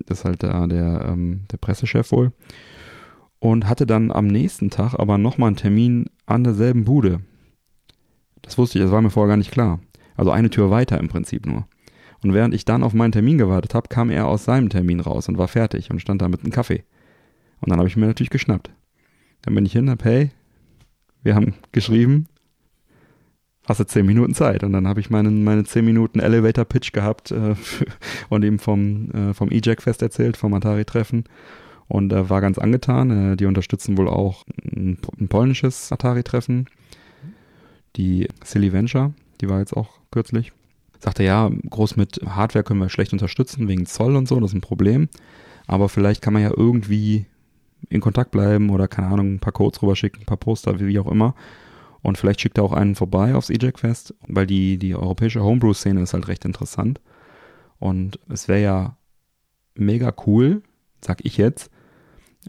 Das ist halt der, der, ähm, der Pressechef wohl. Und hatte dann am nächsten Tag aber nochmal einen Termin an derselben Bude. Das wusste ich, das war mir vorher gar nicht klar. Also eine Tür weiter im Prinzip nur. Und während ich dann auf meinen Termin gewartet habe, kam er aus seinem Termin raus und war fertig und stand da mit einem Kaffee. Und dann habe ich mir natürlich geschnappt. Dann bin ich hin, hab, hey, wir haben geschrieben, hast du zehn Minuten Zeit. Und dann habe ich meinen, meine zehn Minuten Elevator Pitch gehabt äh, und ihm vom, äh, vom E-Jack Fest erzählt, vom Atari-Treffen. Und äh, war ganz angetan. Äh, die unterstützen wohl auch ein, ein polnisches Atari-Treffen. Die Silly Venture, die war jetzt auch kürzlich. Sagte, ja, groß mit Hardware können wir schlecht unterstützen, wegen Zoll und so, das ist ein Problem. Aber vielleicht kann man ja irgendwie in Kontakt bleiben oder, keine Ahnung, ein paar Codes rüberschicken, ein paar Poster, wie auch immer. Und vielleicht schickt er auch einen vorbei aufs EJAC Fest, weil die, die europäische Homebrew-Szene ist halt recht interessant. Und es wäre ja mega cool, sag ich jetzt,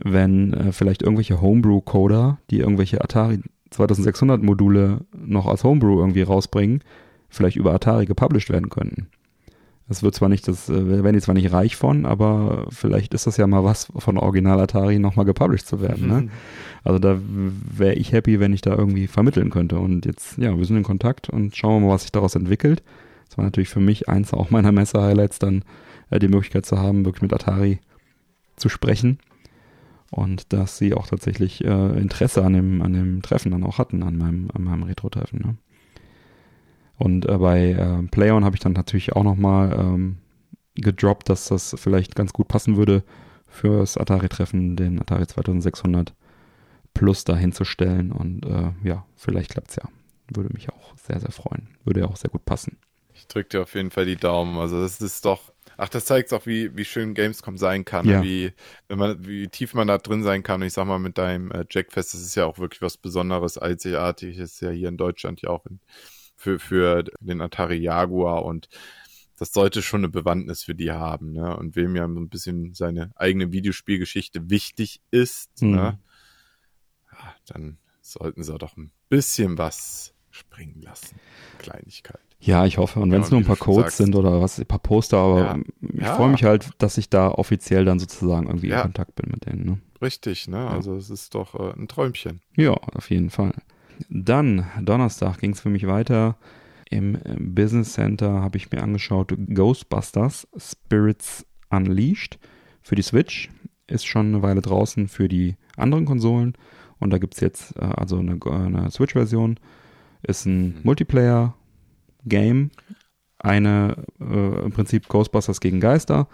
wenn äh, vielleicht irgendwelche Homebrew-Coder, die irgendwelche Atari 2600 Module noch als Homebrew irgendwie rausbringen, vielleicht über Atari gepublished werden könnten. Das wird zwar nicht, das äh, werden die zwar nicht reich von, aber vielleicht ist das ja mal was von Original Atari nochmal gepublished zu werden. Ne? Also da wäre ich happy, wenn ich da irgendwie vermitteln könnte. Und jetzt, ja, wir sind in Kontakt und schauen wir mal, was sich daraus entwickelt. Das war natürlich für mich eins auch meiner Messe-Highlights, dann äh, die Möglichkeit zu haben, wirklich mit Atari zu sprechen. Und dass sie auch tatsächlich äh, Interesse an dem, an dem Treffen dann auch hatten, an meinem, an meinem Retro-Treffen. Ne? Und äh, bei äh, PlayOn habe ich dann natürlich auch nochmal ähm, gedroppt, dass das vielleicht ganz gut passen würde fürs Atari-Treffen, den Atari 2600 Plus dahinzustellen. Und äh, ja, vielleicht klappt es ja. Würde mich auch sehr, sehr freuen. Würde ja auch sehr gut passen. Ich drücke dir auf jeden Fall die Daumen. Also das ist doch, ach, das zeigt auch, wie, wie schön Gamescom sein kann, ja. wie, man, wie tief man da drin sein kann. Und ich sag mal, mit deinem äh, Jackfest, das ist ja auch wirklich was Besonderes, einzigartiges, ja hier in Deutschland ja auch in, für, für den Atari Jaguar und das sollte schon eine Bewandtnis für die haben, ne? Und wem ja so ein bisschen seine eigene Videospielgeschichte wichtig ist, mhm. ne? Ja, dann sollten sie doch ein bisschen was springen lassen. Kleinigkeit. Ja, ich hoffe. Und wenn es nur ein paar Codes sagst. sind oder was, ein paar Poster, aber ja. ich ja. freue mich halt, dass ich da offiziell dann sozusagen irgendwie ja. in Kontakt bin mit denen. Ne? Richtig, ne? Also es ist doch äh, ein Träumchen. Ja, auf jeden Fall. Dann, Donnerstag ging es für mich weiter. Im Business Center habe ich mir angeschaut Ghostbusters Spirits Unleashed für die Switch. Ist schon eine Weile draußen für die anderen Konsolen. Und da gibt es jetzt äh, also eine, eine Switch-Version. Ist ein mhm. Multiplayer-Game. Eine äh, im Prinzip Ghostbusters gegen Geister.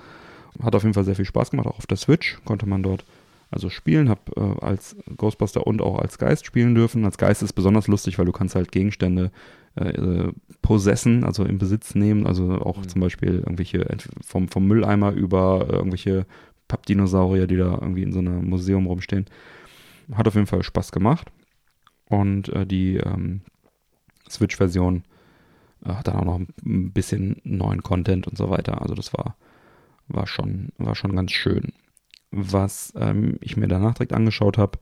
Hat auf jeden Fall sehr viel Spaß gemacht, auch auf der Switch konnte man dort also spielen, habe äh, als Ghostbuster und auch als Geist spielen dürfen. Als Geist ist besonders lustig, weil du kannst halt Gegenstände äh, possessen, also in Besitz nehmen, also auch mhm. zum Beispiel irgendwelche vom, vom Mülleimer über irgendwelche Pappdinosaurier, die da irgendwie in so einem Museum rumstehen. Hat auf jeden Fall Spaß gemacht. Und äh, die ähm, Switch-Version äh, hat dann auch noch ein bisschen neuen Content und so weiter. Also das war, war, schon, war schon ganz schön. Was ähm, ich mir danach direkt angeschaut habe,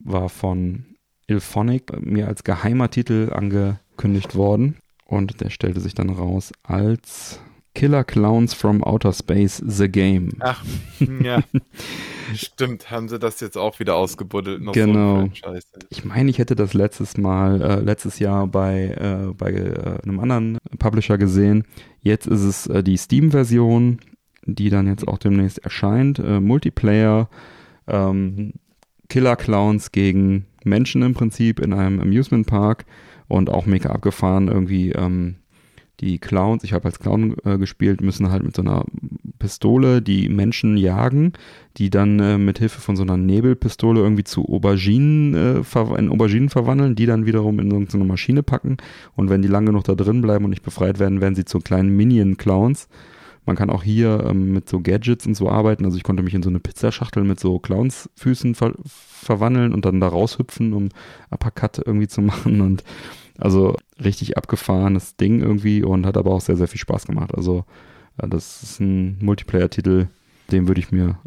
war von Ilphonic mir als geheimer Titel angekündigt worden. Und der stellte sich dann raus als Killer Clowns from Outer Space The Game. Ach, ja. Stimmt, haben sie das jetzt auch wieder ausgebuddelt. Noch genau. So ich meine, ich hätte das letztes Mal, äh, letztes Jahr bei, äh, bei äh, einem anderen Publisher gesehen. Jetzt ist es äh, die Steam-Version die dann jetzt auch demnächst erscheint. Äh, Multiplayer, ähm, Killer Clowns gegen Menschen im Prinzip in einem Amusement Park und auch mega abgefahren irgendwie. Ähm, die Clowns, ich habe als Clown äh, gespielt, müssen halt mit so einer Pistole die Menschen jagen, die dann äh, mit Hilfe von so einer Nebelpistole irgendwie zu Auberginen, äh, in Auberginen verwandeln, die dann wiederum in so eine Maschine packen und wenn die lange genug da drin bleiben und nicht befreit werden, werden sie zu kleinen Minion-Clowns man kann auch hier ähm, mit so Gadgets und so arbeiten. Also ich konnte mich in so eine Pizzaschachtel mit so Clownsfüßen ver verwandeln und dann da raushüpfen, um Uppercut irgendwie zu machen. Und also richtig abgefahrenes Ding irgendwie und hat aber auch sehr, sehr viel Spaß gemacht. Also äh, das ist ein Multiplayer-Titel, den würde ich mir,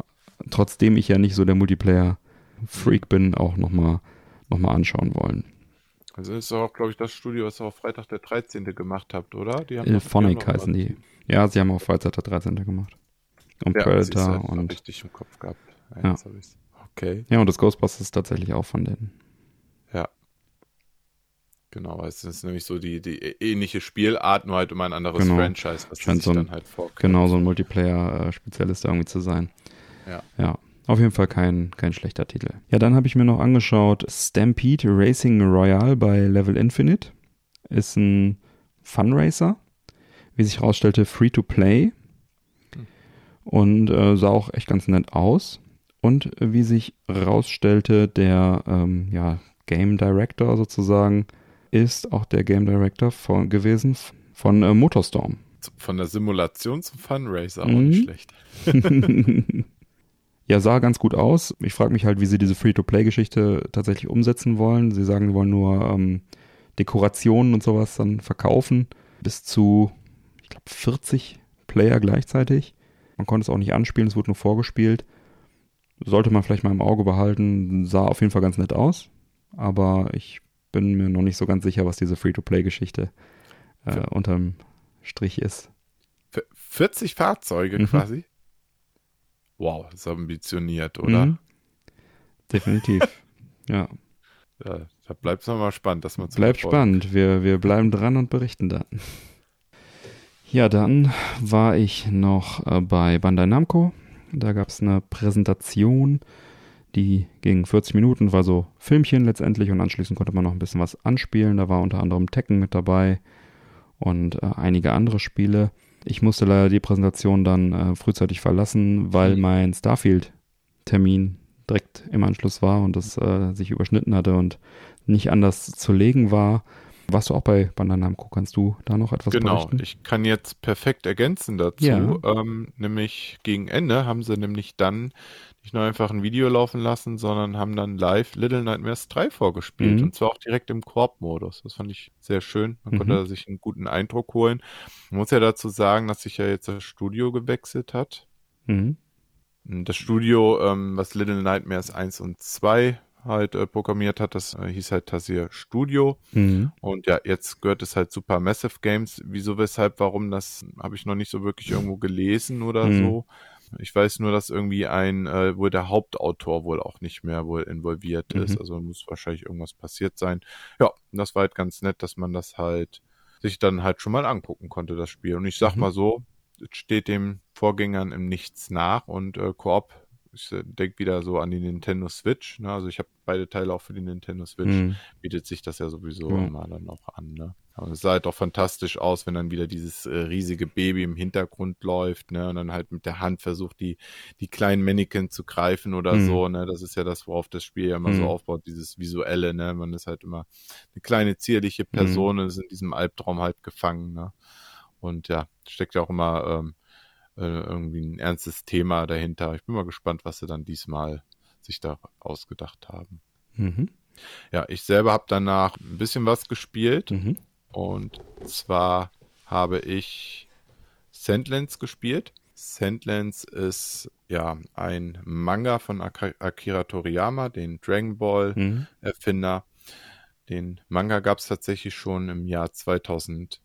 trotzdem ich ja nicht so der Multiplayer-Freak bin, auch nochmal noch mal anschauen wollen. Also ist auch, glaube ich, das Studio, was ihr auch Freitag der 13. gemacht habt, oder? Die haben Ilphonic heißen die. Ja, sie haben auch der 13. gemacht. Und ja, Predator halt und. richtig im Kopf gehabt. Ja, ja. Okay. Ja, und das Ghostbusters ist tatsächlich auch von denen. Ja. Genau, es ist nämlich so die, die ähnliche Spielart, nur halt immer ein anderes genau. Franchise, was Scheint so ein, dann halt vorkommt. Genau, so ein Multiplayer-Spezialist irgendwie zu sein. Ja. Ja. Auf jeden Fall kein, kein schlechter Titel. Ja, dann habe ich mir noch angeschaut Stampede Racing Royale bei Level Infinite. Ist ein Funracer wie sich herausstellte, free to play und äh, sah auch echt ganz nett aus. Und wie sich herausstellte, der ähm, ja, Game Director sozusagen ist auch der Game Director von, gewesen von äh, Motorstorm. Von der Simulation zum Funracer, auch mhm. nicht schlecht. ja, sah ganz gut aus. Ich frage mich halt, wie sie diese Free-to-Play-Geschichte tatsächlich umsetzen wollen. Sie sagen, sie wollen nur ähm, Dekorationen und sowas dann verkaufen. Bis zu ich glaube, 40 Player gleichzeitig. Man konnte es auch nicht anspielen, es wurde nur vorgespielt. Sollte man vielleicht mal im Auge behalten. Sah auf jeden Fall ganz nett aus. Aber ich bin mir noch nicht so ganz sicher, was diese Free-to-Play-Geschichte äh, unterm Strich ist. 40 Fahrzeuge mhm. quasi? Wow, das ist ambitioniert, oder? Mhm. Definitiv. ja. ja. Da bleibt es nochmal spannend, dass man Bleibt spannend. Wir, wir bleiben dran und berichten dann. Ja, dann war ich noch äh, bei Bandai Namco. Da gab es eine Präsentation, die ging 40 Minuten, war so Filmchen letztendlich und anschließend konnte man noch ein bisschen was anspielen. Da war unter anderem Tekken mit dabei und äh, einige andere Spiele. Ich musste leider die Präsentation dann äh, frühzeitig verlassen, weil mhm. mein Starfield-Termin direkt im Anschluss war und das äh, sich überschnitten hatte und nicht anders zu legen war. Warst du auch bei Bandai Namco? Kannst du da noch etwas genau, berichten? Genau, ich kann jetzt perfekt ergänzen dazu. Ja. Ähm, nämlich gegen Ende haben sie nämlich dann nicht nur einfach ein Video laufen lassen, sondern haben dann live Little Nightmares 3 vorgespielt. Mhm. Und zwar auch direkt im Koop-Modus. Das fand ich sehr schön. Man mhm. konnte sich einen guten Eindruck holen. Man muss ja dazu sagen, dass sich ja jetzt das Studio gewechselt hat. Mhm. Das Studio, ähm, was Little Nightmares 1 und 2 halt äh, programmiert hat. Das äh, hieß halt Tassir Studio. Mhm. Und ja, jetzt gehört es halt Super Massive Games. Wieso, weshalb, warum, das habe ich noch nicht so wirklich irgendwo gelesen oder mhm. so. Ich weiß nur, dass irgendwie ein, äh, wohl der Hauptautor wohl auch nicht mehr wohl involviert mhm. ist. Also muss wahrscheinlich irgendwas passiert sein. Ja, das war halt ganz nett, dass man das halt sich dann halt schon mal angucken konnte, das Spiel. Und ich sag mhm. mal so, steht dem Vorgängern im Nichts nach und äh, Koop ich äh, denke wieder so an die Nintendo Switch. Ne? Also ich habe beide Teile auch für die Nintendo Switch. Mhm. Bietet sich das ja sowieso mhm. immer dann auch an. Ne? Aber es sah halt auch fantastisch aus, wenn dann wieder dieses äh, riesige Baby im Hintergrund läuft, ne? Und dann halt mit der Hand versucht, die, die kleinen Mannequin zu greifen oder mhm. so, ne? Das ist ja das, worauf das Spiel ja immer so mhm. aufbaut, dieses Visuelle, ne? Man ist halt immer eine kleine zierliche mhm. Person und ist in diesem Albtraum halt gefangen, ne? Und ja, steckt ja auch immer ähm, äh, irgendwie ein ernstes Thema dahinter. Ich bin mal gespannt, was sie dann diesmal sich da ausgedacht haben. Mhm. Ja, ich selber habe danach ein bisschen was gespielt. Mhm. Und zwar habe ich Sandlands gespielt. Sandlands ist ja ein Manga von Akira Toriyama, den Dragon Ball mhm. Erfinder. Den Manga gab es tatsächlich schon im Jahr 2000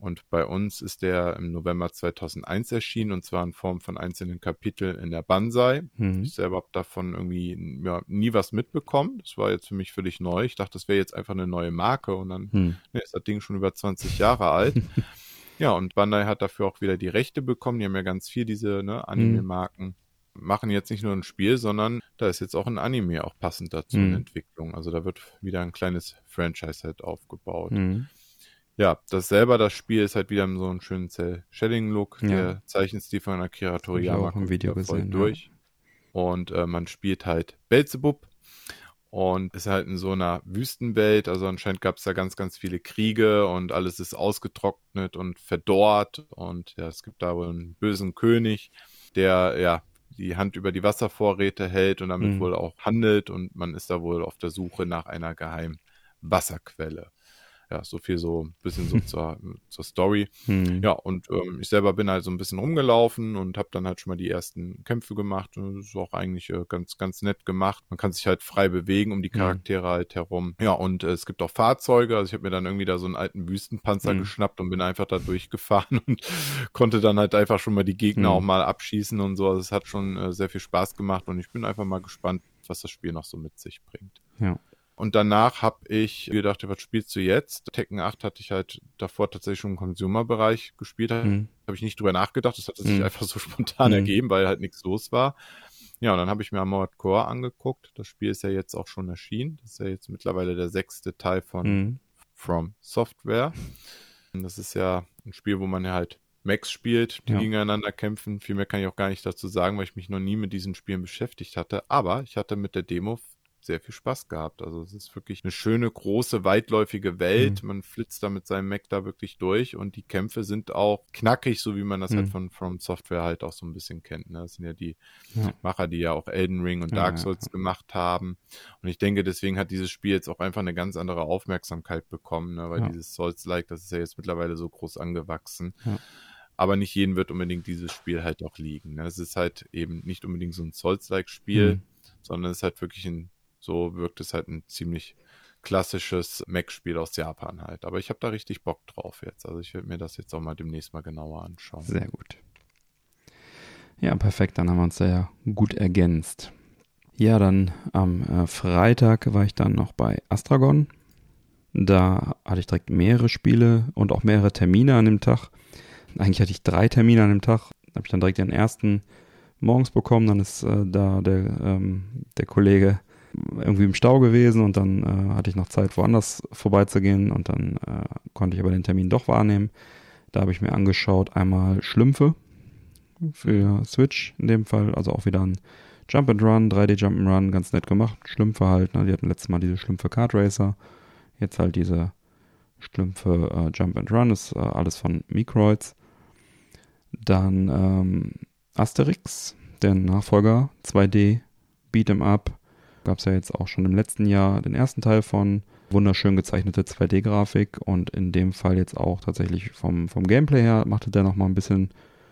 und bei uns ist der im November 2001 erschienen und zwar in Form von einzelnen Kapiteln in der Banzai. Mhm. Ich selber habe davon irgendwie ja, nie was mitbekommen. Das war jetzt für mich völlig neu. Ich dachte, das wäre jetzt einfach eine neue Marke und dann mhm. ne, ist das Ding schon über 20 Jahre alt. ja, und Bandai hat dafür auch wieder die Rechte bekommen. Die haben ja ganz viel diese ne, Anime-Marken. Mhm. Machen jetzt nicht nur ein Spiel, sondern da ist jetzt auch ein Anime auch passend dazu in mhm. Entwicklung. Also da wird wieder ein kleines Franchise halt aufgebaut. Mhm. Ja, das selber, das Spiel ist halt wieder so einen schönen Cell-Shading-Look. Ja. Der Zeichenstil von Akira Toriyama auch im Video voll gesehen, durch. Ja. Und äh, man spielt halt Belzebub und ist halt in so einer Wüstenwelt. Also anscheinend gab es da ganz, ganz viele Kriege und alles ist ausgetrocknet und verdorrt. Und ja, es gibt da wohl einen bösen König, der ja die Hand über die Wasservorräte hält und damit mhm. wohl auch handelt. Und man ist da wohl auf der Suche nach einer geheimen Wasserquelle ja, so viel so ein bisschen so zur, zur Story. Hm. Ja, und ähm, ich selber bin halt so ein bisschen rumgelaufen und habe dann halt schon mal die ersten Kämpfe gemacht. Und das ist auch eigentlich äh, ganz, ganz nett gemacht. Man kann sich halt frei bewegen um die hm. Charaktere hm. halt herum. Ja, und äh, es gibt auch Fahrzeuge. Also ich habe mir dann irgendwie da so einen alten Wüstenpanzer hm. geschnappt und bin einfach da durchgefahren und konnte dann halt einfach schon mal die Gegner hm. auch mal abschießen und so. Also es hat schon äh, sehr viel Spaß gemacht und ich bin einfach mal gespannt, was das Spiel noch so mit sich bringt. Ja. Und danach habe ich gedacht, was spielst du jetzt? Tekken 8 hatte ich halt davor tatsächlich schon im Consumer-Bereich gespielt. Mhm. Habe ich nicht drüber nachgedacht. Das hat sich mhm. einfach so spontan mhm. ergeben, weil halt nichts los war. Ja, und dann habe ich mir Armored Core angeguckt. Das Spiel ist ja jetzt auch schon erschienen. Das ist ja jetzt mittlerweile der sechste Teil von mhm. From Software. Und das ist ja ein Spiel, wo man ja halt Max spielt, die ja. gegeneinander kämpfen. Viel mehr kann ich auch gar nicht dazu sagen, weil ich mich noch nie mit diesen Spielen beschäftigt hatte. Aber ich hatte mit der Demo sehr viel Spaß gehabt. Also es ist wirklich eine schöne, große, weitläufige Welt. Mhm. Man flitzt da mit seinem Mac da wirklich durch und die Kämpfe sind auch knackig, so wie man das halt mhm. halt von From Software halt auch so ein bisschen kennt. Ne? Das sind ja die ja. Macher, die ja auch Elden Ring und Dark Souls ja, gemacht haben. Und ich denke, deswegen hat dieses Spiel jetzt auch einfach eine ganz andere Aufmerksamkeit bekommen, ne? weil dieses Souls-like, das ist ja jetzt mittlerweile so groß angewachsen aber nicht jeden wird unbedingt dieses Spiel halt auch liegen. Ne? Es ist halt eben nicht unbedingt so ein Souls-like-Spiel, mhm. sondern es ist halt wirklich ein so wirkt es halt ein ziemlich klassisches Mac-Spiel aus Japan halt. Aber ich habe da richtig Bock drauf jetzt. Also ich werde mir das jetzt auch mal demnächst mal genauer anschauen. Sehr gut. Ja, perfekt. Dann haben wir uns ja gut ergänzt. Ja, dann am äh, Freitag war ich dann noch bei Astragon. Da hatte ich direkt mehrere Spiele und auch mehrere Termine an dem Tag. Eigentlich hatte ich drei Termine an dem Tag. Da habe ich dann direkt den ersten morgens bekommen. Dann ist äh, da der, ähm, der Kollege irgendwie im Stau gewesen und dann äh, hatte ich noch Zeit, woanders vorbeizugehen und dann äh, konnte ich aber den Termin doch wahrnehmen. Da habe ich mir angeschaut einmal Schlümpfe für Switch in dem Fall, also auch wieder ein Jump and Run, 3D Jump and Run, ganz nett gemacht. Schlümpfe halt, ne? die hatten letztes Mal diese Schlümpfe Kart Racer, jetzt halt diese Schlümpfe äh, Jump and Run, ist äh, alles von Microids. Dann ähm, Asterix, der Nachfolger 2D Beat'em Up, gab es ja jetzt auch schon im letzten Jahr den ersten Teil von wunderschön gezeichnete 2D-Grafik und in dem Fall jetzt auch tatsächlich vom, vom Gameplay her machte der nochmal ein bisschen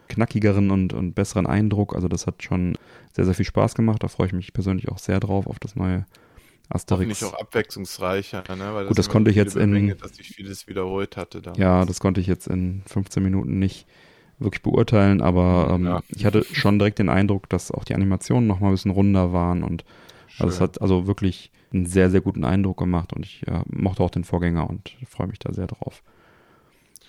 knackigeren und, und besseren Eindruck. Also das hat schon sehr, sehr viel Spaß gemacht. Da freue ich mich persönlich auch sehr drauf auf das neue Asterix. Hoffentlich auch abwechslungsreicher, ne? Weil das Gut, das konnte ich jetzt in. Menge, dass sich vieles wiederholt hatte. Damals. Ja, das konnte ich jetzt in 15 Minuten nicht wirklich beurteilen, aber ähm, ja. ich hatte schon direkt den Eindruck, dass auch die Animationen nochmal ein bisschen runder waren und also es hat also wirklich einen sehr, sehr guten Eindruck gemacht und ich äh, mochte auch den Vorgänger und freue mich da sehr drauf.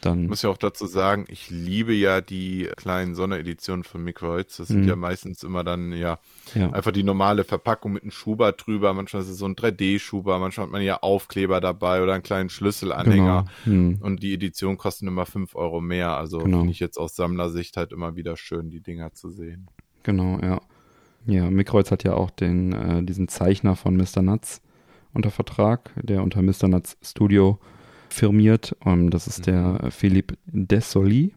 Dann ich muss ja auch dazu sagen, ich liebe ja die kleinen Sondereditionen von Microids. Das sind mhm. ja meistens immer dann ja, ja, einfach die normale Verpackung mit einem Schuber drüber. Manchmal ist es so ein 3D-Schuber, manchmal hat man ja Aufkleber dabei oder einen kleinen Schlüsselanhänger. Genau. Mhm. Und die Edition kosten immer fünf Euro mehr. Also genau. finde ich jetzt aus Sammlersicht halt immer wieder schön, die Dinger zu sehen. Genau, ja. Ja, Microids hat ja auch den, äh, diesen Zeichner von Mr. Nuts unter Vertrag, der unter Mr. Nuts Studio firmiert. Um, ähm, das ist der mhm. Philippe Dessoli.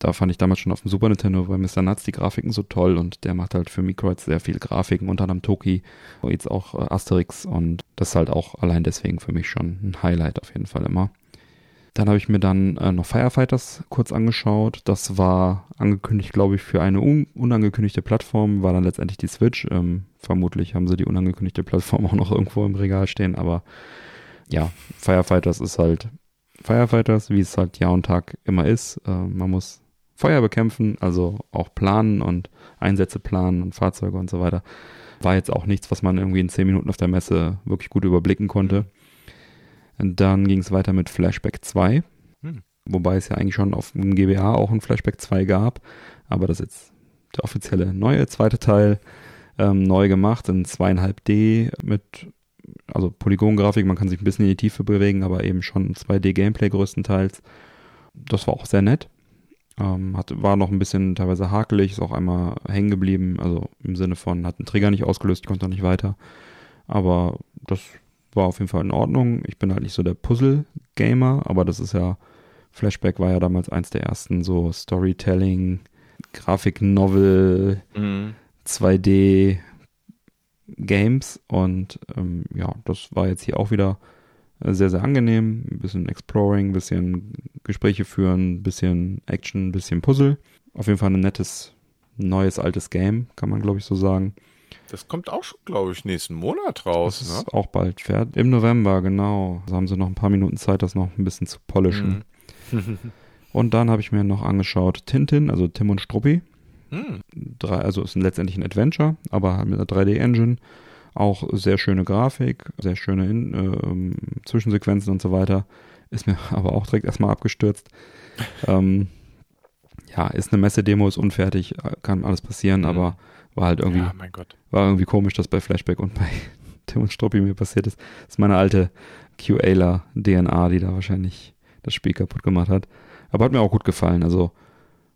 Da fand ich damals schon auf dem Super Nintendo bei Mr. Nuts die Grafiken so toll und der macht halt für Microids sehr viel Grafiken, unter anderem Toki, jetzt auch äh, Asterix und das ist halt auch allein deswegen für mich schon ein Highlight auf jeden Fall immer. Dann habe ich mir dann äh, noch Firefighters kurz angeschaut. Das war angekündigt, glaube ich, für eine un unangekündigte Plattform, war dann letztendlich die Switch. Ähm, vermutlich haben sie die unangekündigte Plattform auch noch irgendwo im Regal stehen, aber ja, Firefighters ist halt Firefighters, wie es halt Jahr und Tag immer ist. Äh, man muss Feuer bekämpfen, also auch planen und Einsätze planen und Fahrzeuge und so weiter. War jetzt auch nichts, was man irgendwie in zehn Minuten auf der Messe wirklich gut überblicken konnte. Dann ging es weiter mit Flashback 2, hm. wobei es ja eigentlich schon auf dem GBA auch ein Flashback 2 gab, aber das ist jetzt der offizielle neue zweite Teil, ähm, neu gemacht in zweieinhalb D mit also Polygongrafik, man kann sich ein bisschen in die Tiefe bewegen, aber eben schon 2D-Gameplay größtenteils. Das war auch sehr nett. Ähm, hat, war noch ein bisschen teilweise hakelig, ist auch einmal hängen geblieben, also im Sinne von, hat einen Trigger nicht ausgelöst, konnte auch nicht weiter. Aber das war auf jeden Fall in Ordnung. Ich bin halt nicht so der Puzzle-Gamer, aber das ist ja, Flashback war ja damals eins der ersten so Storytelling, Grafik-Novel, mhm. 2D Games und ähm, ja, das war jetzt hier auch wieder sehr, sehr angenehm. Ein bisschen Exploring, ein bisschen Gespräche führen, ein bisschen Action, ein bisschen Puzzle. Auf jeden Fall ein nettes, neues, altes Game, kann man glaube ich so sagen. Das kommt auch schon, glaube ich, nächsten Monat raus. Das ist ne? auch bald fertig. Im November, genau. Da haben sie noch ein paar Minuten Zeit, das noch ein bisschen zu polischen. Mhm. und dann habe ich mir noch angeschaut Tintin, also Tim und Struppi. Mhm. Drei, also ist letztendlich ein Adventure, aber halt mit einer 3D-Engine. Auch sehr schöne Grafik, sehr schöne In äh, Zwischensequenzen und so weiter. Ist mir aber auch direkt erstmal abgestürzt. ähm, ja, ist eine Messe-Demo, ist unfertig, kann alles passieren, mhm. aber war halt irgendwie, ja, war irgendwie komisch, dass bei Flashback und bei Tim und Struppi mir passiert ist. Das ist meine alte QA-DNA, die da wahrscheinlich das Spiel kaputt gemacht hat. Aber hat mir auch gut gefallen. Also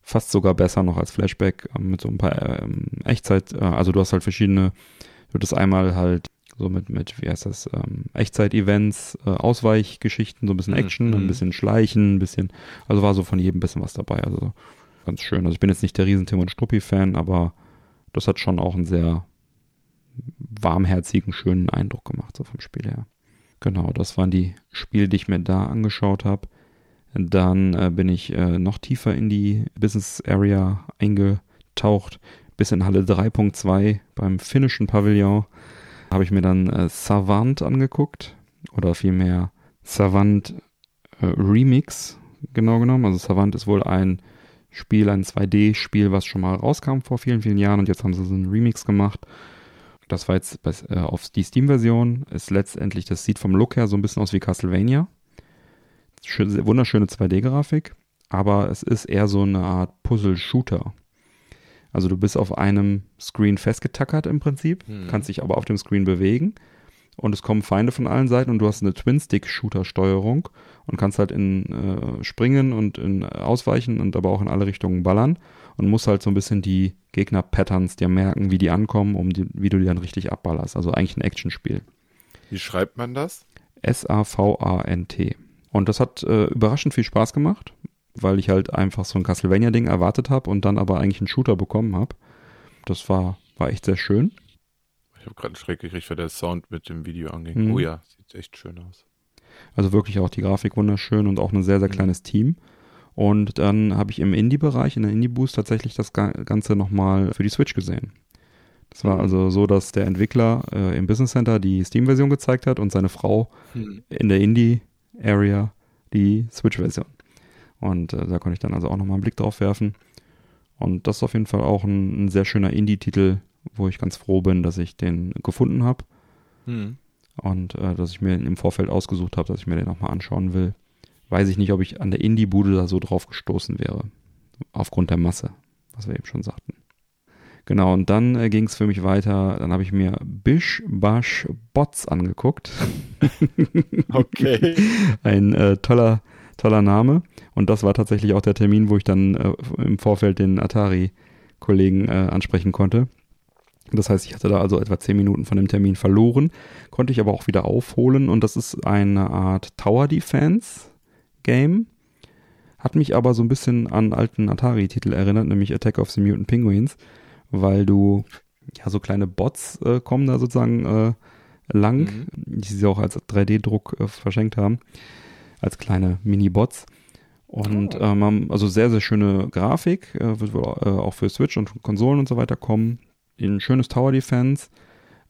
fast sogar besser noch als Flashback ähm, mit so ein paar ähm, Echtzeit. Äh, also du hast halt verschiedene, du hattest einmal halt so mit, mit wie heißt das, ähm, Echtzeit-Events, äh, Ausweichgeschichten, so ein bisschen mhm, Action, mhm. ein bisschen Schleichen, ein bisschen, also war so von jedem ein bisschen was dabei. Also ganz schön. Also ich bin jetzt nicht der riesen Tim und Struppi-Fan, aber das hat schon auch einen sehr warmherzigen, schönen Eindruck gemacht, so vom Spiel her. Genau, das waren die Spiele, die ich mir da angeschaut habe. Dann äh, bin ich äh, noch tiefer in die Business Area eingetaucht, bis in Halle 3.2 beim finnischen Pavillon. Habe ich mir dann äh, Savant angeguckt oder vielmehr Savant äh, Remix genau genommen. Also Savant ist wohl ein Spiel, ein 2D-Spiel, was schon mal rauskam vor vielen, vielen Jahren und jetzt haben sie so einen Remix gemacht. Das war jetzt bei, äh, auf die Steam-Version. Ist letztendlich, das sieht vom Look her so ein bisschen aus wie Castlevania. Schön, wunderschöne 2D-Grafik, aber es ist eher so eine Art Puzzle-Shooter. Also du bist auf einem Screen festgetackert im Prinzip, hm. kannst dich aber auf dem Screen bewegen und es kommen Feinde von allen Seiten und du hast eine Twin-Stick-Shooter-Steuerung und kannst halt in äh, springen und in ausweichen und aber auch in alle Richtungen ballern und musst halt so ein bisschen die Gegner-Patterns dir merken, wie die ankommen, um die, wie du die dann richtig abballerst. Also eigentlich ein Actionspiel. Wie schreibt man das? S-A-V-A-N-T. Und das hat äh, überraschend viel Spaß gemacht, weil ich halt einfach so ein Castlevania-Ding erwartet habe und dann aber eigentlich einen Shooter bekommen habe. Das war, war echt sehr schön. Ich habe gerade einen Schreck gekriegt, weil der Sound mit dem Video anging. Mhm. Oh ja, sieht echt schön aus. Also wirklich auch die Grafik wunderschön und auch ein sehr, sehr mhm. kleines Team. Und dann habe ich im Indie-Bereich, in der Indie-Boost, tatsächlich das Ganze nochmal für die Switch gesehen. Das war mhm. also so, dass der Entwickler äh, im Business Center die Steam-Version gezeigt hat und seine Frau mhm. in der Indie-Area die Switch-Version. Und äh, da konnte ich dann also auch nochmal einen Blick drauf werfen. Und das ist auf jeden Fall auch ein, ein sehr schöner Indie-Titel, wo ich ganz froh bin, dass ich den gefunden habe. Mhm. Und äh, dass ich mir im Vorfeld ausgesucht habe, dass ich mir den nochmal anschauen will. Weiß ich nicht, ob ich an der Indie-Bude da so drauf gestoßen wäre. Aufgrund der Masse, was wir eben schon sagten. Genau, und dann äh, ging es für mich weiter. Dann habe ich mir Bish Bash Bots angeguckt. okay. Ein äh, toller, toller Name. Und das war tatsächlich auch der Termin, wo ich dann äh, im Vorfeld den Atari-Kollegen äh, ansprechen konnte. Das heißt, ich hatte da also etwa zehn Minuten von dem Termin verloren, konnte ich aber auch wieder aufholen. Und das ist eine Art Tower Defense Game. Hat mich aber so ein bisschen an alten Atari-Titel erinnert, nämlich Attack of the Mutant Penguins weil du, ja, so kleine Bots äh, kommen da sozusagen äh, lang, mhm. die sie auch als 3D-Druck äh, verschenkt haben, als kleine Mini-Bots. Und oh. ähm, also sehr, sehr schöne Grafik, äh, wird wohl äh, auch für Switch und Konsolen und so weiter kommen. Ein schönes Tower Defense,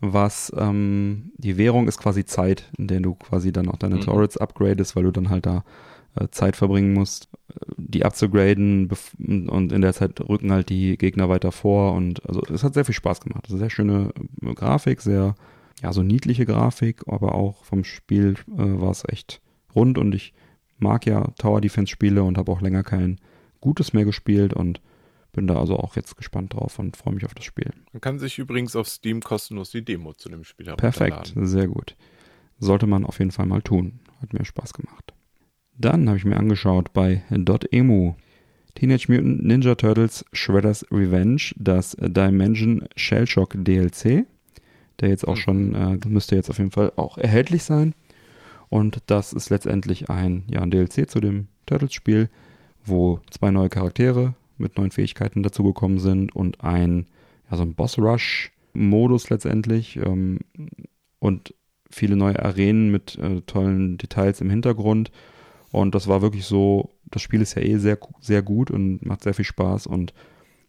was ähm, die Währung ist quasi Zeit, in der du quasi dann auch deine mhm. Turrets upgradest, weil du dann halt da äh, Zeit verbringen musst, die abzugraden und in der Zeit rücken halt die Gegner weiter vor und also es hat sehr viel Spaß gemacht. Also sehr schöne äh, Grafik, sehr, ja, so niedliche Grafik, aber auch vom Spiel äh, war es echt rund und ich mag ja Tower Defense Spiele und habe auch länger kein gutes mehr gespielt und bin da also auch jetzt gespannt drauf und freue mich auf das Spiel. Man kann sich übrigens auf Steam kostenlos die Demo zu dem Spiel haben. Perfekt, sehr gut. Sollte man auf jeden Fall mal tun. Hat mir Spaß gemacht. Dann habe ich mir angeschaut bei .emu Teenage Mutant Ninja Turtles Shredder's Revenge, das Dimension Shellshock DLC, der jetzt auch mhm. schon, äh, müsste jetzt auf jeden Fall auch erhältlich sein. Und das ist letztendlich ein, ja, ein DLC zu dem Turtles-Spiel, wo zwei neue Charaktere mit neuen Fähigkeiten dazugekommen sind und ein, ja, so ein Boss-Rush-Modus letztendlich ähm, und viele neue Arenen mit äh, tollen Details im Hintergrund und das war wirklich so, das Spiel ist ja eh sehr, sehr gut und macht sehr viel Spaß. Und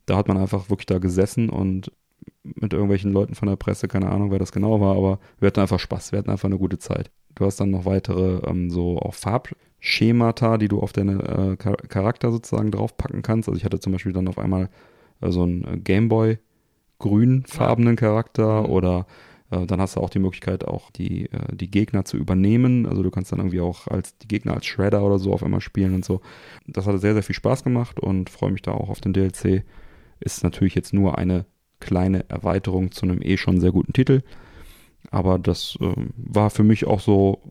da hat man einfach wirklich da gesessen und mit irgendwelchen Leuten von der Presse, keine Ahnung, wer das genau war, aber wir hatten einfach Spaß, wir hatten einfach eine gute Zeit. Du hast dann noch weitere ähm, so auch Farbschemata, die du auf deine äh, Charakter sozusagen draufpacken kannst. Also ich hatte zum Beispiel dann auf einmal äh, so einen äh, Gameboy grünfarbenen Charakter mhm. oder äh, dann hast du auch die Möglichkeit, auch die, äh, die Gegner zu übernehmen. Also du kannst dann irgendwie auch als die Gegner als Shredder oder so auf einmal spielen und so. Das hat sehr, sehr viel Spaß gemacht und freue mich da auch auf den DLC. Ist natürlich jetzt nur eine kleine Erweiterung zu einem eh schon sehr guten Titel. Aber das äh, war für mich auch so,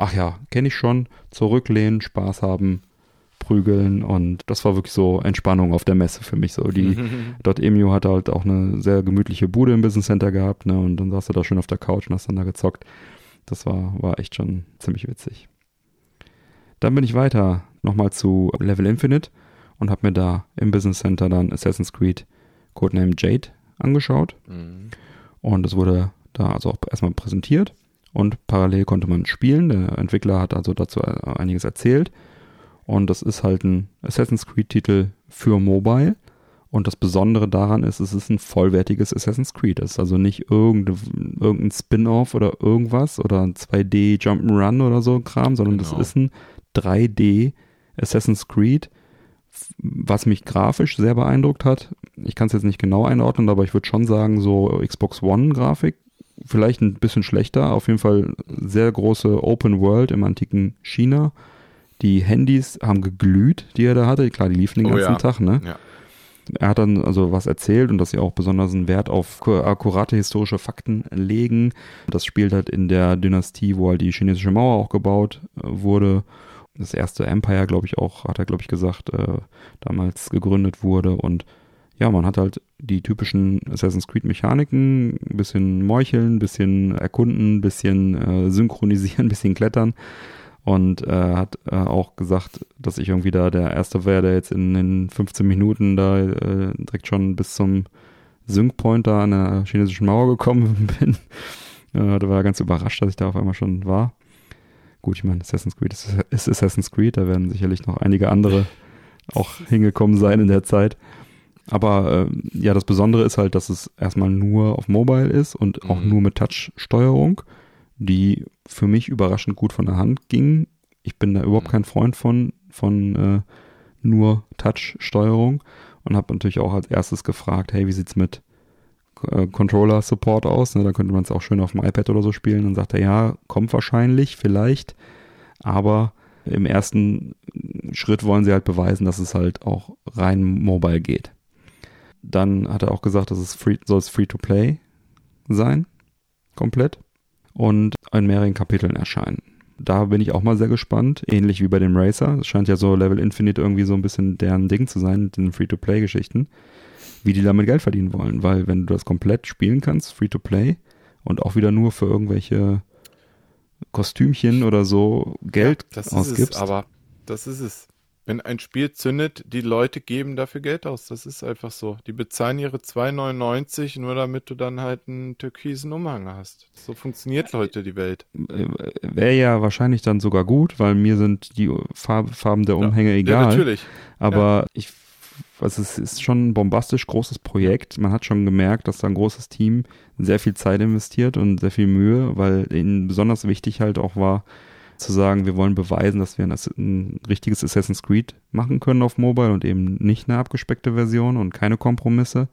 ach ja, kenne ich schon, zurücklehnen, Spaß haben, prügeln und das war wirklich so Entspannung auf der Messe für mich. So die .emu hat halt auch eine sehr gemütliche Bude im Business Center gehabt, ne? Und dann saß du da schön auf der Couch und hast dann da gezockt. Das war, war echt schon ziemlich witzig. Dann bin ich weiter nochmal zu Level Infinite und habe mir da im Business Center dann Assassin's Creed Codename Jade angeschaut. Mhm. Und es wurde da also auch erstmal präsentiert und parallel konnte man spielen. Der Entwickler hat also dazu einiges erzählt. Und das ist halt ein Assassin's Creed-Titel für Mobile. Und das Besondere daran ist, es ist ein vollwertiges Assassin's Creed. Es ist also nicht irgendein, irgendein Spin-off oder irgendwas oder ein 2D Jump'n'Run oder so Kram, sondern genau. das ist ein 3D Assassin's Creed, was mich grafisch sehr beeindruckt hat. Ich kann es jetzt nicht genau einordnen, aber ich würde schon sagen, so Xbox One-Grafik, vielleicht ein bisschen schlechter. Auf jeden Fall sehr große Open World im antiken China die Handys haben geglüht, die er da hatte. Klar, die liefen den oh ganzen ja. Tag, ne? Ja. er hat dann also was erzählt und dass sie auch besonders einen Wert auf akkurate historische Fakten legen. Das spielt halt in der Dynastie, wo halt die chinesische Mauer auch gebaut äh, wurde. Das erste Empire, glaube ich, auch, hat er, glaube ich, gesagt, äh, damals gegründet wurde. Und ja, man hat halt die typischen Assassin's Creed Mechaniken, ein bisschen meucheln, ein bisschen erkunden, ein bisschen äh, synchronisieren, ein bisschen klettern und äh, hat äh, auch gesagt, dass ich irgendwie da der Erste wäre, der jetzt in den 15 Minuten da äh, direkt schon bis zum Sync-Point da an der chinesischen Mauer gekommen bin. äh, da war er ganz überrascht, dass ich da auf einmal schon war. Gut, ich meine, Assassin's Creed ist, ist Assassin's Creed, da werden sicherlich noch einige andere auch hingekommen sein in der Zeit. Aber äh, ja, das Besondere ist halt, dass es erstmal nur auf Mobile ist und auch mhm. nur mit Touch-Steuerung die für mich überraschend gut von der Hand ging. Ich bin da überhaupt mhm. kein Freund von, von äh, nur Touch-Steuerung und habe natürlich auch als erstes gefragt, hey, wie sieht's mit äh, Controller-Support aus? Ne, da könnte man es auch schön auf dem iPad oder so spielen. Dann sagt er, ja, kommt wahrscheinlich, vielleicht, aber im ersten Schritt wollen sie halt beweisen, dass es halt auch rein mobile geht. Dann hat er auch gesagt, dass es free, soll es Free-to-Play sein, komplett und in mehreren Kapiteln erscheinen. Da bin ich auch mal sehr gespannt, ähnlich wie bei dem Racer. Es scheint ja so Level Infinite irgendwie so ein bisschen deren Ding zu sein mit den Free-to-Play-Geschichten, wie die damit Geld verdienen wollen. Weil wenn du das komplett spielen kannst, Free-to-Play, und auch wieder nur für irgendwelche Kostümchen oder so Geld ja, das ausgibst. Ist es, aber das ist es. Wenn ein Spiel zündet, die Leute geben dafür Geld aus. Das ist einfach so. Die bezahlen ihre 2,99 nur damit du dann halt einen türkisen Umhang hast. So funktioniert heute die Welt. Äh, Wäre ja wahrscheinlich dann sogar gut, weil mir sind die Farben der Umhänge ja, egal. Ja, natürlich. Aber ja. ich also es ist schon ein bombastisch großes Projekt. Man hat schon gemerkt, dass da ein großes Team sehr viel Zeit investiert und sehr viel Mühe, weil ihnen besonders wichtig halt auch war, zu sagen, wir wollen beweisen, dass wir ein, ein, richtiges Assassin's Creed machen können auf Mobile und eben nicht eine abgespeckte Version und keine Kompromisse.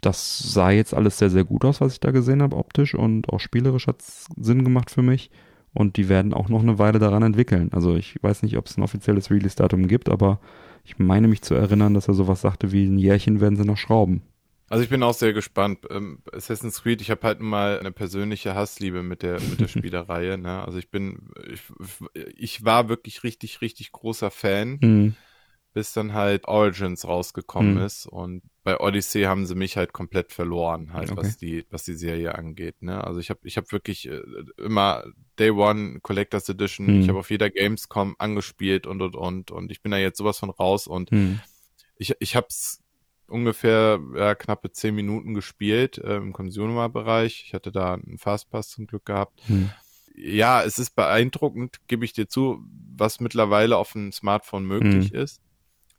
Das sah jetzt alles sehr, sehr gut aus, was ich da gesehen habe, optisch und auch spielerisch hat es Sinn gemacht für mich. Und die werden auch noch eine Weile daran entwickeln. Also ich weiß nicht, ob es ein offizielles Release-Datum gibt, aber ich meine mich zu erinnern, dass er sowas sagte wie ein Jährchen werden sie noch schrauben. Also ich bin auch sehr gespannt. Ähm, Assassin's Creed, ich habe halt mal eine persönliche Hassliebe mit der mit der Spielereihe. Ne? Also ich bin, ich, ich war wirklich richtig, richtig großer Fan, mhm. bis dann halt Origins rausgekommen mhm. ist und bei Odyssey haben sie mich halt komplett verloren, halt okay. was die was die Serie angeht. Ne? Also ich habe ich habe wirklich äh, immer Day One Collectors Edition. Mhm. Ich habe auf jeder Gamescom angespielt und und und und ich bin da jetzt sowas von raus und mhm. ich ich habe es ungefähr ja, knappe zehn Minuten gespielt äh, im Consumer-Bereich. Ich hatte da einen Fastpass zum Glück gehabt. Hm. Ja, es ist beeindruckend, gebe ich dir zu, was mittlerweile auf dem Smartphone möglich hm. ist.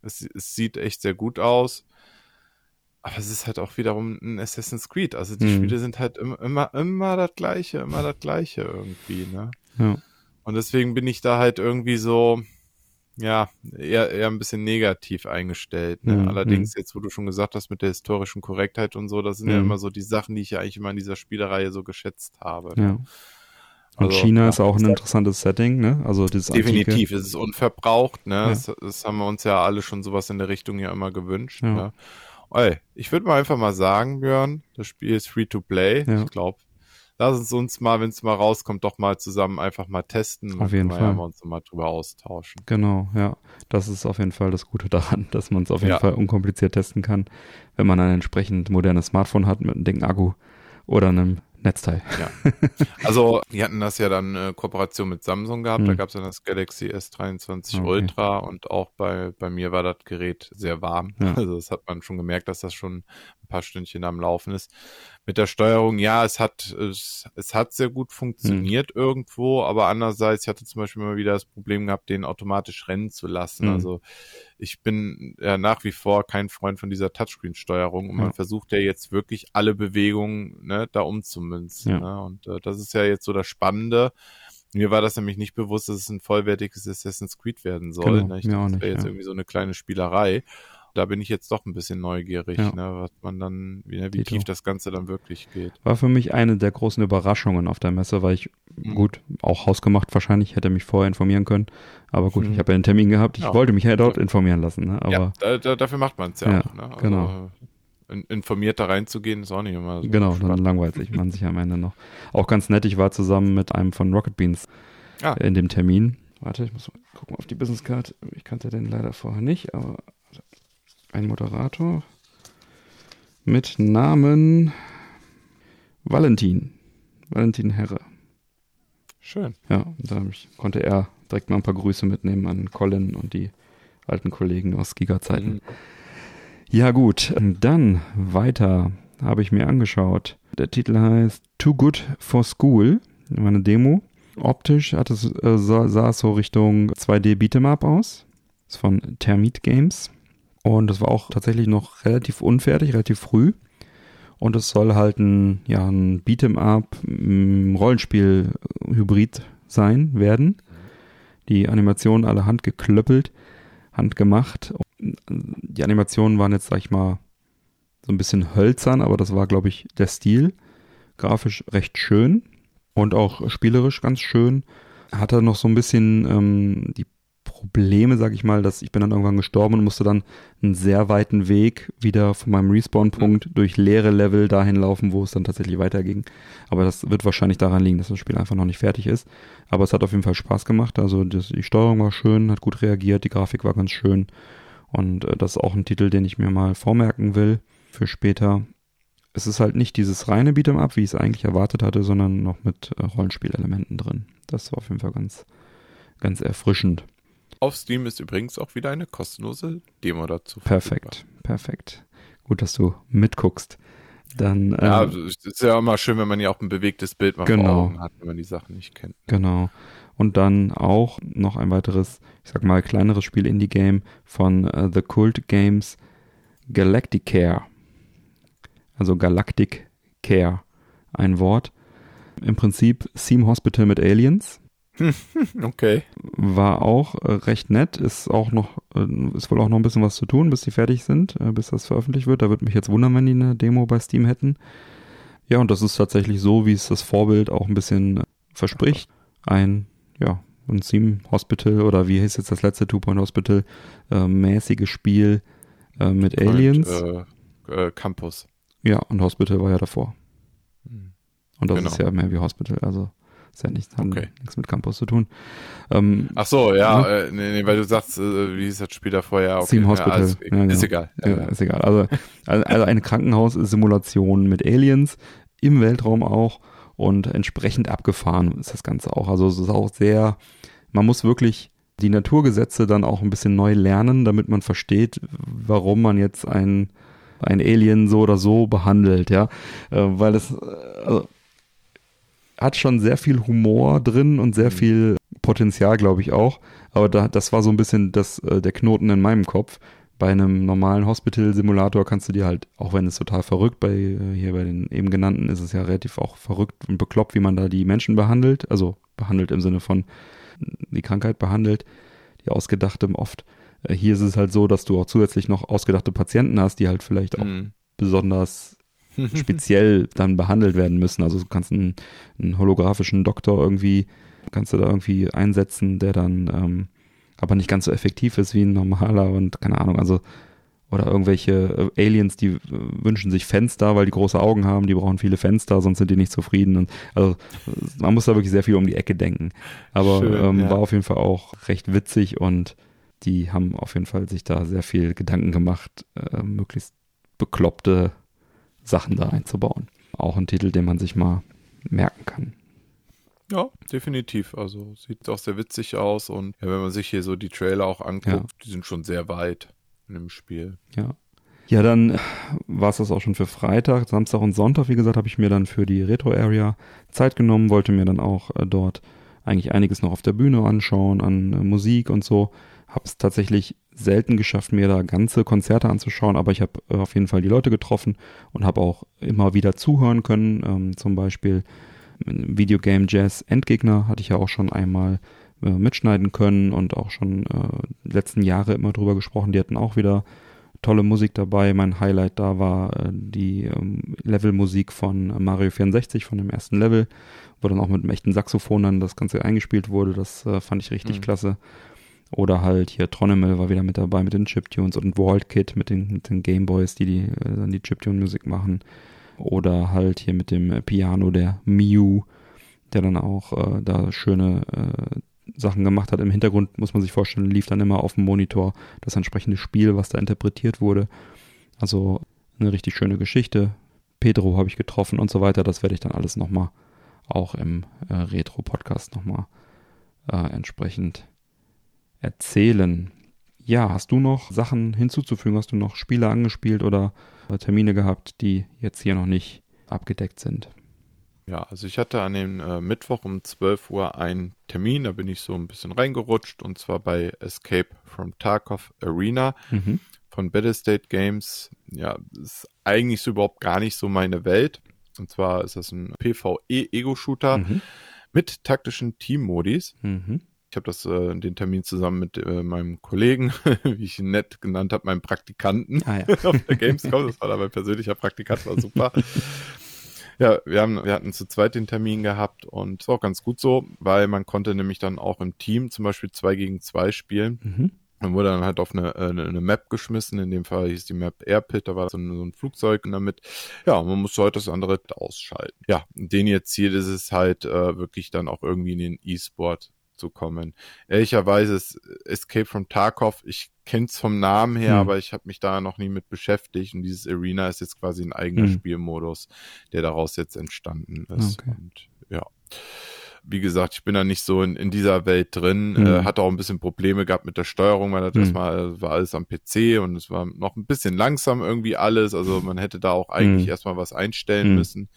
Es, es, sieht echt sehr gut aus. Aber es ist halt auch wiederum ein Assassin's Creed. Also die hm. Spiele sind halt immer, immer, immer das Gleiche, immer das Gleiche irgendwie, ne? Ja. Und deswegen bin ich da halt irgendwie so, ja, eher, eher ein bisschen negativ eingestellt. Ne? Mhm. Allerdings, jetzt, wo du schon gesagt hast, mit der historischen Korrektheit und so, das sind mhm. ja immer so die Sachen, die ich ja eigentlich immer in dieser Spielerei so geschätzt habe. Ne? Ja. Und also, China ist auch ein interessantes Setting, ne? Also das Definitiv, Antike. es ist unverbraucht, ne? Ja. Das, das, haben wir uns ja alle schon sowas in der Richtung ja immer gewünscht. Ja. Ne? Ey, ich würde mal einfach mal sagen, Björn, das Spiel ist free to play. Ja. Ich glaube, lass uns uns mal, wenn es mal rauskommt, doch mal zusammen einfach mal testen. Auf jeden Fall. Ja wir uns mal drüber austauschen. Genau, ja. Das ist auf jeden Fall das Gute daran, dass man es auf jeden ja. Fall unkompliziert testen kann, wenn man ein entsprechend modernes Smartphone hat mit einem dicken Akku oder einem Netzteil. Ja. Also, wir hatten das ja dann äh, Kooperation mit Samsung gehabt. Hm. Da gab es dann das Galaxy S23 okay. Ultra und auch bei, bei mir war das Gerät sehr warm. Ja. Also, das hat man schon gemerkt, dass das schon ein paar Stündchen am Laufen ist. Mit der Steuerung, ja, es hat, es, es hat sehr gut funktioniert hm. irgendwo, aber andererseits, ich hatte zum Beispiel immer wieder das Problem gehabt, den automatisch rennen zu lassen. Hm. Also, ich bin ja nach wie vor kein Freund von dieser Touchscreen-Steuerung und man versucht ja jetzt wirklich alle Bewegungen ne, da umzumünzen. Ja. Ne? Und äh, das ist ja jetzt so das Spannende. Mir war das nämlich nicht bewusst, dass es ein vollwertiges Assassin's Creed werden soll. Genau, ne? Ich dachte, das wäre jetzt ja. irgendwie so eine kleine Spielerei. Da bin ich jetzt doch ein bisschen neugierig, Ja. ne, was man dann, wie, ne, wie tief das Ganze dann wirklich geht. War für mich eine der großen Überraschungen auf der Messe, weil ich, Mhm. gut, auch hausgemacht wahrscheinlich, hätte mich vorher informieren können. Aber gut, Mhm. ich habe ja einen Termin gehabt. Ich Ja. wollte mich ja dort informieren lassen. Ne? Aber ja, da, da, dafür macht man es ja, Ja, auch. Ne? Also, genau. in- Informiert da reinzugehen, ist auch nicht immer so genau, dann spannend. langweilt sich man sich am Ende noch. Auch ganz nett, ich war zusammen mit einem von Rocket Beans Ah. in dem Termin. Warte, ich muss mal gucken auf die Business Card. Ich kannte den leider vorher nicht, aber ein Moderator mit Namen Valentin. Valentin Herre. Schön. Ja, da ich, konnte er direkt mal ein paar Grüße mitnehmen an Colin und die alten Kollegen aus Giga-Zeiten. Mhm. Ja gut, dann weiter habe ich mir angeschaut. Der Titel heißt Too Good for School, war eine Demo. Optisch hat es, äh, sah, sah es so Richtung 2D Beat'em Up aus. Ist von Termit Games. Und das war auch tatsächlich noch relativ unfertig, relativ früh. Und es soll halt ein, ja, ein Beat'em Up m, Rollenspiel Hybrid sein werden. Die Animationen alle handgeklöppelt, handgemacht. Die Animationen waren jetzt, sag ich mal, so ein bisschen hölzern, aber das war, glaube ich, der Stil. Grafisch recht schön und auch spielerisch ganz schön. Hatte noch so ein bisschen ähm, die Probleme, sag ich mal, dass ich bin dann irgendwann gestorben und musste dann einen sehr weiten Weg wieder von meinem Respawn-Punkt durch leere Level dahin laufen, wo es dann tatsächlich weiterging. Aber das wird wahrscheinlich daran liegen, dass das Spiel einfach noch nicht fertig ist. Aber es hat auf jeden Fall Spaß gemacht. Also die Steuerung war schön, hat gut reagiert, die Grafik war ganz schön. Und äh, das ist auch ein Titel, den ich mir mal vormerken will für später. Es ist halt nicht dieses reine Beat'em Up, wie ich es eigentlich erwartet hatte, sondern noch mit äh, Rollenspielelementen drin. Das war auf jeden Fall ganz, ganz erfrischend. Auf Steam ist übrigens auch wieder eine kostenlose Demo dazu. Perfekt, perfekt. Gut, dass du mitguckst. Dann. Ja, äh, also es ist ja immer schön, wenn man ja auch ein bewegtes Bild mal Genau. hat, wenn man die Sachen nicht kennt. Genau. Und dann auch noch ein weiteres, ich sag mal, kleineres Spiel Indie-Game von äh, The Cult Games Galacticare. Also Galactic Care, ein Wort. Im Prinzip Theme Hospital mit Aliens. Okay. War auch äh, recht nett, ist auch noch, äh, ist wohl auch noch ein bisschen was zu tun, bis die fertig sind, äh, bis das veröffentlicht wird. Da würde mich jetzt wundern, wenn die eine Demo bei Steam hätten. Ja, und das ist tatsächlich so, wie es das Vorbild auch ein bisschen verspricht. Ein, ja, ein Steam Hospital oder wie hieß jetzt das letzte Two Point Hospital, äh, mäßiges Spiel äh, mit Aliens. Und, äh, äh, Campus. ja, und Hospital war ja davor. Hm. Und das Genau. ist ja mehr wie Hospital, also ist ja nichts, hat Okay. nichts mit Campus zu tun. Ähm, Ach so, ja, Ne? äh, nee, nee, weil du sagst, äh, wie hieß das Spiel davor? Ja, okay. Theme Hospital. Ja, alles, Ja, ist genau. egal. Ja, Ja, ist egal. Also, also also eine Krankenhaussimulation mit Aliens im Weltraum auch und entsprechend abgefahren ist das Ganze auch. Also es ist auch sehr, man muss wirklich die Naturgesetze dann auch ein bisschen neu lernen, damit man versteht, warum man jetzt ein, ein Alien so oder so behandelt, ja. Äh, weil es äh, also, hat schon sehr viel Humor drin und sehr Mhm. viel Potenzial, glaube ich auch. Aber da, das war so ein bisschen das, äh, der Knoten in meinem Kopf. Bei einem normalen Hospital-Simulator kannst du dir halt, auch wenn es total verrückt, bei äh, hier bei den eben genannten ist es ja relativ auch verrückt und bekloppt, wie man da die Menschen behandelt. Also behandelt im Sinne von die Krankheit behandelt, die ausgedachte oft. Äh, Hier ist es halt so, dass du auch zusätzlich noch ausgedachte Patienten hast, die halt vielleicht auch Mhm. besonders speziell dann behandelt werden müssen. Also du kannst einen, einen holographischen Doktor irgendwie, kannst du da irgendwie einsetzen, der dann ähm, aber nicht ganz so effektiv ist wie ein normaler und keine Ahnung, also oder irgendwelche äh, Aliens, die äh, wünschen sich Fenster, weil die große Augen haben, die brauchen viele Fenster, sonst sind die nicht zufrieden. Und also man muss da wirklich sehr viel um die Ecke denken. Aber Schön, ähm, ja. war auf jeden Fall auch recht witzig und die haben auf jeden Fall sich da sehr viel Gedanken gemacht, äh, möglichst bekloppte Sachen da einzubauen. Auch ein Titel, den man sich mal merken kann. Ja, definitiv. Also sieht auch sehr witzig aus und ja, wenn man sich hier so die Trailer auch anguckt, Ja. die sind schon sehr weit in dem Spiel. Ja. Ja, dann war es das auch schon für Freitag. Samstag und Sonntag, wie gesagt, habe ich mir dann für die Retro-Area Zeit genommen, wollte mir dann auch äh, dort eigentlich einiges noch auf der Bühne anschauen, an äh, Musik und so. Habe es tatsächlich selten geschafft, mir da ganze Konzerte anzuschauen, aber ich habe äh, auf jeden Fall die Leute getroffen und habe auch immer wieder zuhören können. Ähm, zum Beispiel im Videogame Jazz Endgegner hatte ich ja auch schon einmal äh, mitschneiden können und auch schon äh, letzten Jahre immer drüber gesprochen. Die hatten auch wieder tolle Musik dabei. Mein Highlight da war äh, die ähm, Levelmusik von Mario 64, von dem ersten Level, wo dann auch mit einem echten Saxophon dann das Ganze eingespielt wurde. Das äh, fand ich richtig mhm. klasse. Oder halt hier Tronemel war wieder mit dabei mit den Chiptunes und World Kid mit den, mit den Gameboys, die, die äh, dann die Chiptune-Musik machen. Oder halt hier mit dem Piano der Miu, der dann auch äh, da schöne äh, Sachen gemacht hat. Im Hintergrund muss man sich vorstellen, lief dann immer auf dem Monitor das entsprechende Spiel, was da interpretiert wurde. Also eine richtig schöne Geschichte. Pedro habe ich getroffen und so weiter. Das werde ich dann alles nochmal auch im äh, Retro-Podcast nochmal äh, entsprechend erzählen. Ja, hast du noch Sachen hinzuzufügen? Hast du noch Spiele angespielt oder Termine gehabt, die jetzt hier noch nicht abgedeckt sind? Ja, also ich hatte an dem äh, Mittwoch um 12 Uhr einen Termin, da bin ich so ein bisschen reingerutscht und zwar bei Escape from Tarkov Arena mhm. von Battle State Games. Ja, ist eigentlich so überhaupt gar nicht so meine Welt. Und zwar ist das ein PvE-Ego-Shooter mhm. mit taktischen Team-Modis. Mhm. Ich habe das äh, den Termin zusammen mit äh, meinem Kollegen, wie ich ihn nett genannt habe, meinem Praktikanten ah, ja. auf der Gamescom. Das war da mein persönlicher Praktikant, war super. ja, wir haben, wir hatten zu zweit den Termin gehabt und es war auch ganz gut so, weil man konnte nämlich dann auch im Team zum Beispiel zwei gegen zwei spielen. Mhm. Man wurde dann halt auf eine, äh, eine, eine Map geschmissen, in dem Fall hieß die Map Airpit, da war so ein, so ein Flugzeug damit. Ja, man musste heute das andere ausschalten. Ja, den ihr Ziel ist es halt äh, wirklich dann auch irgendwie in den E-Sport zu kommen. Ehrlicherweise ist Escape from Tarkov, ich kenne es vom Namen her, hm. aber ich habe mich da noch nie mit beschäftigt und dieses Arena ist jetzt quasi ein eigener hm. Spielmodus, der daraus jetzt entstanden ist. Okay. Und ja wie gesagt, ich bin da nicht so in, in dieser Welt drin, mhm. äh, hatte auch ein bisschen Probleme gehabt mit der Steuerung, weil das mhm. erstmal war alles am PC und es war noch ein bisschen langsam irgendwie alles, also man hätte da auch eigentlich mhm. erstmal was einstellen mhm. müssen.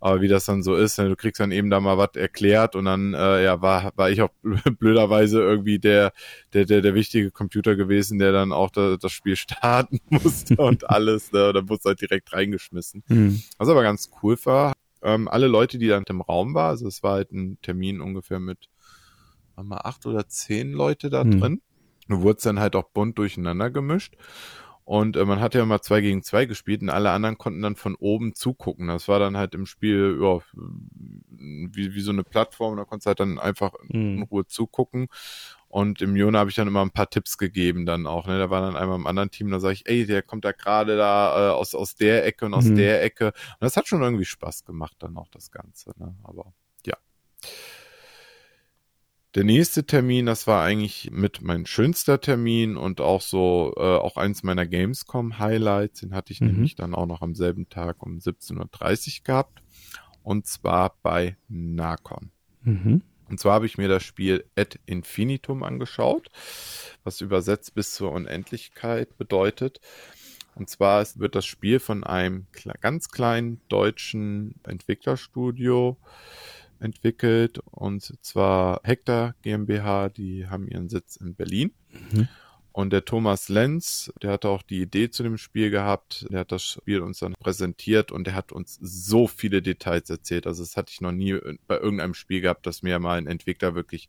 Aber wie das dann so ist, ne, du kriegst dann eben da mal was erklärt und dann äh, ja war war ich auch blöderweise irgendwie der der der der wichtige Computer gewesen, der dann auch da, das Spiel starten musste und alles, ne, dann wurde halt direkt reingeschmissen. Mhm. Was aber ganz cool war, ähm, alle Leute, die dann im Raum waren, also es war halt ein Termin ungefähr mit mal acht oder zehn Leute da mhm. drin. Du wurdest dann halt auch bunt durcheinander gemischt. Und äh, man hat ja mal zwei gegen zwei gespielt und alle anderen konnten dann von oben zugucken. Das war dann halt im Spiel ja, wie, wie so eine Plattform, da konntest du halt dann einfach mhm. in Ruhe zugucken. Und im Jona habe ich dann immer ein paar Tipps gegeben dann auch. Ne? Da war dann einmal im anderen Team, da sage ich, ey, der kommt da gerade da äh, aus, aus der Ecke und aus mhm. der Ecke. Und das hat schon irgendwie Spaß gemacht dann auch das Ganze. Ne? Aber ja. Der nächste Termin, das war eigentlich mit mein schönster Termin und auch so, äh, auch eins meiner Gamescom-Highlights. Den hatte ich mhm. nämlich dann auch noch am selben Tag um 17.30 Uhr gehabt. Und zwar bei Narcon. Mhm. Und zwar habe ich mir das Spiel Ad Infinitum angeschaut, was übersetzt bis zur Unendlichkeit bedeutet. Und zwar wird das Spiel von einem ganz kleinen deutschen Entwicklerstudio entwickelt und zwar Hector GmbH, die haben ihren Sitz in Berlin. Mhm. Und der Thomas Lenz, der hatte auch die Idee zu dem Spiel gehabt, der hat das Spiel uns dann präsentiert und der hat uns so viele Details erzählt. Also das hatte ich noch nie bei irgendeinem Spiel gehabt, dass mir mal ein Entwickler wirklich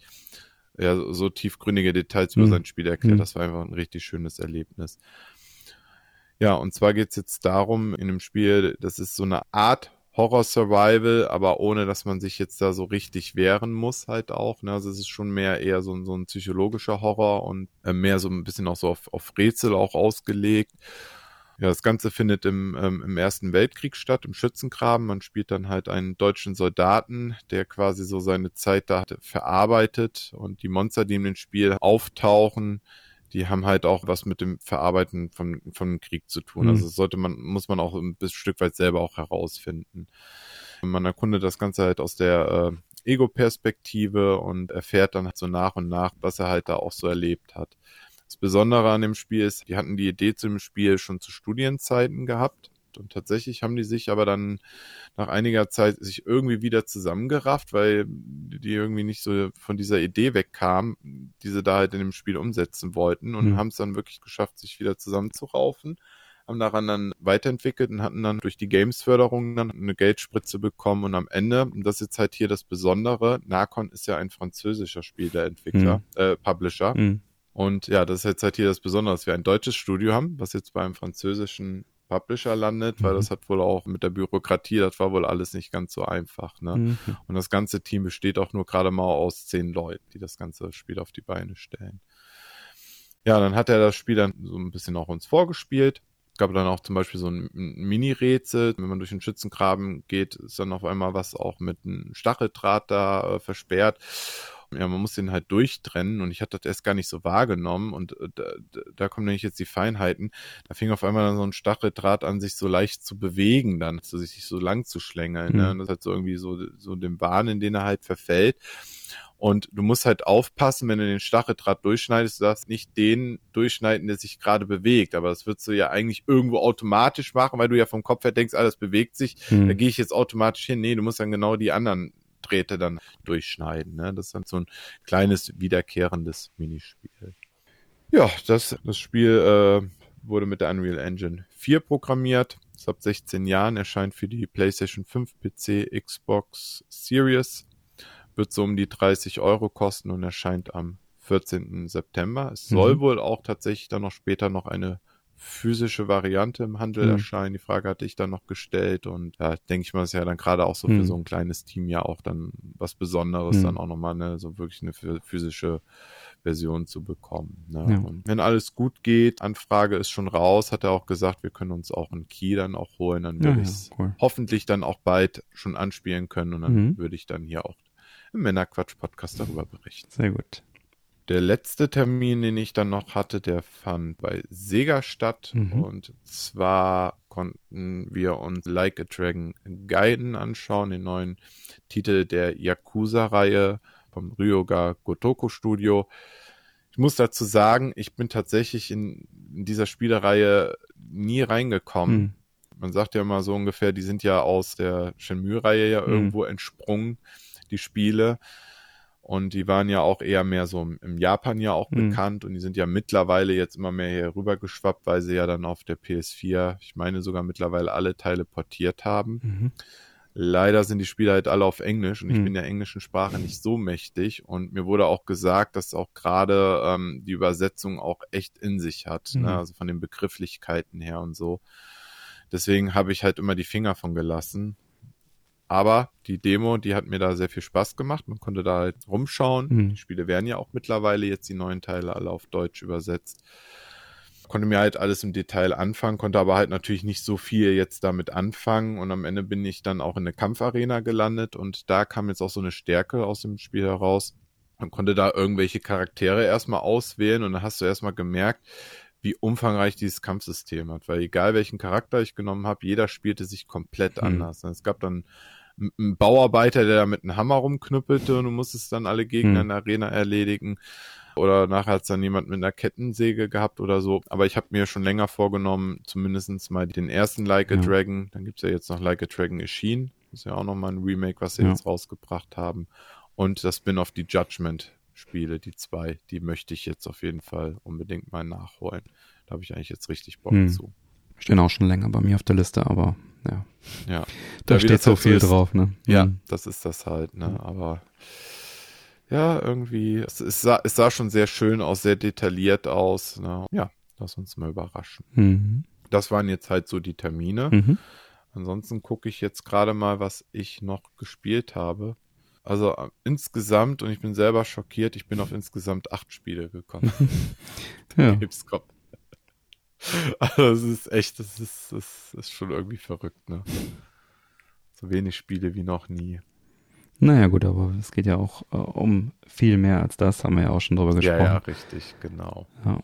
ja, so tiefgründige Details mhm. über sein Spiel erklärt. Mhm. Das war einfach ein richtig schönes Erlebnis. Ja, und zwar geht's jetzt darum, in dem Spiel, das ist so eine Art Horror-Survival, aber ohne, dass man sich jetzt da so richtig wehren muss halt auch. Ne? Also es ist schon mehr eher so, so ein psychologischer Horror und äh, mehr so ein bisschen auch so auf, auf Rätsel auch ausgelegt. Ja, das Ganze findet im, ähm, im Ersten Weltkrieg statt, im Schützengraben. Man spielt dann halt einen deutschen Soldaten, der quasi so seine Zeit da verarbeitet und die Monster, die in dem Spiel auftauchen, die haben halt auch was mit dem Verarbeiten von, von Krieg zu tun. Mhm. Also sollte man, muss man auch ein Stück weit selber auch herausfinden. Man erkundet das Ganze halt aus der äh, Ego-Perspektive und erfährt dann halt so nach und nach, was er halt da auch so erlebt hat. Das Besondere an dem Spiel ist, die hatten die Idee zu dem Spiel schon zu Studienzeiten gehabt und tatsächlich haben die sich aber dann nach einiger Zeit sich irgendwie wieder zusammengerafft, weil die irgendwie nicht so von dieser Idee wegkamen, die sie da halt in dem Spiel umsetzen wollten und mhm. haben es dann wirklich geschafft, sich wieder zusammenzuraufen haben daran dann weiterentwickelt und hatten dann durch die Games-Förderung dann eine Geldspritze bekommen und am Ende, und das ist jetzt halt hier das Besondere, Narcon ist ja ein französischer Spiel, der Entwickler, mhm. äh, Publisher. Mhm. Und ja, das ist jetzt halt hier das Besondere, dass wir ein deutsches Studio haben, was jetzt beim französischen Publisher landet, mhm. weil das hat wohl auch mit der Bürokratie, das war wohl alles nicht ganz so einfach. Ne? Mhm. Und das ganze Team besteht auch nur gerade mal aus zehn Leuten, die das ganze Spiel auf die Beine stellen. Ja, dann hat er das Spiel dann so ein bisschen auch uns vorgespielt. Es gab dann auch zum Beispiel so ein Mini-Rätsel. Wenn man durch den Schützengraben geht, ist dann auf einmal was auch mit einem Stacheldraht da äh, versperrt ja, man muss den halt durchtrennen und ich hatte das erst gar nicht so wahrgenommen und äh, da, da kommen nämlich jetzt die Feinheiten. Da fing auf einmal dann so ein Stacheldraht an, sich so leicht zu bewegen, dann so sich so lang zu schlängeln. Mhm. Ne? Und das hat so irgendwie so, so den Bahn, in den er halt verfällt. Und du musst halt aufpassen, wenn du den Stacheldraht durchschneidest, du darfst nicht den durchschneiden, der sich gerade bewegt. Aber das würdest du ja eigentlich irgendwo automatisch machen, weil du ja vom Kopf her denkst, alles bewegt sich. Mhm. Da gehe ich jetzt automatisch hin. Nee, du musst dann genau die anderen Drähte dann durchschneiden. Ne? Das ist dann so ein kleines wiederkehrendes Minispiel. Ja, das, das Spiel äh, wurde mit der Unreal Engine 4 programmiert. Ist ab 16 Jahren, erscheint für die PlayStation 5, PC, Xbox Series. Wird so um die 30 Euro kosten und erscheint am 14. September. Es soll mhm. wohl auch tatsächlich dann noch später noch eine physische Variante im Handel mhm. erscheinen. Die Frage hatte ich dann noch gestellt und ja, denke ich mal, ist ja dann gerade auch so mhm. für so ein kleines Team ja auch dann was Besonderes, mhm. dann auch nochmal eine, so wirklich eine physische Version zu bekommen. Ne? Ja. Und wenn alles gut geht, Anfrage ist schon raus, hat er auch gesagt, wir können uns auch einen Key dann auch holen, dann würde ja, ich es ja, cool. hoffentlich dann auch bald schon anspielen können und dann mhm. würde ich dann hier auch im Männerquatsch-Podcast darüber berichten. Sehr gut. Der letzte Termin, den ich dann noch hatte, der fand bei Sega statt. Mhm. Und zwar konnten wir uns Like a Dragon Gaiden anschauen, den neuen Titel der Yakuza-Reihe vom Ryoga Gotoku Studio. Ich muss dazu sagen, ich bin tatsächlich in, in dieser Spielereihe nie reingekommen. Mhm. Man sagt ja immer so ungefähr, die sind ja aus der Shenmue-Reihe ja mhm. irgendwo entsprungen, die Spiele. Und die waren ja auch eher mehr so im Japan ja auch mhm. bekannt und die sind ja mittlerweile jetzt immer mehr hier rüber geschwappt, weil sie ja dann auf der PS4, ich meine sogar mittlerweile alle Teile portiert haben. Mhm. Leider sind die Spiele halt alle auf Englisch und ich mhm. bin der englischen Sprache nicht so mächtig und mir wurde auch gesagt, dass auch gerade ähm, die Übersetzung auch echt in sich hat, ne? Mhm. also von den Begrifflichkeiten her und so. Deswegen habe ich halt immer die Finger von gelassen aber die Demo, die hat mir da sehr viel Spaß gemacht. Man konnte da halt rumschauen. Mhm. Die Spiele werden ja auch mittlerweile jetzt die neuen Teile alle auf Deutsch übersetzt. Konnte mir halt alles im Detail anfangen, konnte aber halt natürlich nicht so viel jetzt damit anfangen. Und am Ende bin ich dann auch in eine Kampfarena gelandet und da kam jetzt auch so eine Stärke aus dem Spiel heraus. Man konnte da irgendwelche Charaktere erstmal auswählen und dann hast du erstmal gemerkt, wie umfangreich dieses Kampfsystem hat, weil egal welchen Charakter ich genommen habe, jeder spielte sich komplett mhm. anders. Es gab dann ein Bauarbeiter, der da mit einem Hammer rumknüppelte und du musstest dann alle Gegner hm. in der Arena erledigen. Oder nachher hat es dann jemand mit einer Kettensäge gehabt oder so. Aber ich habe mir schon länger vorgenommen, zumindestens mal den ersten Like a ja. Dragon, dann gibt's ja jetzt noch Like a Dragon erschienen. Das ist ja auch nochmal ein Remake, was sie ja. jetzt rausgebracht haben. Und das Spin-off die Judgment Spiele, die zwei, die möchte ich jetzt auf jeden Fall unbedingt mal nachholen. Da habe ich eigentlich jetzt richtig Bock hm. zu. Stehen auch schon länger bei mir auf der Liste, aber ja. Ja. Da, steht so viel ist, drauf, ne? Ja, mhm. das ist das halt, ne? Aber ja, irgendwie, es, es, sah, es sah schon sehr schön aus, sehr detailliert aus. Ne? Ja, lass uns mal überraschen. Mhm. Das waren jetzt halt so die Termine. Mhm. Ansonsten gucke ich jetzt gerade mal, was ich noch gespielt habe. Also äh, insgesamt, und ich bin selber schockiert, ich bin auf insgesamt acht Spiele gekommen. ja. Also es ist echt, das ist, das ist schon irgendwie verrückt, ne? So wenig Spiele wie noch nie. Naja, gut, aber es geht ja auch äh, um viel mehr als das, haben wir ja auch schon drüber gesprochen. Ja, ja, richtig, genau. Ja.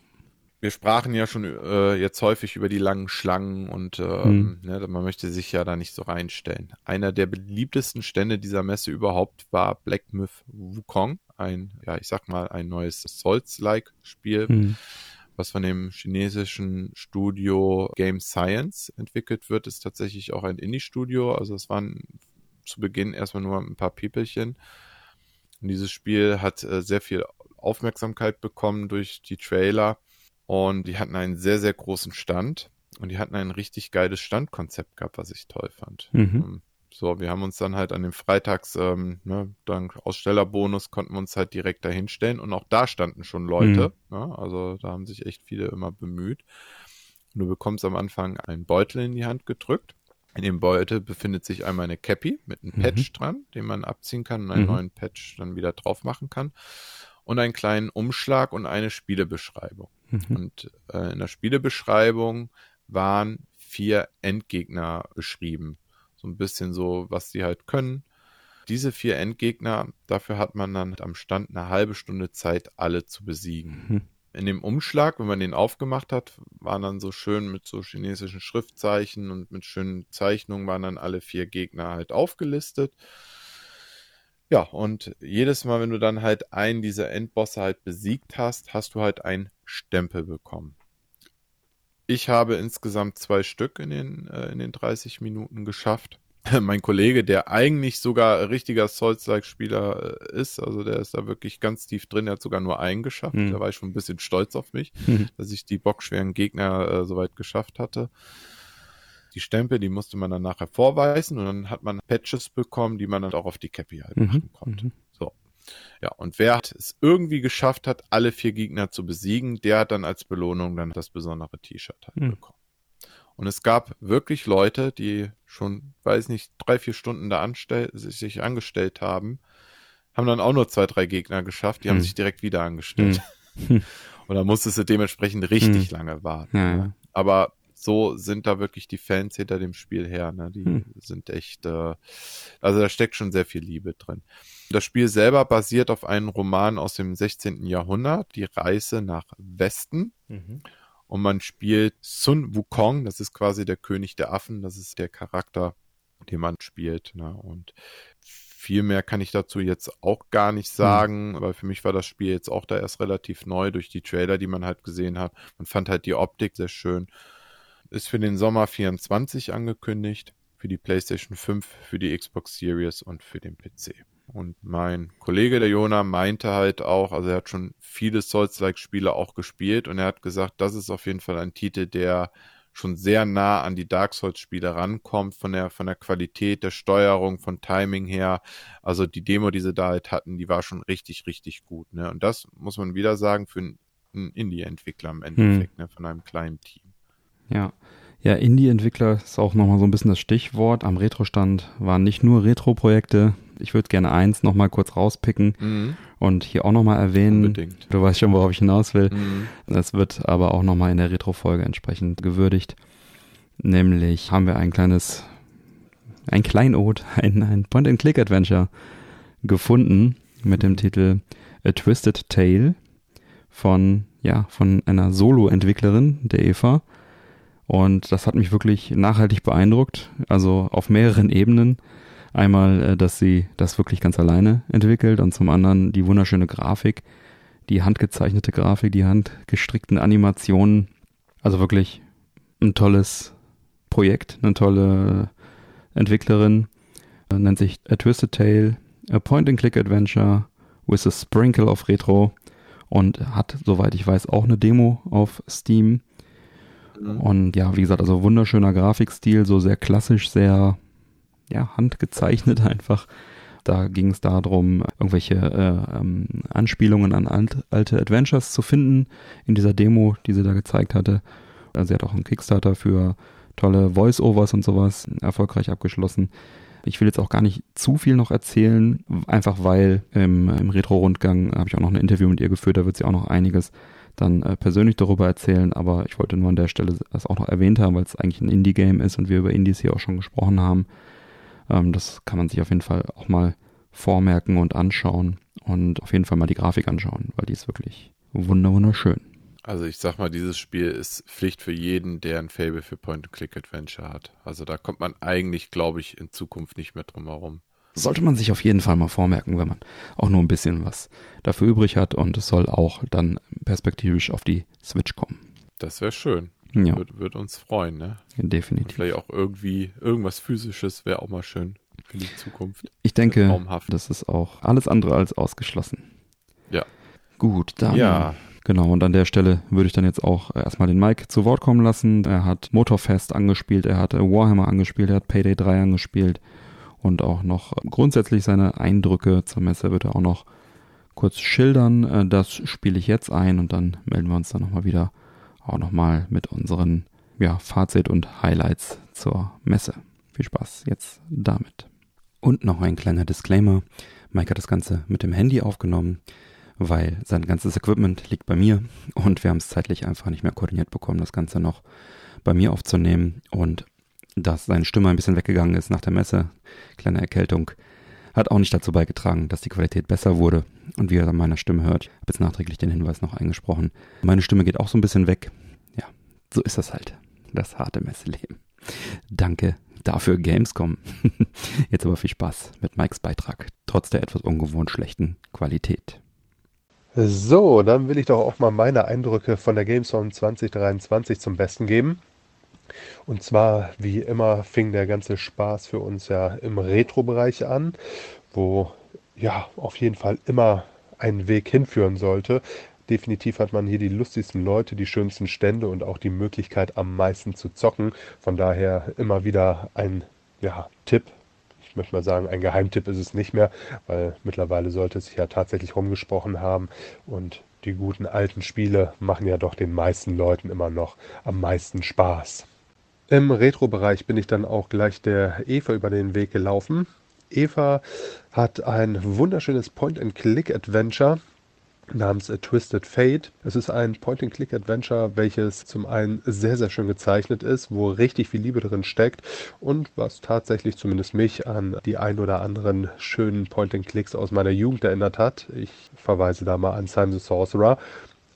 Wir sprachen ja schon äh, jetzt häufig über die langen Schlangen und äh, hm. ne, man möchte sich ja da nicht so reinstellen. Einer der beliebtesten Stände dieser Messe überhaupt war Black Myth Wukong, ein, ja, ich sag mal, ein neues Souls-like-Spiel. Hm was von dem chinesischen Studio Game Science entwickelt wird, ist tatsächlich auch ein Indie-Studio. Also es waren zu Beginn erstmal nur ein paar Piepelchen. Und dieses Spiel hat äh, sehr viel Aufmerksamkeit bekommen durch die Trailer. Und die hatten einen sehr, sehr großen Stand. Und die hatten ein richtig geiles Standkonzept gehabt, was ich toll fand. Mhm. So, wir haben uns dann halt an den Freitags, ähm, ne, dank Ausstellerbonus konnten wir uns halt direkt dahinstellen und auch da standen schon Leute. Mhm. Ne, also da haben sich echt viele immer bemüht. Und du bekommst am Anfang einen Beutel in die Hand gedrückt. In dem Beutel befindet sich einmal eine Cappy mit einem Patch mhm. dran, den man abziehen kann und einen mhm. neuen Patch dann wieder drauf machen kann. Und einen kleinen Umschlag und eine Spielebeschreibung. Mhm. Und äh, in der Spielebeschreibung waren vier Endgegner beschrieben. So ein bisschen so, was sie halt können. Diese vier Endgegner, dafür hat man dann am Stand eine halbe Stunde Zeit, alle zu besiegen. Mhm. In dem Umschlag, wenn man den aufgemacht hat, waren dann so schön mit so chinesischen Schriftzeichen und mit schönen Zeichnungen waren dann alle vier Gegner halt aufgelistet. Ja, und jedes Mal, wenn du dann halt einen dieser Endbosse halt besiegt hast, hast du halt einen Stempel bekommen. Ich habe insgesamt zwei Stück in den, äh, in den 30 Minuten geschafft. mein Kollege, der eigentlich sogar richtiger Souls-like-Spieler äh, ist, also der ist da wirklich ganz tief drin, der hat sogar nur einen geschafft. Mhm. Da war ich schon ein bisschen stolz auf mich, mhm. dass ich die bockschweren Gegner äh, soweit geschafft hatte. Die Stempel, die musste man dann nachher vorweisen und dann hat man Patches bekommen, die man dann auch auf die Cappy halt mhm. machen konnte. Mhm. Ja, und wer es irgendwie geschafft hat, alle vier Gegner zu besiegen, der hat dann als Belohnung dann das besondere T-Shirt halt mhm. bekommen. Und es gab wirklich Leute, die schon, weiß nicht, drei, vier Stunden da anstell sich angestellt haben, haben dann auch nur zwei, drei Gegner geschafft, die mhm. haben hm. sich direkt wieder angestellt. Mhm. Und da musstest du dementsprechend richtig hm. lange warten. Ja, ja. Aber so sind da wirklich die Fans hinter dem Spiel her. Ne? Die hm. sind echt, äh, also da steckt schon sehr viel Liebe drin. Das Spiel selber basiert auf einem Roman aus dem 16. Jahrhundert, Die Reise nach Westen. Mhm. Und man spielt Sun Wukong, das ist quasi der König der Affen, das ist der Charakter, den man spielt. Ne? Und viel mehr kann ich dazu jetzt auch gar nicht sagen, mhm. weil für mich war das Spiel jetzt auch da erst relativ neu durch die Trailer, die man halt gesehen hat. Man fand halt die Optik sehr schön ist für den Sommer 24 angekündigt, für die PlayStation 5, für die Xbox Series und für den PC. Und mein Kollege, der Jona, meinte halt auch, also er hat schon viele Souls-like-Spiele auch gespielt und er hat gesagt, das ist auf jeden Fall ein Titel, der schon sehr nah an die Dark Souls-Spiele rankommt, von der, von der Qualität der Steuerung, von Timing her. Also die Demo, die sie da halt hatten, die war schon richtig, richtig gut. Ne? Und das muss man wieder sagen für einen Indie-Entwickler im Endeffekt, hm. ne? von einem kleinen Team. Ja. Ja, Indie-Entwickler ist auch nochmal so ein bisschen das Stichwort. Am Retro-Stand waren nicht nur Retro-Projekte. Ich würde gerne eins nochmal kurz rauspicken mhm. und hier auch nochmal erwähnen. Unbedingt. Du weißt schon, worauf ich hinaus will. Mhm. Das wird aber auch nochmal in der Retro-Folge entsprechend gewürdigt. Nämlich haben wir ein kleines, ein Kleinod, ein, ein Point-and-Click-Adventure gefunden mit dem Titel A Twisted Tale von, ja, von einer Solo-Entwicklerin, der Eva. Und das hat mich wirklich nachhaltig beeindruckt, also auf mehreren Ebenen. Einmal, äh, dass sie das wirklich ganz alleine entwickelt und zum anderen die wunderschöne Grafik, die handgezeichnete Grafik, die handgestrickten Animationen. Also wirklich ein tolles Projekt, eine tolle Entwicklerin. Äh, nennt sich A Twisted Tale, a Point-and-Click-Adventure with a Sprinkle of Retro und hat, soweit ich weiß, auch eine Demo auf Steam. Mhm. Und ja, wie gesagt, also wunderschöner Grafikstil, so sehr klassisch, sehr ja, handgezeichnet einfach. Da ging es darum, irgendwelche äh, ähm, Anspielungen an alt, alte Adventures zu finden in dieser Demo, die sie da gezeigt hatte. Also sie hat auch einen Kickstarter für tolle Voice-Overs und sowas erfolgreich abgeschlossen. Ich will jetzt auch gar nicht zu viel noch erzählen, einfach weil im, im Retro-Rundgang habe ich auch noch ein Interview mit ihr geführt, da wird sie auch noch einiges dann äh, persönlich darüber erzählen, aber ich wollte nur an der Stelle das auch noch erwähnt haben, weil es eigentlich ein Indie-Game ist und wir über Indies hier auch schon gesprochen haben. Ähm, das kann man sich auf jeden Fall auch mal vormerken und anschauen und auf jeden Fall mal die Grafik anschauen, weil die ist wirklich wunderschön. Also ich sag mal, dieses Spiel ist Pflicht für jeden, der ein Fable für Point-and-Click-Adventure hat. Also da kommt man eigentlich, glaube ich, in Zukunft nicht mehr drum herum sollte man sich auf jeden Fall mal vormerken, wenn man auch nur ein bisschen was dafür übrig hat und es soll auch dann perspektivisch auf die Switch kommen. Das wäre schön. Ja. Würde würd uns freuen, ne? definitiv. Und vielleicht auch irgendwie irgendwas physisches wäre auch mal schön für die Zukunft. Ich denke, das ist auch alles andere als ausgeschlossen. Ja. Gut, dann. Ja. Genau, und an der Stelle würde ich dann jetzt auch erstmal den Mike zu Wort kommen lassen. Er hat Motorfest angespielt, er hat Warhammer angespielt, er hat Payday 3 angespielt und auch noch grundsätzlich seine Eindrücke zur Messe wird er auch noch kurz schildern. Äh, das spiele ich jetzt ein und dann melden wir uns dann nochmal wieder auch nochmal mit unseren ja, Fazit und Highlights zur Messe. Viel Spaß jetzt damit. Und noch ein kleiner Disclaimer. Mike hat das Ganze mit dem Handy aufgenommen, weil sein ganzes Equipment liegt bei mir und wir haben es zeitlich einfach nicht mehr koordiniert bekommen, das Ganze noch bei mir aufzunehmen und dass seine Stimme ein bisschen weggegangen ist nach der Messe, kleine Erkältung, hat auch nicht dazu beigetragen, dass die Qualität besser wurde und wie ihr an meiner Stimme hört, habe jetzt nachträglich den Hinweis noch eingesprochen. Meine Stimme geht auch so ein bisschen weg. Ja, so ist das halt. Das harte Messeleben. Danke dafür Gamescom. Jetzt aber viel Spaß mit Mikes Beitrag, trotz der etwas ungewohnt schlechten Qualität. So, dann will ich doch auch mal meine Eindrücke von der Gamescom 2023 zum Besten geben. Und zwar, wie immer, fing der ganze Spaß für uns ja im Retro-Bereich an, wo ja auf jeden Fall immer ein Weg hinführen sollte. Definitiv hat man hier die lustigsten Leute, die schönsten Stände und auch die Möglichkeit am meisten zu zocken. Von daher immer wieder ein ja, Tipp. Ich möchte mal sagen, ein Geheimtipp ist es nicht mehr, weil mittlerweile sollte es sich ja tatsächlich rumgesprochen haben und die guten alten Spiele machen ja doch den meisten Leuten immer noch am meisten Spaß. Im Retro-Bereich bin ich dann auch gleich der Eva über den Weg gelaufen. Eva hat ein wunderschönes Point-and-Click-Adventure namens A Twisted Fate. Es ist ein Point-and-Click-Adventure, welches zum einen sehr, sehr schön gezeichnet ist, wo richtig viel Liebe drin steckt und was tatsächlich zumindest mich an die ein oder anderen schönen Point-and-Clicks aus meiner Jugend erinnert hat. Ich verweise da mal an Simon the Sorcerer.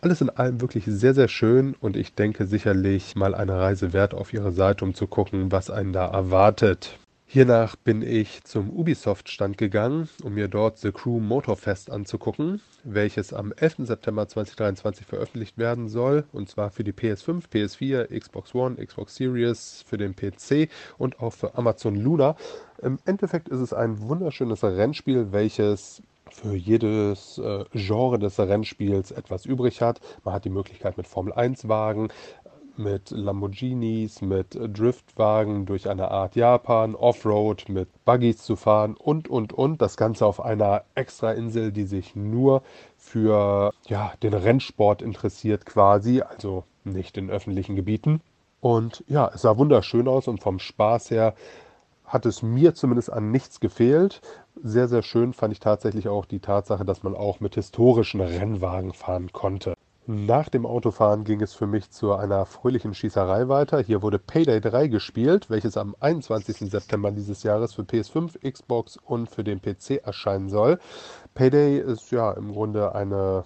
Alles in allem wirklich sehr, sehr schön und ich denke sicherlich mal eine Reise wert auf ihre Seite, um zu gucken, was einen da erwartet. Hiernach bin ich zum Ubisoft-Stand gegangen, um mir dort The Crew Motorfest anzugucken, welches am 11. September 2023 veröffentlicht werden soll, und zwar für die PS5, PS4, Xbox One, Xbox Series, für den PC und auch für Amazon Luna. Im Endeffekt ist es ein wunderschönes Rennspiel, welches für jedes äh, Genre des Rennspiels etwas übrig hat. Man hat die Möglichkeit mit Formel 1 Wagen, mit Lamborghinis, mit Driftwagen durch eine Art Japan, Offroad mit Buggies zu fahren und, und, und. Das Ganze auf einer Extrainsel, die sich nur für ja, den Rennsport interessiert quasi, also nicht in öffentlichen Gebieten. Und ja, es sah wunderschön aus und vom Spaß her hat es mir zumindest an nichts gefehlt. Sehr, sehr schön fand ich tatsächlich auch die Tatsache, dass man auch mit historischen Rennwagen fahren konnte. Nach dem Autofahren ging es für mich zu einer fröhlichen Schießerei weiter. Hier wurde Payday 3 gespielt, welches am 21. September dieses Jahres für PS5, Xbox und für den PC erscheinen soll. Payday ist ja im Grunde eine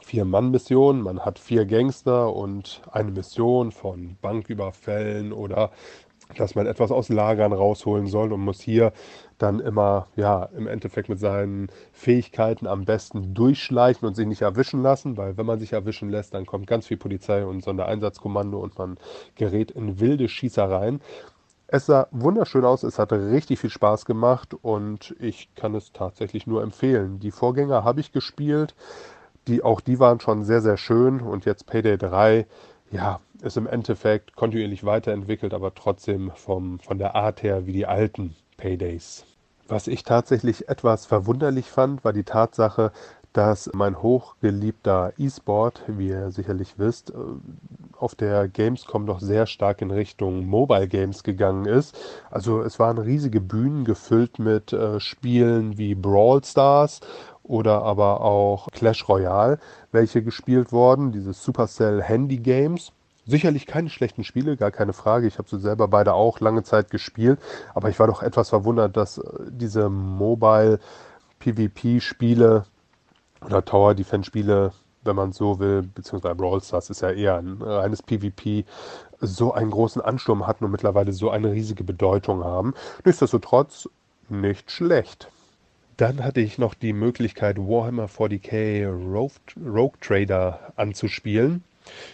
Vier-Mann-Mission. Man hat vier Gangster und eine Mission von Banküberfällen oder dass man etwas aus Lagern rausholen soll und muss hier dann immer, ja, im Endeffekt mit seinen Fähigkeiten am besten durchschleichen und sich nicht erwischen lassen, weil wenn man sich erwischen lässt, dann kommt ganz viel Polizei und Sondereinsatzkommando und man gerät in wilde Schießereien. Es sah wunderschön aus, es hat richtig viel Spaß gemacht und ich kann es tatsächlich nur empfehlen. Die Vorgänger habe ich gespielt, die, auch die waren schon sehr, sehr schön und jetzt Payday 3 ja, ist im Endeffekt kontinuierlich weiterentwickelt, aber trotzdem vom, von der Art her wie die alten Paydays. Was ich tatsächlich etwas verwunderlich fand, war die Tatsache, dass mein hochgeliebter E-Sport, wie ihr sicherlich wisst, äh, auf der Gamescom doch sehr stark in Richtung Mobile Games gegangen ist. Also es waren riesige Bühnen gefüllt mit äh, Spielen wie Brawl Stars oder aber auch Clash Royale, welche gespielt wurden, diese Supercell Handy Games. Sicherlich keine schlechten Spiele, gar keine Frage. Ich habe sie selber beide auch lange Zeit gespielt, aber ich war doch etwas verwundert, dass äh, diese Mobile PvP-Spiele oder Tower Defense Spiele, wenn man so will, beziehungsweise Brawl Stars ist ja eher ein reines PvP, so einen großen Ansturm hatten und mittlerweile so eine riesige Bedeutung haben. Nichtsdestotrotz nicht schlecht. Dann hatte ich noch die Möglichkeit, Warhammer 40k Rogue, Rogue Trader anzuspielen.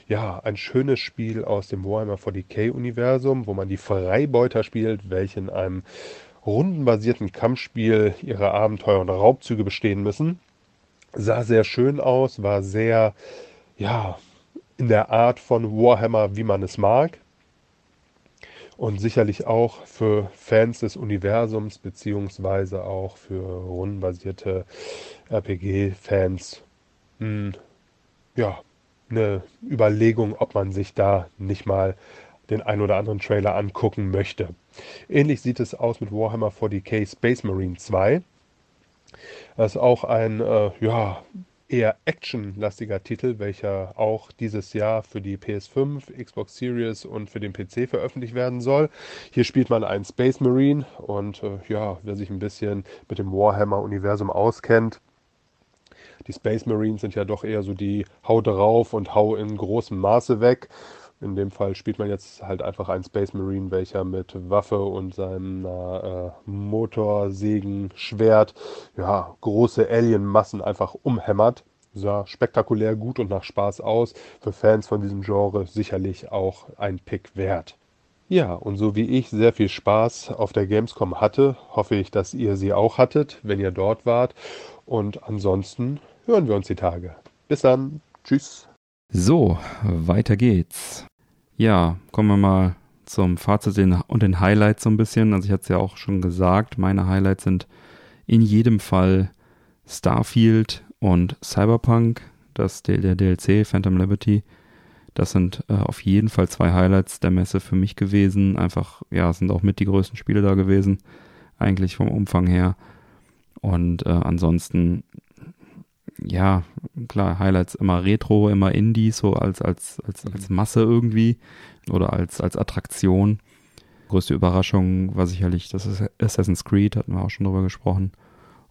Ja, ein schönes Spiel aus dem Warhammer 40k-Universum, wo man die Freibeuter spielt, welche in einem rundenbasierten Kampfspiel ihre Abenteuer und Raubzüge bestehen müssen. Sah sehr schön aus, war sehr, ja, in der Art von Warhammer, wie man es mag. und sicherlich auch für Fans des Universums beziehungsweise auch für rundenbasierte RPG-Fans hm, ja, eine Überlegung, ob man sich da nicht mal den ein oder anderen Trailer angucken möchte. Ähnlich sieht es aus mit Warhammer 40k Space Marine 2. Das ist auch ein äh, ja, eher actionlastiger Titel, welcher auch dieses Jahr für die PS5, Xbox Series und für den PC veröffentlicht werden soll. Hier spielt man einen Space Marine und äh, ja, wer sich ein bisschen mit dem Warhammer-Universum auskennt, die Space Marines sind ja doch eher so die Hau drauf und Hau in großem Maße weg. In dem Fall spielt man jetzt halt einfach einen Space Marine, welcher mit Waffe und seinem äh, Motorsägen-Schwert ja, große Alien-Massen einfach umhämmert. Sah spektakulär gut und nach Spaß aus. Für Fans von diesem Genre sicherlich auch ein Pick wert. Ja, und so wie ich sehr viel Spaß auf der Gamescom hatte, hoffe ich, dass ihr sie auch hattet, wenn ihr dort wart. Und ansonsten hören wir uns die Tage. Bis dann. Tschüss. So, weiter geht's. Ja, kommen wir mal zum Fazit und den Highlights so ein bisschen. Also ich hatte es ja auch schon gesagt, meine Highlights sind in jedem Fall Starfield und Cyberpunk, das der DLC Phantom Liberty. Das sind äh, auf jeden Fall zwei Highlights der Messe für mich gewesen. Einfach, ja, sind auch mit die größten Spiele da gewesen, eigentlich vom Umfang her. Und äh, ansonsten ja, klar, Highlights immer Retro, immer Indie, so als, als, als, als Masse irgendwie oder als, als Attraktion. Größte Überraschung war sicherlich das ist Assassin's Creed, hatten wir auch schon drüber gesprochen.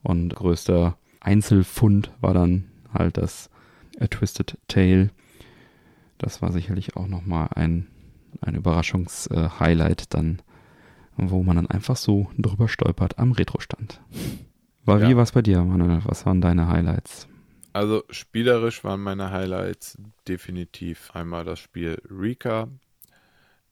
Und größter Einzelfund war dann halt das A Twisted Tale. Das war sicherlich auch nochmal ein, ein Überraschungshighlight dann, wo man dann einfach so drüber stolpert am Retro-Stand. War. Wie war es bei dir, Manuel? Was waren deine Highlights? Also spielerisch waren meine Highlights definitiv einmal das Spiel Rika,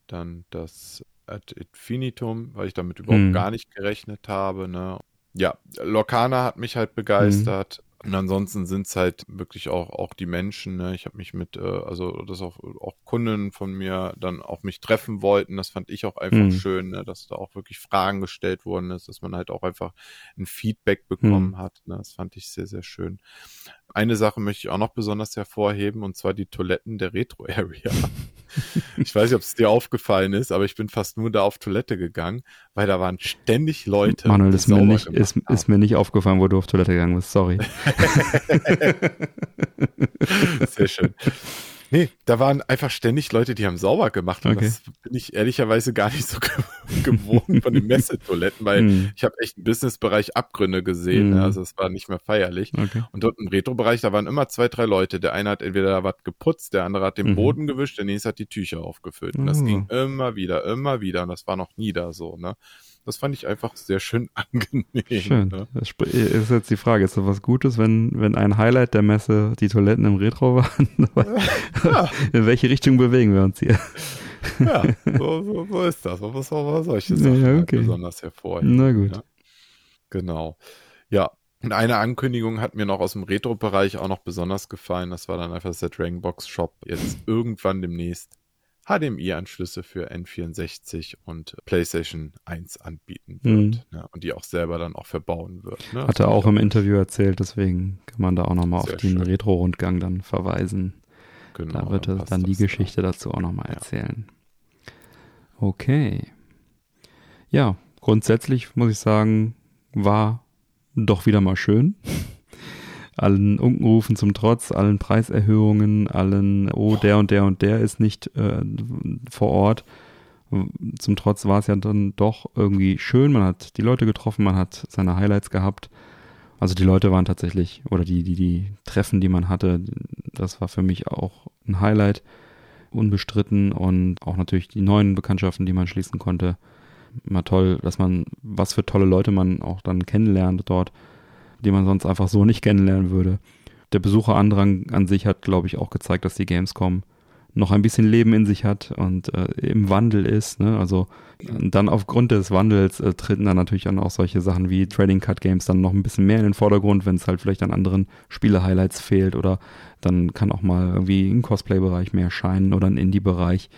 dann das Ad Infinitum, weil ich damit überhaupt hm. gar nicht gerechnet habe. Ne? Ja, Locana hat mich halt begeistert. Hm. Und ansonsten sind es halt wirklich auch, auch die Menschen. Ne? Ich habe mich mit, äh, also dass auch, auch Kunden von mir dann auch mich treffen wollten. Das fand ich auch einfach mhm. schön, ne? dass da auch wirklich Fragen gestellt worden ist, dass man halt auch einfach ein Feedback bekommen mhm. hat. Ne? Das fand ich sehr, sehr schön. Eine Sache möchte ich auch noch besonders hervorheben, und zwar die Toiletten der Retro-Area. ich weiß nicht, ob es dir aufgefallen ist, aber ich bin fast nur da auf Toilette gegangen, weil da waren ständig Leute. Manuel, ist mir, nicht, ist, ist mir nicht aufgefallen, wo du auf Toilette gegangen bist, sorry. Sehr schön. Nee, da waren einfach ständig Leute, die haben sauber gemacht. Und okay. das bin ich ehrlicherweise gar nicht so gewohnt von den Messetoiletten, weil mm. ich habe echt im Businessbereich Abgründe gesehen. Mm. Also es war nicht mehr feierlich. Okay. Und dort im Retro-Bereich, da waren immer zwei, drei Leute. Der eine hat entweder was geputzt, der andere hat den mhm. Boden gewischt, der nächste hat die Tücher aufgefüllt. Und das oh. ging immer wieder, immer wieder. Und das war noch nie da so. Ne? Das fand ich einfach sehr schön angenehm. Schön. Ne? Das ist jetzt die Frage, ist das was Gutes, wenn, wenn ein Highlight der Messe die Toiletten im Retro waren? ja. In welche Richtung bewegen wir uns hier? ja, so, so, so ist das. Man muss auch mal solche Sachen ja, okay. besonders hervorheben. Na gut. Ja? Genau. Ja, und eine Ankündigung hat mir noch aus dem Retro-Bereich auch noch besonders gefallen. Das war dann einfach der Dragon Box Shop jetzt irgendwann demnächst HDMI-Anschlüsse für N64 und PlayStation 1 anbieten wird. Mhm. Ne? Und die auch selber dann auch verbauen wird. Ne? Hat er auch im Interview erzählt, deswegen kann man da auch nochmal auf den Retro-Rundgang dann verweisen. Genau, da wird er dann, dann die Geschichte da. dazu auch nochmal ja. erzählen. Okay. Ja, grundsätzlich muss ich sagen, war doch wieder mal schön allen Unkenrufen zum Trotz, allen Preiserhöhungen, allen, oh, der und der und der ist nicht äh, vor Ort. Zum Trotz war es ja dann doch irgendwie schön. Man hat die Leute getroffen, man hat seine Highlights gehabt. Also die Leute waren tatsächlich, oder die, die, die Treffen, die man hatte, das war für mich auch ein Highlight, unbestritten und auch natürlich die neuen Bekanntschaften, die man schließen konnte. Immer toll, dass man, was für tolle Leute man auch dann kennenlernt dort die man sonst einfach so nicht kennenlernen würde. Der Besucherandrang an sich hat, glaube ich, auch gezeigt, dass die Gamescom noch ein bisschen Leben in sich hat und äh, im Wandel ist. Ne? Also dann aufgrund des Wandels äh, treten dann natürlich dann auch solche Sachen wie Trading Card Games dann noch ein bisschen mehr in den Vordergrund, wenn es halt vielleicht an anderen Spiele-Highlights fehlt oder dann kann auch mal irgendwie ein Cosplay-Bereich mehr scheinen oder ein Indie-Bereich.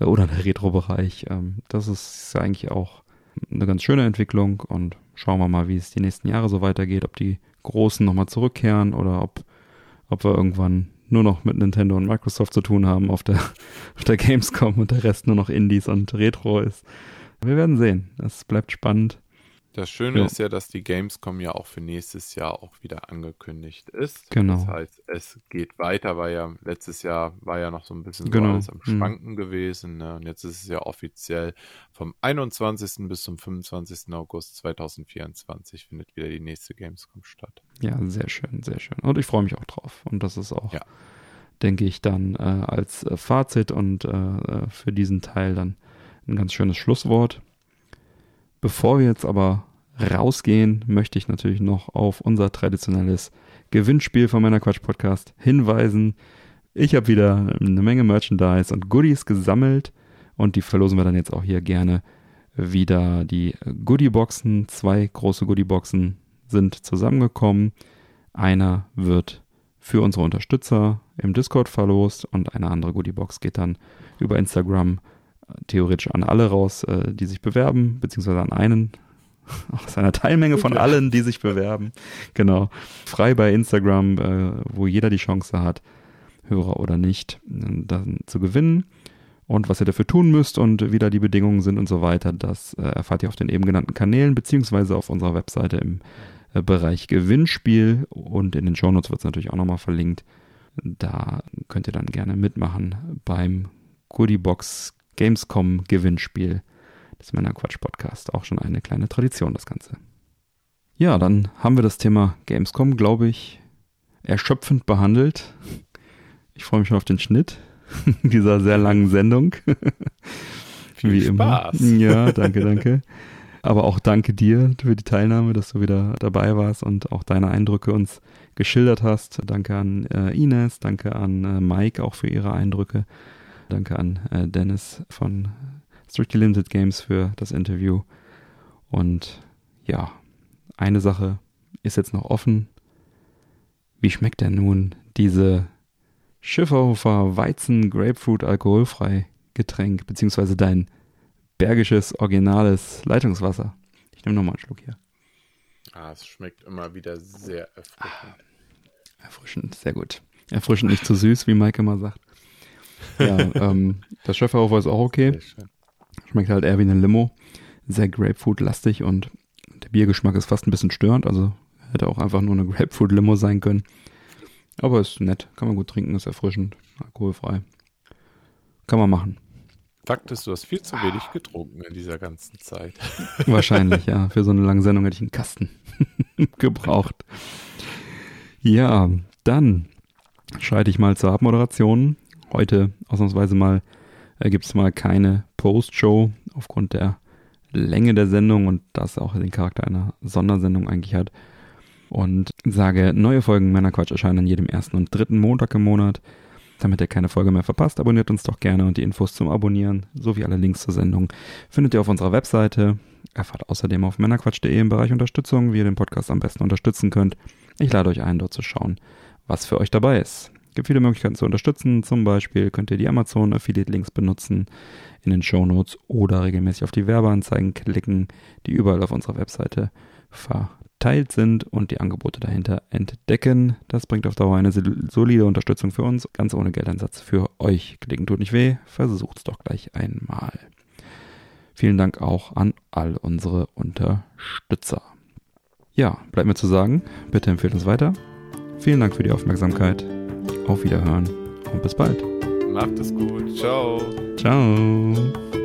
äh, oder der Retro-Bereich. Ähm, das ist eigentlich auch eine ganz schöne Entwicklung und schauen wir mal, wie es die nächsten Jahre so weitergeht, ob die Großen nochmal zurückkehren oder ob, ob wir irgendwann nur noch mit Nintendo und Microsoft zu tun haben auf der, auf der Gamescom und der Rest nur noch Indies und Retro ist. Wir werden sehen. Es bleibt spannend. Das Schöne ja. ist ja, dass die Gamescom ja auch für nächstes Jahr auch wieder angekündigt ist. Genau. Das heißt, es geht weiter, weil ja letztes Jahr war ja noch so ein bisschen genau. so alles am mhm. Schwanken mhm. gewesen. Ne? Und jetzt ist es ja offiziell vom 21. bis zum 25. August 2024 findet wieder die nächste Gamescom statt. Ja, sehr schön, sehr schön. Und ich freue mich auch drauf. Und das ist auch, ja. denke ich, dann äh, als äh, Fazit und äh, äh für diesen Teil dann ein ganz schönes Schlusswort. Bevor wir jetzt aber rausgehen, möchte ich natürlich noch auf unser traditionelles Gewinnspiel von meiner Quatsch Podcast hinweisen. Ich habe wieder eine Menge Merchandise und Goodies gesammelt und die verlosen wir dann jetzt auch hier gerne wieder. Die Goodieboxen, zwei große Goodieboxen sind zusammengekommen. Einer wird für unsere Unterstützer im Discord verlost und eine andere Goodiebox geht dann über Instagram theoretisch an alle raus, äh, die sich bewerben, beziehungsweise an einen aus einer Teilmenge von allen, die sich bewerben. Genau. Frei bei Instagram, äh, wo jeder die Chance hat, Hörer oder nicht, dann zu gewinnen. Und was ihr dafür tun müsst und wie da die Bedingungen sind und so weiter, das äh, erfahrt ihr auf den eben genannten Kanälen, beziehungsweise auf unserer Webseite im äh, Bereich Gewinnspiel. Und in den Shownotes wird es natürlich auch nochmal verlinkt. Da könnt ihr dann gerne mitmachen beim Goodiebox Gamescom Gewinnspiel des Männerquatsch Podcast. Auch schon eine kleine Tradition, das Ganze. Ja, dann haben wir das Thema Gamescom, glaube ich, erschöpfend behandelt. Ich freue mich schon auf den Schnitt dieser sehr langen Sendung. Viel Wie Spaß. immer. Ja, danke, danke. Aber auch danke dir für die Teilnahme, dass du wieder dabei warst und auch deine Eindrücke uns geschildert hast. Danke an äh, Ines, danke an äh, Mike auch für ihre Eindrücke. Danke an äh, Dennis von Strictly Limited Games für das Interview. Und ja, eine Sache ist jetzt noch offen. Wie schmeckt denn nun diese Schifferhofer Weizen Grapefruit alkoholfrei Getränk, beziehungsweise dein bergisches originales Leitungswasser? Ich nehme nochmal einen Schluck hier. Ah, es schmeckt immer wieder sehr erfrischend. Ah, erfrischend, sehr gut. Erfrischend, nicht zu süß, wie Maike immer sagt. Ja, ähm, das Schöfferhofer ist auch okay. Schmeckt halt eher wie eine Limo. Sehr Grapefruit-lastig und der Biergeschmack ist fast ein bisschen störend. Also hätte auch einfach nur eine Grapefruit-Limo sein können. Aber ist nett, kann man gut trinken, ist erfrischend, alkoholfrei. Kann man machen. Fakt ist, du hast viel zu wenig getrunken in dieser ganzen Zeit. Wahrscheinlich, ja. Für so eine lange Sendung hätte ich einen Kasten gebraucht. Ja, dann schalte ich mal zur Abmoderation. Heute ausnahmsweise mal äh, gibt es mal keine Post-Show aufgrund der Länge der Sendung und das auch den Charakter einer Sondersendung eigentlich hat. Und sage, neue Folgen Männerquatsch erscheinen an jedem ersten und dritten Montag im Monat. Damit ihr keine Folge mehr verpasst, abonniert uns doch gerne und die Infos zum Abonnieren sowie alle Links zur Sendung findet ihr auf unserer Webseite. Erfahrt außerdem auf männerquatsch.de im Bereich Unterstützung, wie ihr den Podcast am besten unterstützen könnt. Ich lade euch ein, dort zu schauen, was für euch dabei ist. Gibt viele Möglichkeiten zu unterstützen. Zum Beispiel könnt ihr die Amazon Affiliate Links benutzen in den Show Notes oder regelmäßig auf die Werbeanzeigen klicken, die überall auf unserer Webseite verteilt sind und die Angebote dahinter entdecken. Das bringt auf Dauer eine solide Unterstützung für uns, ganz ohne Geldeinsatz für euch. Klicken tut nicht weh, versucht's doch gleich einmal. Vielen Dank auch an all unsere Unterstützer. Ja, bleibt mir zu sagen, bitte empfehlt uns weiter. Vielen Dank für die Aufmerksamkeit. Auf Wiederhören und bis bald. Macht es gut. Ciao. Ciao.